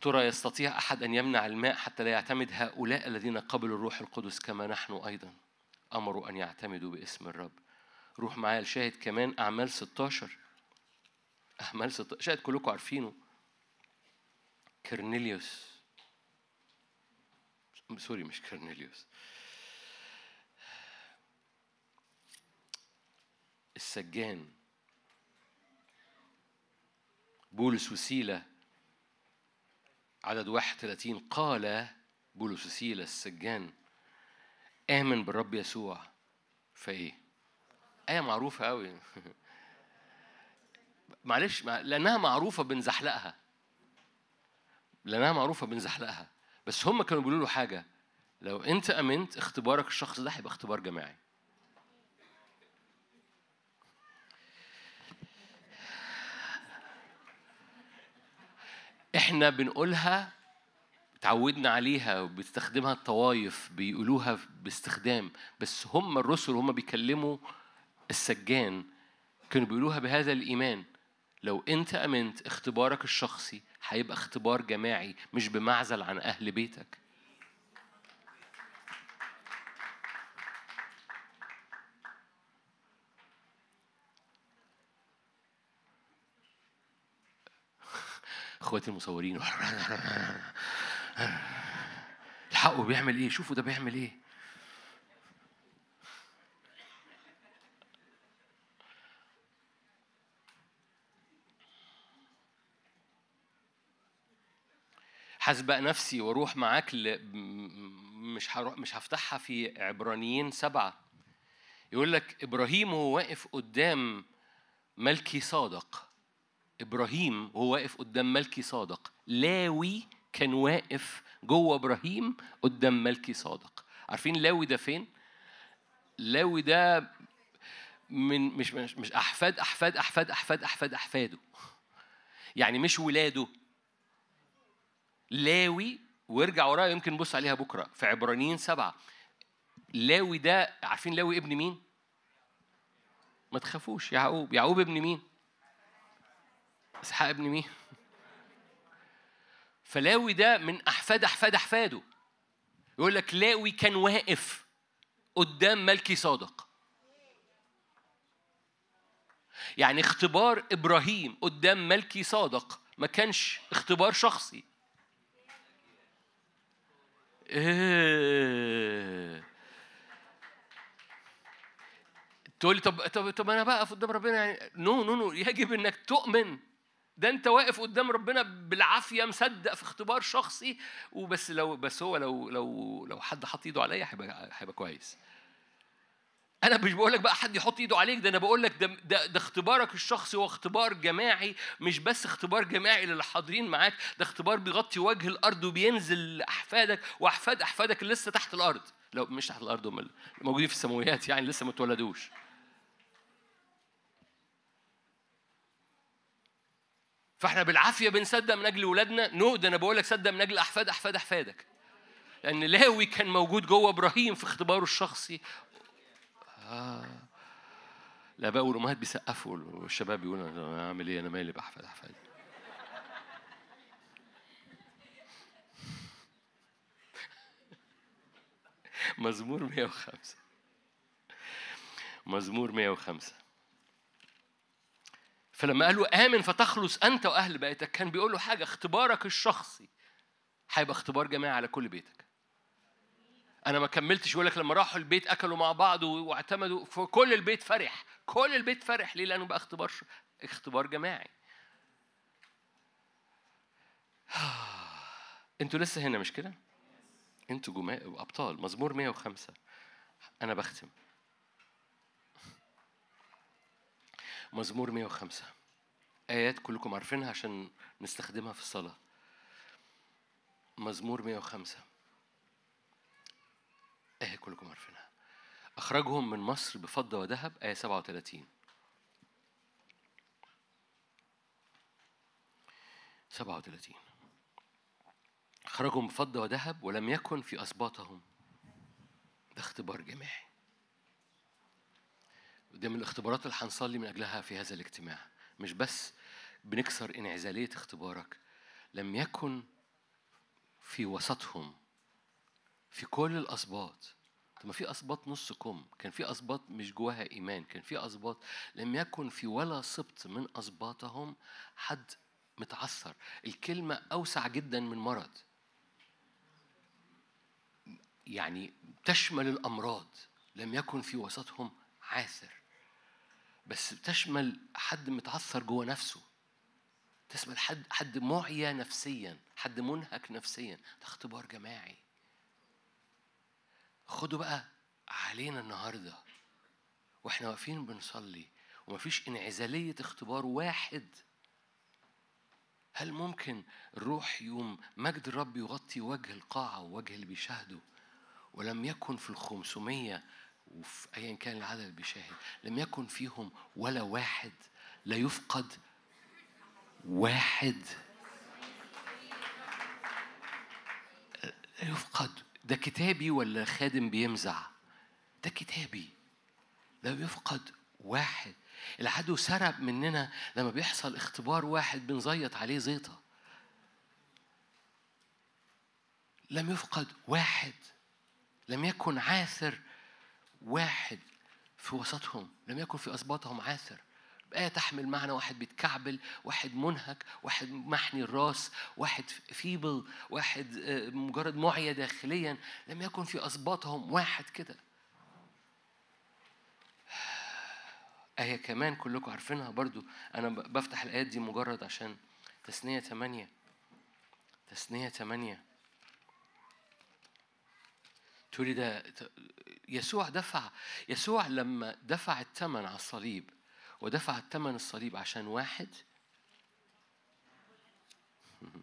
ترى يستطيع أحد أن يمنع الماء حتى لا يعتمد هؤلاء الذين قبلوا الروح القدس كما نحن أيضا. أمروا أن يعتمدوا باسم الرب. روح معايا الشاهد كمان أعمال 16 أعمال 16 شاهد كلكم عارفينه. كرنيليوس. سوري مش كرنيليوس. السجان. بولس وسيلة عدد 31 قال بولس وسيلة السجان آمن بالرب يسوع. فإيه؟ آية معروفة أوي. معلش مع- لأنها معروفة بنزحلقها. لأنها معروفة بنزحلقها. بس هم كانوا بيقولوا له حاجة لو أنت آمنت اختبارك الشخص ده هيبقى اختبار جماعي. إحنا بنقولها اتعودنا عليها وبتستخدمها الطوايف بيقولوها باستخدام. بس هم الرسل هم بيكلموا السجان كانوا بيقولوها بهذا الإيمان. لو أنت أمنت اختبارك الشخصي هيبقى اختبار جماعي مش بمعزل عن أهل بيتك. اخواتي المصورين. الحقوا بيعمل إيه؟ شوفوا ده بيعمل إيه. هسبق نفسي وأروح معاك ل... مش هروح مش هفتحها في عبرانيين سبعة. يقول لك إبراهيم وهو واقف قدام ملكي صادق. إبراهيم وهو واقف قدام ملكي صادق. لاوي كان واقف جوه إبراهيم قدام ملكي صادق. عارفين لاوي ده فين؟ لاوي ده من مش مش, مش أحفاد أحفاد أحفاد أحفاد أحفاد أحفاده. يعني مش ولاده. لاوي وارجع ورايا يمكن نبص عليها بكرة في عبرانيين سبعة. لاوي ده عارفين لاوي ابن مين؟ ما تخافوش يعقوب. يعقوب ابن مين؟ أسحاق ابن مين؟ فلاوي ده من أحفاد أحفاد أحفاده يقول لك لاوي كان واقف قدام ملكي صادق يعني اختبار إبراهيم قدام ملكي صادق ما كانش اختبار شخصي. تقول لي طب طب طب أنا بقف قدام ربنا يعني no no no يجب إنك تؤمن ده انت واقف قدام ربنا بالعافية مصدق في اختبار شخصي وبس لو بس هو لو لو لو حد حط ايده عليا هيبقى هيبقى كويس. أنا مش بقول لك بقى حد يحط ايده عليك ده أنا بقول لك ده, ده ده اختبارك الشخصي هو اختبار جماعي مش بس اختبار جماعي للي حاضرين معاك ده اختبار بيغطي وجه الأرض وبينزل لاحفادك وأحفاد أحفادك اللي لسه تحت الأرض. لو مش تحت الأرض هم موجودين في السماويات يعني لسه ما اتولدوش. فاحنا بالعافية بنصدق من أجل ولادنا. نو ده أنا بقول لك صدق من أجل أحفاد أحفاد أحفادك. لأن لاوي كان موجود جوه إبراهيم في اختباره الشخصي. آه. الاباء والأمهات بيسقفوا والشباب بيقولوا أنا اعمل إيه؟ أنا مالي بأحفاد أحفادي. مزمور 105 مزمور 105 فلما قال له آمن فتخلص أنت وأهل بيتك كان بيقول له حاجة اختبارك الشخصي. هيبقى اختبار جماعي على كل بيتك. أنا ما كملتش يقول لك لما راحوا البيت أكلوا مع بعض واعتمدوا فكل البيت فرح كل البيت فرح. ليه؟ لأنه بقى اختبار ش- اختبار جماعي. أنتوا لسه هنا مش كده؟ أنتوا جماعي أبطال مزمور 105 أنا بختم. مزمور 105 آيات كلكم عارفينها عشان نستخدمها في الصلاة. مزمور 105 آية كلكم عارفينها. أخرجهم من مصر بفضة وذهب. آية 37 37 أخرجهم بفضة وذهب ولم يكن في أسباطهم. ده اختبار جماعي. ودي من الاختبارات اللي هنصلي من أجلها في هذا الاجتماع. مش بس بنكسر انعزالية اختبارك لم يكن في وسطهم في كل الأسباط. طب ما في أسباط نص كم كان في أسباط مش جواها إيمان كان في أسباط لم يكن في ولا سبط من أسباطهم حد متعثر. الكلمة أوسع جدا من مرض. يعني تشمل الأمراض لم يكن في وسطهم عاثر. بس تشمل حد متعثر جوه نفسه. تشمل حد حد معيا نفسيا حد منهك نفسيا. ده اختبار جماعي. خدوا بقى علينا النهارده. وإحنا واقفين بنصلي ومفيش انعزالية اختبار واحد. هل ممكن الروح يوم مجد الرب يغطي وجه القاعة ووجه اللي بيشاهدوا ولم يكن في الخمسمية وفي أيا كان العدد اللي بيشاهد لم يكن فيهم ولا واحد لا يفقد واحد. لا يفقد. ده كتابي ولا خادم بيمزع؟ ده كتابي. لا يفقد واحد. العدو سرب مننا لما بيحصل اختبار واحد بنزيط عليه زيطة. لم يفقد واحد. لم يكن عاثر واحد في وسطهم لم يكن في أسباطهم عاثر. آية تحمل معنى واحد بيتكعبل واحد منهك واحد محني الراس واحد فيبل واحد آه، مجرد معيا داخليا. لم يكن في أسباطهم واحد كده. آية كمان كلكم عارفينها برضو. أنا بفتح الآيات دي مجرد عشان تثنية ثمانية تثنية ثمانية تقولي ده يسوع دفع يسوع لما دفع الثمن على الصليب ودفع الثمن الصليب عشان واحد؟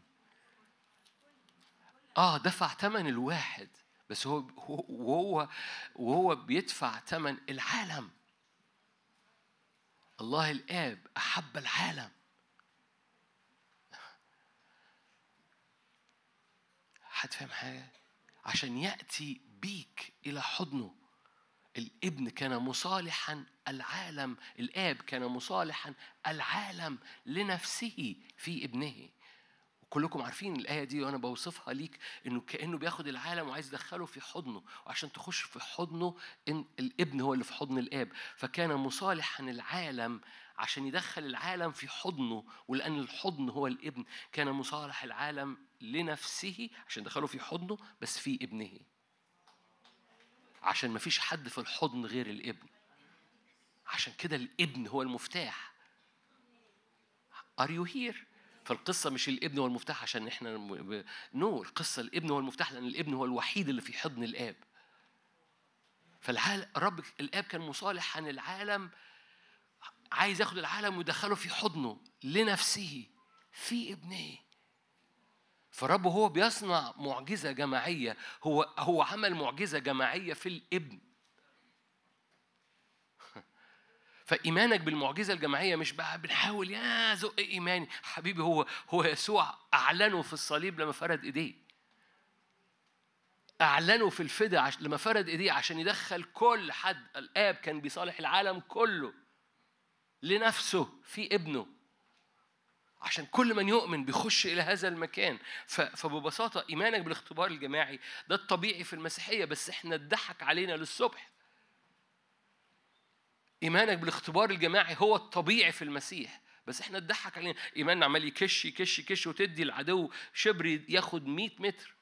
آه دفع ثمن الواحد بس هو هو- وهو وهو بيدفع ثمن العالم. الله الآب أحب العالم. حد فاهم حاجة؟ عشان يأتي بيك إلى حضنه. الابن كان مصالحا العالم الآب كان مصالحا العالم لنفسه في ابنه. كلكم عارفين الآية دي وأنا بوصفها ليك إنه كأنه بياخد العالم وعايز يدخله في حضنه. وعشان تخش في حضنه إن الابن هو اللي في حضن الآب. فكان مصالحا العالم عشان يدخل العالم في حضنه ولأن الحضن هو الابن. كان مصالح العالم لنفسه عشان يدخله في حضنه بس في ابنه. عشان ما فيش حد في الحضن غير الابن. عشان كده الابن هو المفتاح. Are you here؟ فالقصة مش الابن هو المفتاح عشان إحنا نو no, القصة الابن هو المفتاح لأن الابن هو الوحيد اللي في حضن الآب. فالعالم رب الآب كان مصالح عن العالم عايز ياخد العالم ويدخله في حضنه لنفسه في ابنه. فالرب هو بيصنع معجزة جماعية. هو هو عمل معجزة جماعية في الابن. فإيمانك بالمعجزة الجماعية مش بقى بنحاول يا زق إيماني. حبيبي هو هو يسوع أعلنه في الصليب لما فرد إيديه. أعلنه في الفدا. لما فرد إيديه عشان يدخل كل حد. الآب كان بيصالح العالم كله لنفسه في ابنه. عشان كل من يؤمن بيخش إلى هذا المكان. فببساطة إيمانك بالاختبار الجماعي ده الطبيعي في المسيحية بس إحنا اتضحك علينا للصبح. إيمانك بالاختبار الجماعي هو الطبيعي في المسيح بس إحنا اتضحك علينا. إيماننا عمال يكش يكش يكش وتدي العدو شبر ياخد 100 متر.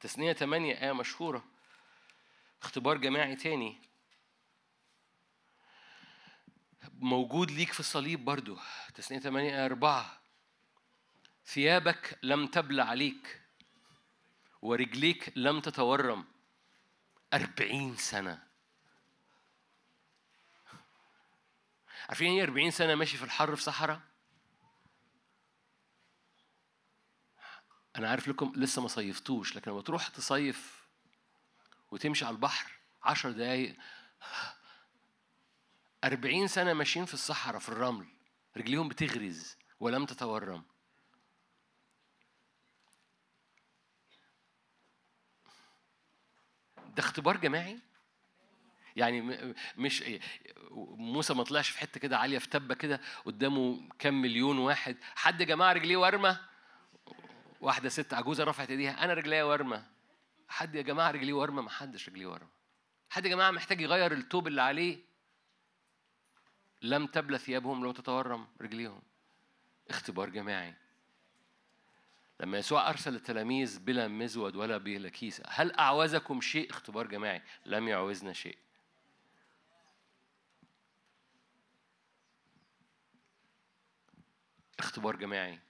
تثنية 8 آية مشهورة. اختبار جماعي تاني. موجود ليك في الصليب برضو. تثنية 8 آية 4 ثيابك لم تبلى عليك ورجليك لم تتورم أربعين سنة. عارفين إيه 40 سنة ماشي في الحر في صحراء؟ أنا عارف لكم لسه ما صيفتوش لكن لما تروح تصيف وتمشي على البحر عشر دقايق أربعين سنة ماشيين في الصحراء في الرمل. رجليهم بتغرز ولم تتورم. ده اختبار جماعي؟ يعني مش موسى ما طلعش في حتة كده عالية في تبة كده قدامه كام مليون واحد. حد يا جماعة رجليه ورمه واحدة ست عجوزة رفعت إيديها. أنا رجليا ورمه حد يا جماعة رجليه ورمه ما حدش رجليه ورمه حد يا جماعة محتاج يغير التوب اللي عليه؟ لم تبلى ثيابهم لو تتورم رجليهم. اختبار جماعي. لما يسوع أرسل التلاميذ بلا مزود ولا بلا كيسة هل أعوزكم شيء؟ اختبار جماعي. لم يعوزنا شيء. اختبار جماعي.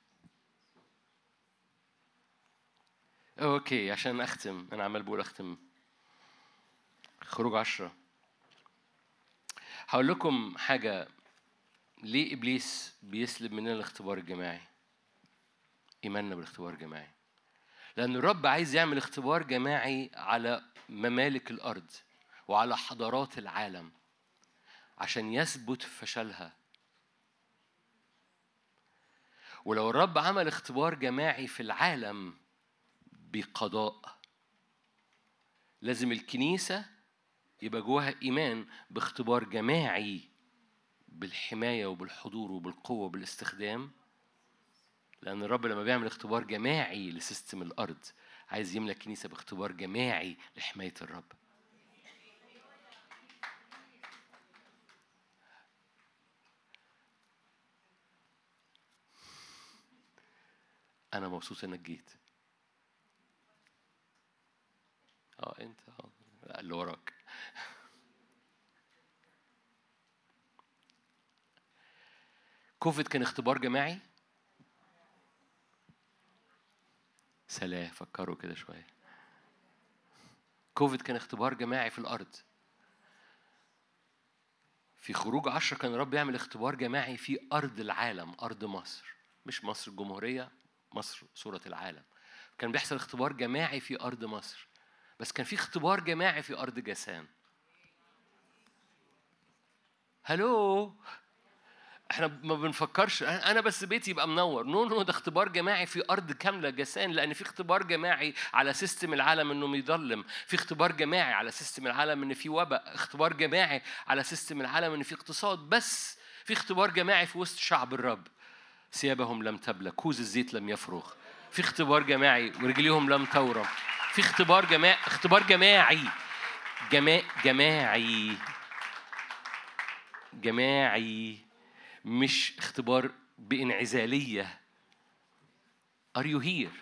أوكي عشان أختم. أنا عمال بقول أختم. خروج عشرة. هقول لكم حاجة. ليه إبليس بيسلب مننا الاختبار الجماعي؟ إيماننا بالاختبار الجماعي. لأن الرب عايز يعمل اختبار جماعي على ممالك الأرض وعلى حضارات العالم عشان يثبت فشلها. ولو الرب عمل اختبار جماعي في العالم بقضاء لازم الكنيسة يبقى جواها إيمان باختبار جماعي بالحماية وبالحضور وبالقوة وبالاستخدام. لأن الرب لما بيعمل اختبار جماعي لسيستم الأرض عايز يملى الكنيسة باختبار جماعي لحماية الرب. أنا مبسوط إنك جيت. أنت. آه لا اللي وراك. كوفيد كان اختبار جماعي؟ سلام فكروا كده شوية. كوفيد كان اختبار جماعي في الأرض. في خروج عشرة كان الرب يعمل اختبار جماعي في أرض العالم أرض مصر. مش مصر الجمهورية مصر صورة العالم. كان بيحصل اختبار جماعي في أرض مصر. بس كان في اختبار جماعي في أرض جاسان hello؟ إحنا ما بنفكرش أنا بس بيتي يبقى منور. no no ده اختبار جماعي في أرض كاملة جسان لأن في اختبار جماعي على system العالم إنه يضلم في اختبار جماعي على system العالم إن في وباء. اختبار جماعي على system العالم إن في اقتصاد. بس في اختبار جماعي في وسط شعب الرب. ثيابهم لم تبلى كوز الزيت لم يفرغ. في اختبار جماعي ورجليهم لم تورم. في اختبار جماعي اختبار جماعي. جما... جماعي. جماعي. مش اختبار بانعزالية. Are you here؟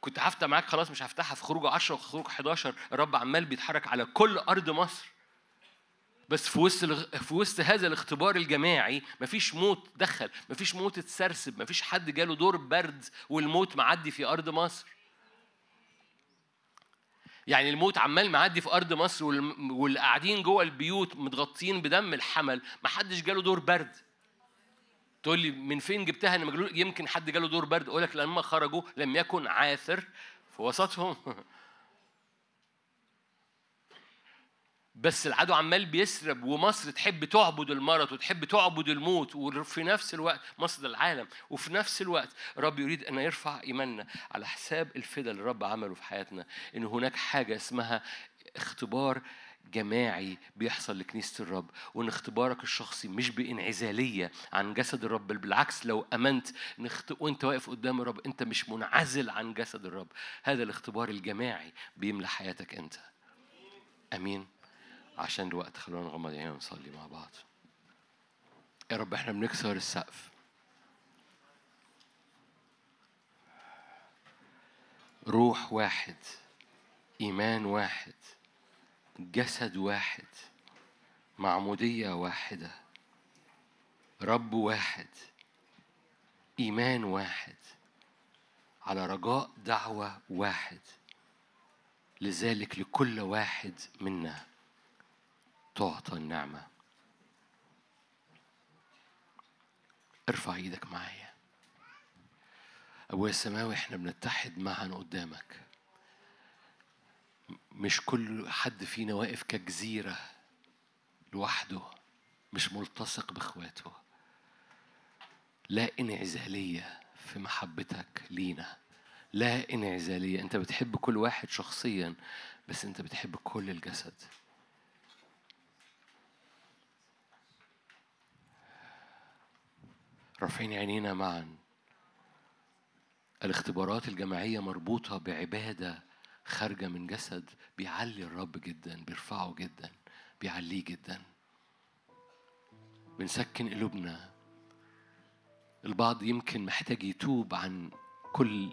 كنت هفتح معاك خلاص مش هفتحها. في خروج 10 وخروج 11 الرب عمال بيتحرك على كل أرض مصر. بس في وسط في وسط هذا الاختبار الجماعي مفيش موت دخل مفيش موت اتسرسب مفيش حد جاله دور برد والموت معدي في أرض مصر. يعني الموت عمال معدي في أرض مصر والم- واللي قاعدين جوه البيوت متغطين بدم الحمل ما حدش جاله دور برد. تقول لي من فين جبتها؟ ان يمكن حد جاله دور برد. أقول لك لما خرجوا لم يكن عاثر في وسطهم. بس العدو عمال بيسرب ومصر تحب تعبد المرض وتحب تعبد الموت وفي نفس الوقت مصر العالم وفي نفس الوقت الرب يريد أن يرفع إيماننا على حساب الفدا اللي الرب عمله في حياتنا إن هناك حاجة اسمها اختبار جماعي بيحصل لكنيسة الرب وإن اختبارك الشخصي مش بإنعزالية عن جسد الرب بل بالعكس لو أمنت إن اخت... وأنت واقف قدام الرب أنت مش منعزل عن جسد الرب. هذا الاختبار الجماعي بيملى حياتك أنت. أمين. عشان الوقت خلونا نغمض عينينا ونصلي مع بعض. يا رب إحنا بنكسر السقف. روح واحد إيمان واحد جسد واحد معمودية واحدة رب واحد إيمان واحد على رجاء دعوة واحد لذلك لكل واحد منا. تعطى النعمة. ارفع إيدك معايا. أبويا السماوي إحنا بنتحد معا قدامك. مش كل حد فينا واقف كجزيرة لوحده مش ملتصق بإخواته. لا انعزالية في محبتك لينا. لا انعزالية. أنت بتحب كل واحد شخصيا بس أنت بتحب كل الجسد. رافعين عينينا معا. الاختبارات الجماعية مربوطة بعبادة خارجة من جسد بيعلي الرب جدا بيرفعه جدا بيعليه جدا. بنسكن قلوبنا. البعض يمكن محتاج يتوب عن كل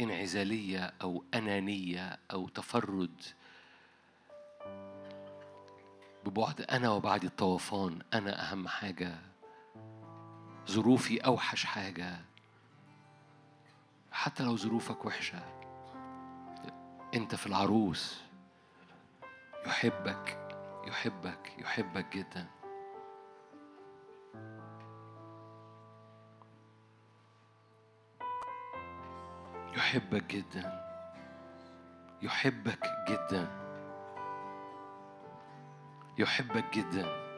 انعزالية أو أنانية أو تفرد. ببعد أنا وبعد الطوفان أنا أهم حاجة. ظروفي أوحش حاجة. حتى لو ظروفك وحشة أنت في العروس. يحبك يحبك يحبك جدا. يحبك جدا. يحبك جدا. يحبك جدا.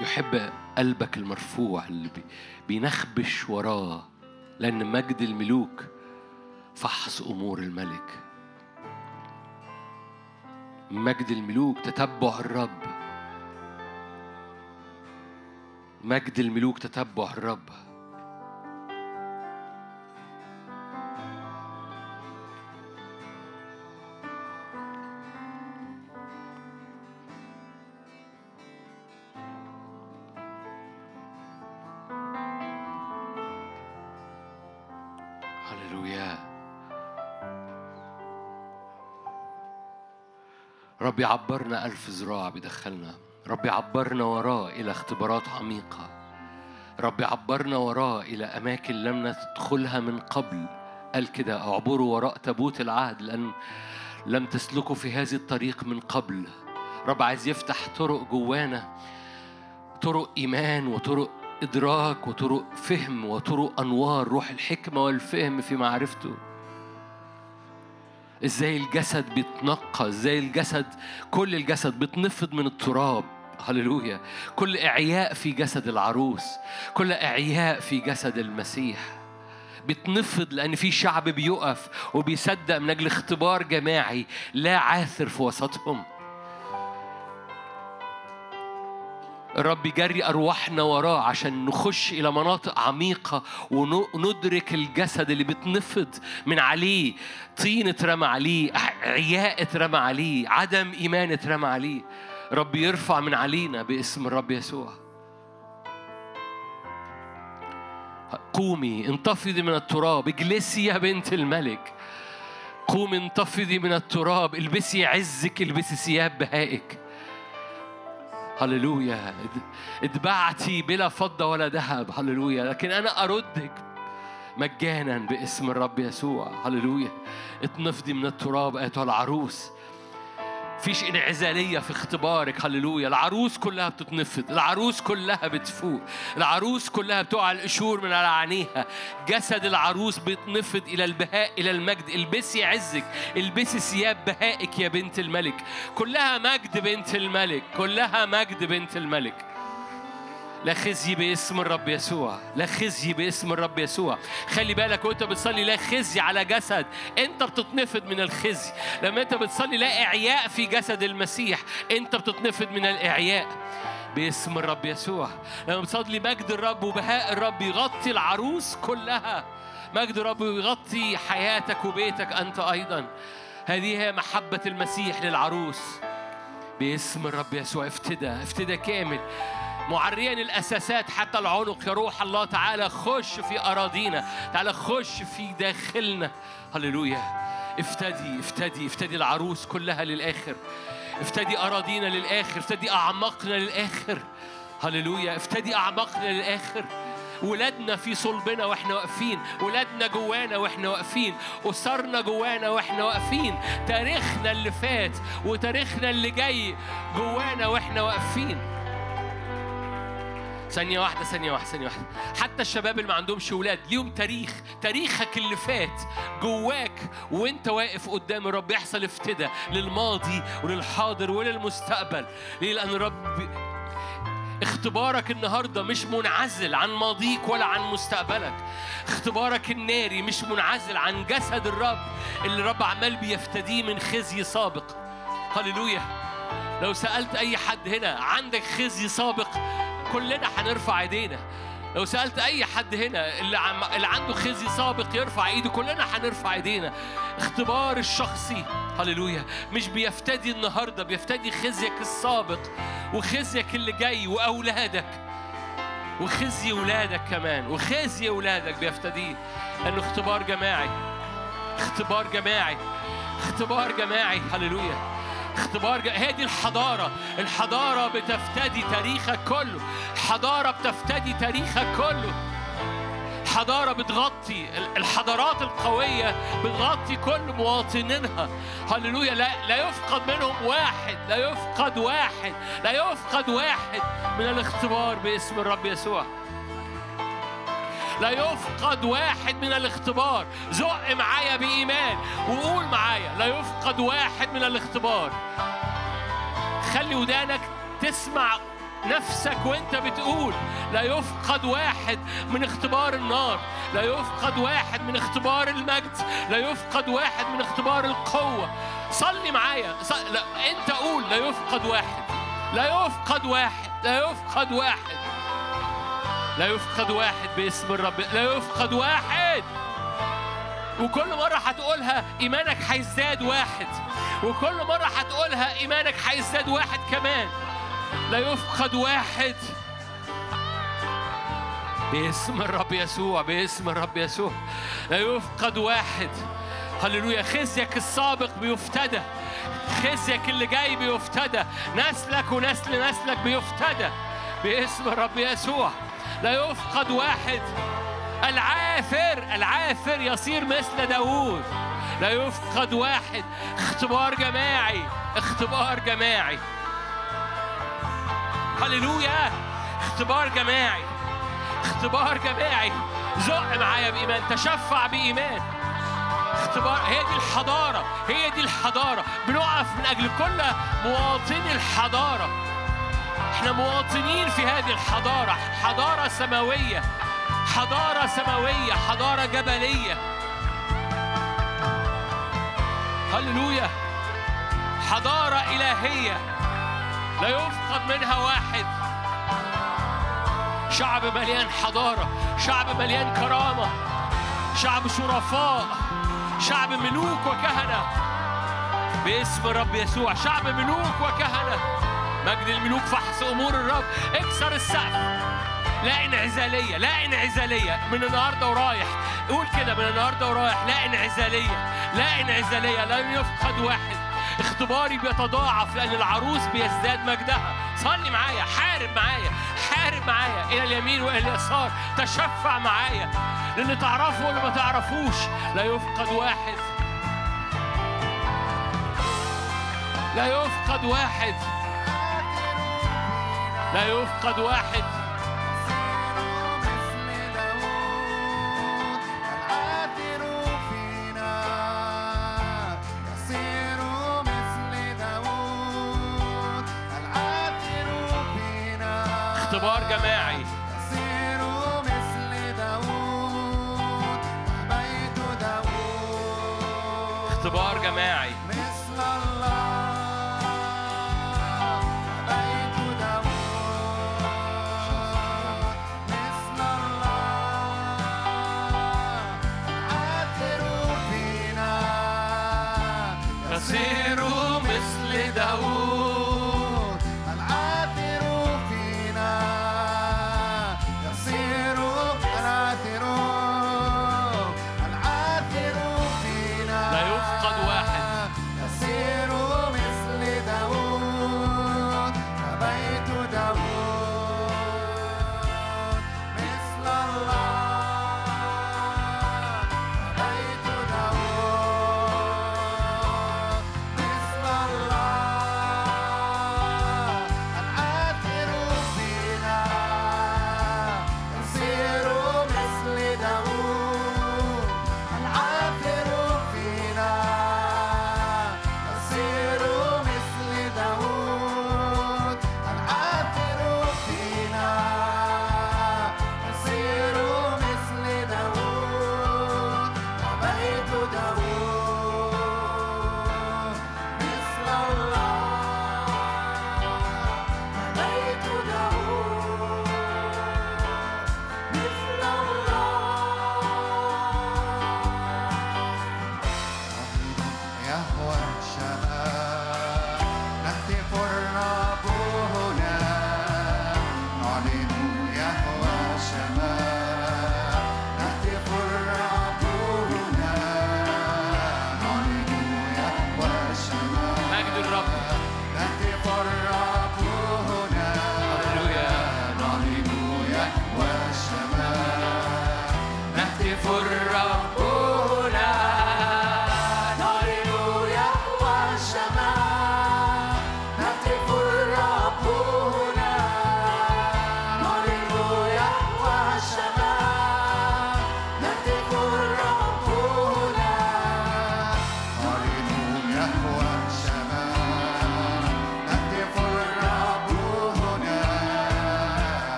يحب قلبك المرفوع اللي بي- بينخبش وراه لأن مجد الملوك فحص أمور الملك. مجد الملوك تتبع الرب. مجد الملوك تتبع الرب. رب يعبرنا ألف ذراع بيدخلنا رب يعبرنا وراه إلى اختبارات عميقة. رب يعبرنا وراه إلى أماكن لم ندخلها من قبل. قال كده اعبروا وراء تابوت العهد لأن لم تسلكوا في هذه الطريق من قبل. رب عايز يفتح طرق جوانا طرق إيمان وطرق إدراك وطرق فهم وطرق أنوار روح الحكمة والفهم في معرفته. إزاي الجسد بيتنقى إزاي الجسد كل الجسد بيتنفض من التراب. هللويا. كل إعياء في جسد العروس كل إعياء في جسد المسيح. بتنفض لأن في شعب بيقف وبيصدق من أجل اختبار جماعي لا عاثر في وسطهم. الرب يجري أرواحنا وراه عشان نخش إلى مناطق عميقة وندرك الجسد اللي بتنفض من عليه. طين اترمى عليه عياء اترمى عليه عدم إيمان اترمى عليه. رب يرفع من علينا باسم الرب يسوع. قومي انتفضي من التراب اجلسي يا بنت الملك. قومي انتفضي من التراب البسي عزك البسي ثياب بهائك. هللويا. اتبعتي بلا فضة ولا ذهب. هللويا. لكن أنا أردك مجانا باسم الرب يسوع. هللويا. اتنفضي من التراب أيتها العروس. فيش انعزالية في اختبارك هللويا. العروس كلها بتتنفض العروس كلها بتفوق العروس كلها بتقع القشور من على عينيها. جسد العروس بيتنفض إلى البهاء إلى المجد. البسي عزك البسي ثياب بهائك يا بنت الملك. كلها مجد بنت الملك كلها مجد بنت الملك. لا خزي باسم الرب يسوع لا خزي باسم الرب يسوع. خلي بالك وانت بتصلي لا خزي على جسد انت بتتنفض من الخزي. لما انت بتصلي لا إعياء في جسد المسيح انت بتتنفض من الإعياء. باسم الرب يسوع. لما بتصلي مجد الرب وبهاء الرب يغطي العروس كلها. مجد الرب يغطي حياتك وبيتك أنت أيضا. هذه هي محبة المسيح للعروس. باسم الرب يسوع. افتدى افتدى كامل. معريا الأساسات حتى العنق يا روح الله تعالى خش في أراضينا. تعالى خش في داخلنا. هللويا. افتدي افتدي افتدي العروس كلها للآخر. افتدي أراضينا للآخر. افتدي أعماقنا للآخر. هللويا. افتدي أعماقنا للآخر. ولادنا في صلبنا وإحنا واقفين. ولادنا جوانا وإحنا واقفين. أسرنا جوانا وإحنا واقفين. تاريخنا اللي فات وتاريخنا اللي جاي جوانا وإحنا واقفين. ثانية واحدة ثانية واحدة ثانية واحدة. حتى الشباب اللي ما عندهمش ولاد ليهم تاريخ تاريخك اللي فات جواك وانت واقف قدام الرب. يحصل افتداء للماضي وللحاضر وللمستقبل. ليه؟ لأن الرب اختبارك النهارده مش منعزل عن ماضيك ولا عن مستقبلك. اختبارك الناري مش منعزل عن جسد الرب اللي الرب عمال بيفتديه من خزي سابق. هللويا. لو سألت أي حد هنا عندك خزي سابق؟ كلنا هنرفع ايدينا. لو سألت أي حد هنا اللي, عم... اللي عنده خزي سابق يرفع إيده كلنا هنرفع إيدينا. اختبار الشخصي. هللويا. مش بيفتدي النهاردة بيفتدي خزيك السابق وخزيك اللي جاي وأولادك. وخزي ولادك كمان. وخزي ولادك بيفتديه لأنه اختبار جماعي. اختبار جماعي. اختبار جماعي. هللويا. اختبار ج... هي دي الحضارة الحضارة بتفتدي تاريخك كله الحضارة بتفتدي تاريخك كله. حضارة بتغطي الحضارات القوية بتغطي كل مواطنينها. هللويا لا, لا يفقد منهم واحد لا يفقد واحد لا يفقد واحد من الاختبار باسم الرب يسوع. لا يفقد واحد من الاختبار. زق معايا بإيمان وقول معايا لا يفقد واحد من الاختبار. خلي ودانك تسمع نفسك وانت بتقول لا يفقد واحد من اختبار النار لا يفقد واحد من اختبار المجد لا يفقد واحد من اختبار القوة. صلي معايا صل... لا. انت قول لا يفقد واحد لا يفقد واحد لا يفقد واحد. لا يفقد واحد باسم الرب. لا يفقد واحد. وكل مرة هتقولها إيمانك هيزداد واحد. وكل مرة هتقولها إيمانك هيزداد واحد كمان. لا يفقد واحد باسم الرب يسوع باسم الرب يسوع. لا يفقد واحد. هللويا. خزيك السابق بيفتدى. خزيك اللي جاي بيفتدى. نسلك ونسل نسلك بيفتدى. باسم الرب يسوع. لا يفقد واحد. العافر العافر يصير مثل داوود. لا يفقد واحد. اختبار جماعي اختبار جماعي. هللويا! اختبار جماعي اختبار جماعي. زق معايا بإيمان. تشفع بإيمان. اختبار هي دي الحضارة هي دي الحضارة. بنقف من أجل كل مواطني الحضارة. إحنا مواطنين في هذه الحضارة حضارة سماوية حضارة سماوية حضارة جبلية. هللويا. حضارة إلهية. لا يفقد منها واحد. شعب مليان حضارة شعب مليان كرامة شعب شرفاء شعب ملوك وكهنة. باسم الرب يسوع شعب ملوك وكهنة. مجد الملوك فحص أمور الرب. اكسر السقف. لا انعزالية لا انعزالية. من النهاردة ورايح. قول كده من النهاردة ورايح. لا انعزالية لا انعزالية. لن يفقد واحد. اختباري بيتضاعف لأن العروس بيزداد مجدها. صلي معايا حارب معايا حارب معايا. إلى اليمين وإلى اليسار. تشفع معايا. للي تعرفه واللي ما تعرفوش. لا يفقد واحد. لا يفقد واحد. لا يفقد واحد. اختبار جماعي.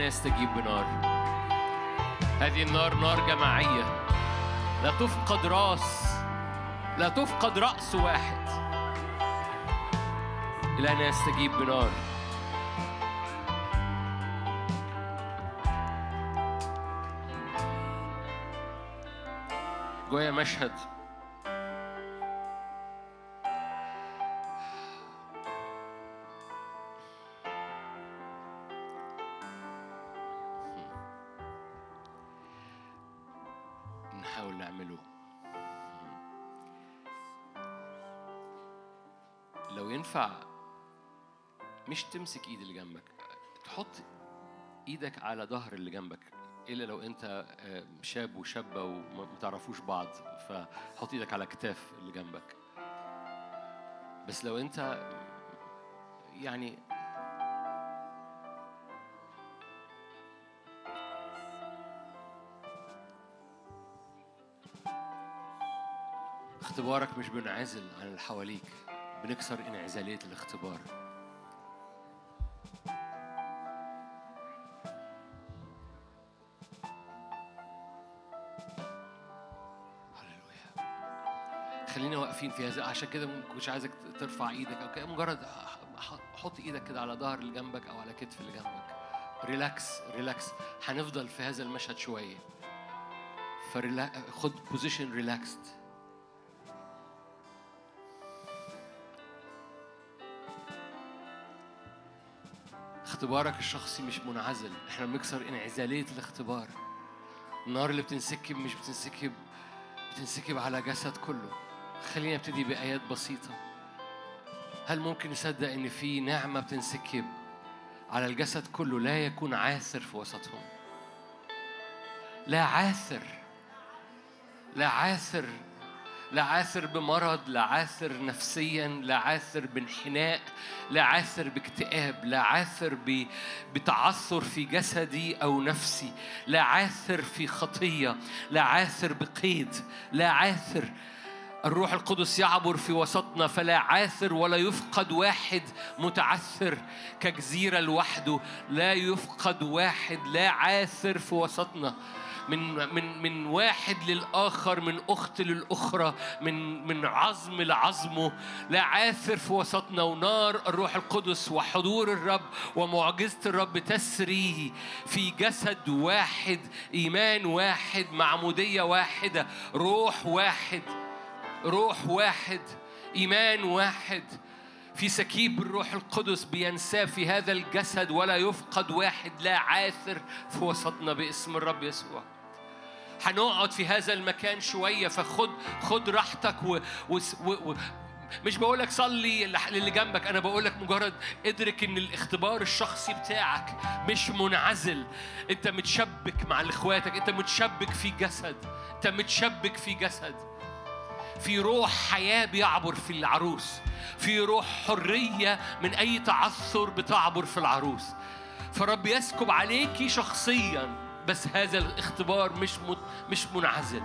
إلهنا يستجيب بنار هذه النار نار جماعية. لا تفقد راس لا تفقد رأس واحد. إلهنا يستجيب بنار جوايا مشهد على ظهر اللي جنبك إلا لو أنت آه، شاب وشابة وما تعرفوش بعض فحط إيدك على كتاف اللي جنبك. بس لو أنت يعني اختبارك مش بنعزل عن اللي حواليك بنكسر انعزالية الاختبار. خلينا واقفين في هذا عشان كده مش عايزك ترفع إيدك أو كده. مجرد حط إيدك كده على ظهر اللي جنبك أو على كتف اللي جنبك. relax relax. هنفضل في هذا المشهد شوية. ف relax خد position relaxed اختبارك الشخصي مش منعزل. إحنا بنكسر انعزالية الاختبار. النار اللي بتنسكب مش بتنسكب بتنسكب على جسد كله. خلينا نبتدي بآيات بسيطة. هل ممكن نصدق إن في نعمة بتنسكب على الجسد كله لا يكون عاثر في وسطهم؟ لا عاثر لا عاثر لا عاثر بمرض لا عاثر نفسيا لا عاثر بانحناء لا عاثر باكتئاب لا عاثر ب- بتعثر في جسدي أو نفسي لا عاثر في خطية لا عاثر بقيد لا عاثر الروح القدس يعبر في وسطنا فلا عاثر ولا يفقد واحد متعثر كجزيرة لوحده. لا يفقد واحد لا عاثر في وسطنا. من من من واحد للآخر من أخت للأخرى من من عظم لعظمه. لا عاثر في وسطنا. ونار الروح القدس وحضور الرب ومعجزة الرب تسري في جسد واحد إيمان واحد معمودية واحدة روح واحد. روح واحد إيمان واحد. في سكيب الروح القدس بينساب في هذا الجسد ولا يفقد واحد لا عاثر في وسطنا باسم الرب يسوع. هنقعد في هذا المكان شوية فخد خد راحتك و, و, و, و مش بقولك صلي للي جنبك أنا بقولك مجرد ادرك إن الاختبار الشخصي بتاعك مش منعزل. أنت متشبك مع إخواتك أنت متشبك في جسد أنت متشبك في جسد. في روح حياة بيعبر في العروس في روح حرية من أي تعثر بتعبر في العروس. فرب يسكب عليكي شخصيا بس هذا الاختبار مش مش منعزل.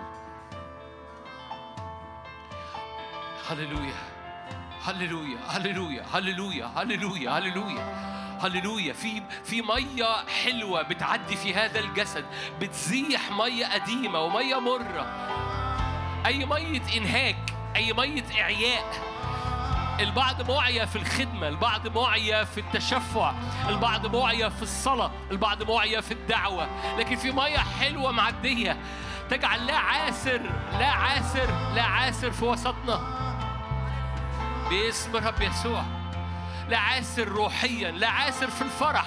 هللويا هللويا هللويا هللويا هللويا هللويا هللويا. في في مية حلوة بتعدي في هذا الجسد بتزيح مية قديمة ومية مرة. أي مية إنهاك أي مية إعياء. البعض معيا في الخدمة البعض معيا في التشفع البعض معيا في الصلاة البعض معيا في الدعوة. لكن في مية حلوة معدية تجعل لا عاسر لا عاسر لا عاسر في وسطنا. باسم الرب يسوع. لا عاسر روحيا لا عاسر في الفرح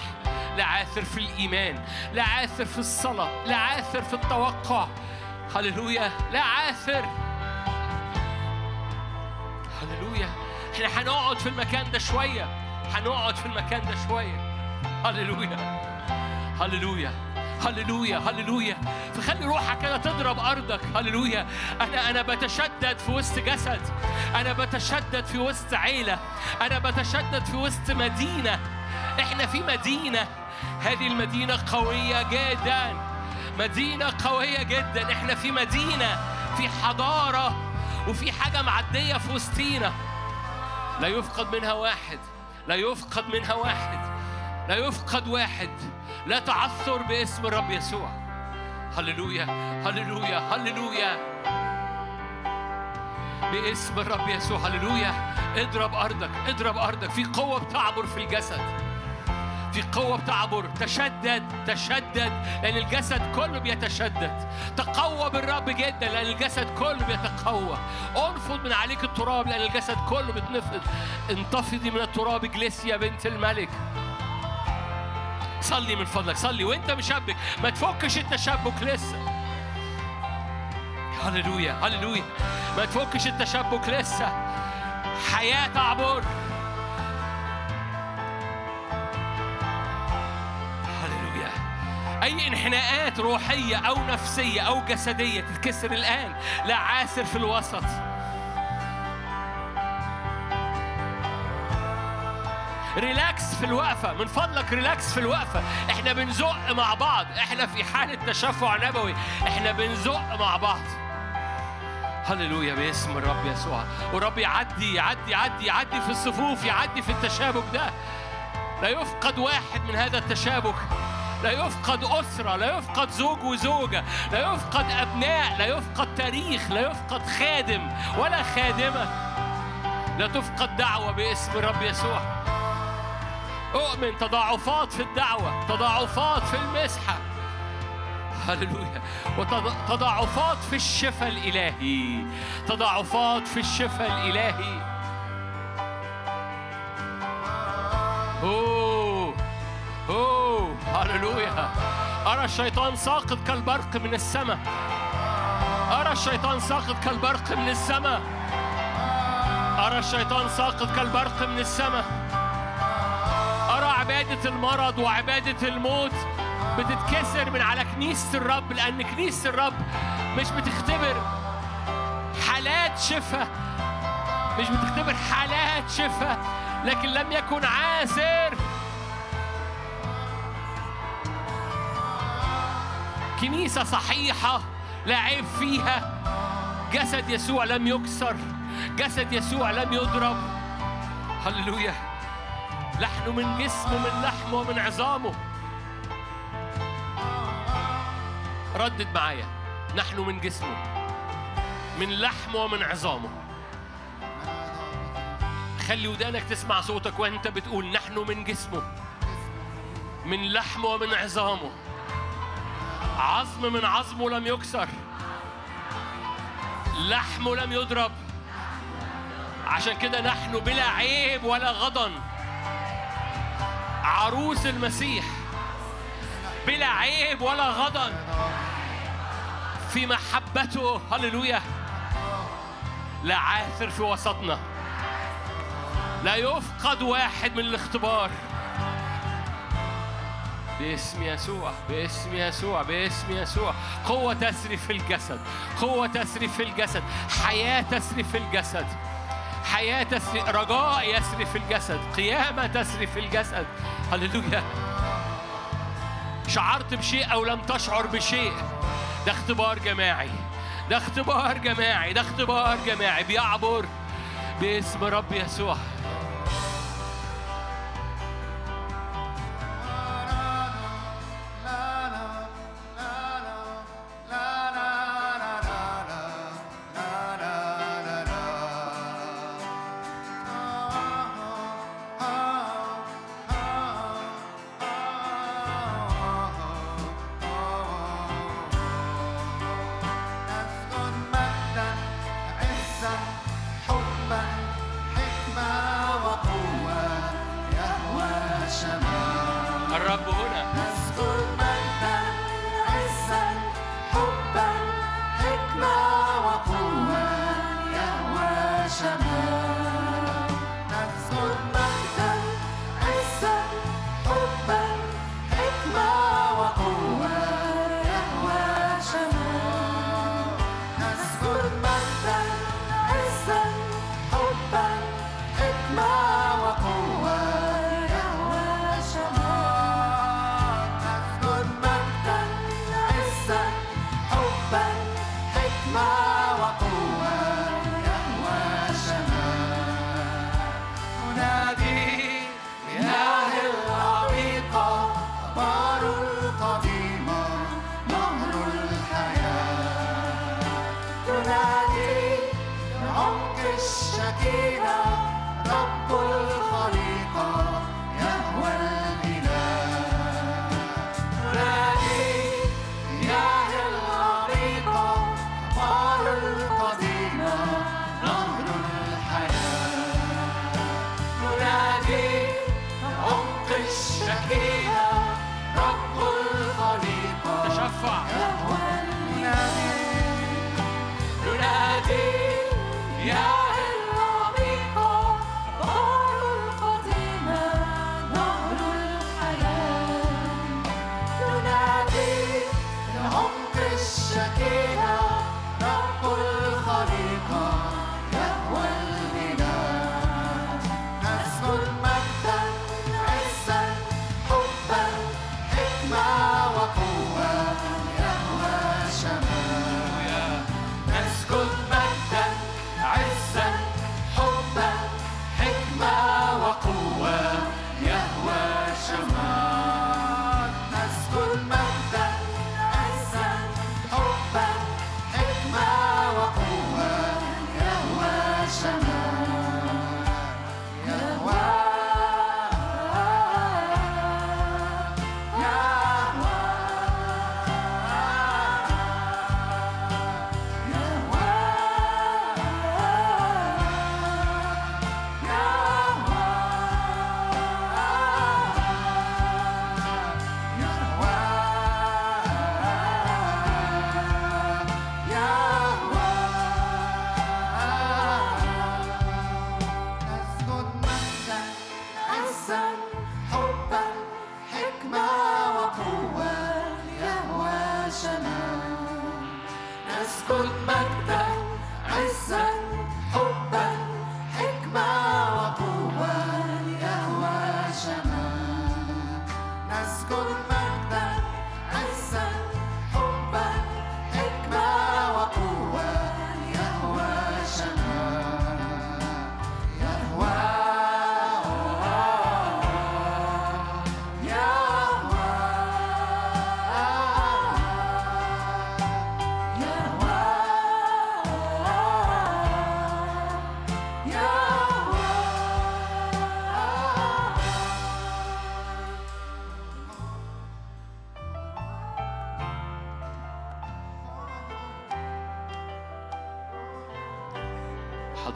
لا عاثر في الإيمان لا عاثر في الصلاة لا عاثر في التوقع. هللويا. لا عاثر. هللويا. إحنا هنقعد في المكان ده شوية. هنقعد في المكان ده شوية. هللويا. هللويا. هللويا. هللويا. فخلي روحك كده تضرب أرضك. هللويا. أنا أنا بتشدد في وسط جسد. أنا بتشدد في وسط عيلة. أنا بتشدد في وسط مدينة. إحنا في مدينة. هذه المدينة قوية جدا. مدينة قوية جدا. إحنا في مدينة في حضارة وفي حاجة معدية في وسطينا. لا يفقد منها واحد لا يفقد منها واحد لا يفقد واحد. لا تعثر باسم الرب يسوع. هللويا هللويا هللويا. باسم الرب يسوع هللويا. اضرب أرضك اضرب أرضك. في قوة بتعبر في الجسد. في قوة بتعبر. تشدد تشدد. لأن الجسد كله بيتشدد. تقوى بالرب جدا لأن الجسد كله بيتقوى. انفض من عليك التراب لأن الجسد كله بيتنفض انتفضي من التراب اجلسي يا بنت الملك. صلي من فضلك. صلي وانت مشبك. ما تفكش التشبك لسه. هللويا هللويا. ما تفكش التشبك لسه. حياة تعبر أي انحناءات روحية أو نفسية أو جسدية تتكسر الآن. لا عاثر في الوسط. relax في الوقفة. من فضلك relax في الوقفة. إحنا بنزق مع بعض. إحنا في حالة تشفع نبوي. إحنا بنزق مع بعض. هللويا باسم الرب يسوع. ورب يعدي يعدي يعدي يعدي في الصفوف يعدي في التشابك ده. لا يفقد واحد من هذا التشابك. لا يفقد أسرة لا يفقد زوج وزوجة لا يفقد أبناء لا يفقد تاريخ لا يفقد خادم ولا خادمة. لا تفقد دعوة باسم الرب يسوع. أؤمن تضاعفات في الدعوة تضاعفات في المسحة. هللويا. وتضاعفات في الشفاء الإلهي تضاعفات في الشفاء الإلهي. أوه. أوه. هللويا. أرى الشيطان ساقط كالبرق من السماء. أرى الشيطان ساقط كالبرق من السماء. أرى الشيطان ساقط كالبرق من السماء. أرى عبادة المرض وعبادة الموت بتتكسر من على كنيسة الرب لأن كنيسة الرب مش بتختبر حالات شفاء مش بتختبر حالات شفاء لكن لم يكن عاسر كنيسة صحيحة لا عيب فيها. جسد يسوع لم يكسر جسد يسوع لم يضرب. هللويا. لحن من جسمه من لحمه ومن عظامه. ردد معايا. نحن من جسمه من لحمه ومن عظامه. خلي ودانك تسمع صوتك وانت بتقول نحن من جسمه من لحمه ومن عظامه. عظم من عظمه لم يكسر. لحمه لم يضرب. عشان كده نحن بلا عيب ولا غضن. عروس المسيح بلا عيب ولا غضن. في محبته هللويا. لا عاثر في وسطنا. لا يفقد واحد من الاختبار. باسم يسوع باسم يسوع باسم يسوع. قوة تسري في الجسد قوة تسري في الجسد حياة تسري في الجسد. حياة تسري رجاء يسري في الجسد قيامة تسري في الجسد. هللويا. شعرت بشيء أو لم تشعر بشيء ده اختبار جماعي ده اختبار جماعي ده اختبار جماعي. بيعبر باسم رب يسوع.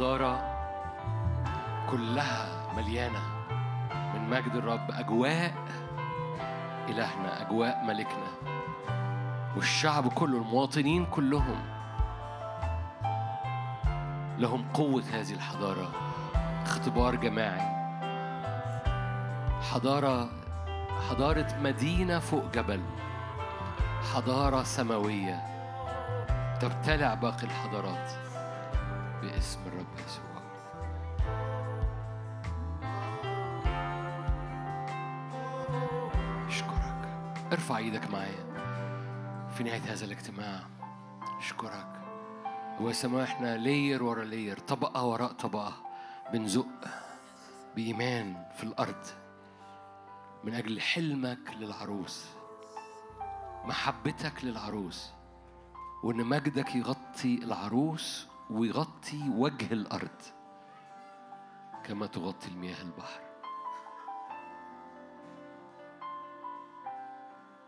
حضارة كلها مليانة من مجد الرب أجواء إلهنا أجواء ملكنا والشعب كله المواطنين كلهم لهم قوة هذه الحضارة. اختبار جماعي. حضارة حضارة مدينة فوق جبل. حضارة سماوية تبتلع باقي الحضارات. ارفع إيدك معايا. في نهاية هذا الاجتماع أشكرك. هو سماء إحنا لير ورا لير طبقة وراء طبقة بنزق بإيمان في الأرض. من أجل حلمك للعروس محبتك للعروس وإن مجدك يغطي العروس ويغطي وجه الأرض. كما تغطي المياه البحر.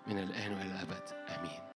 من الآن وإلى الأبد. آمين.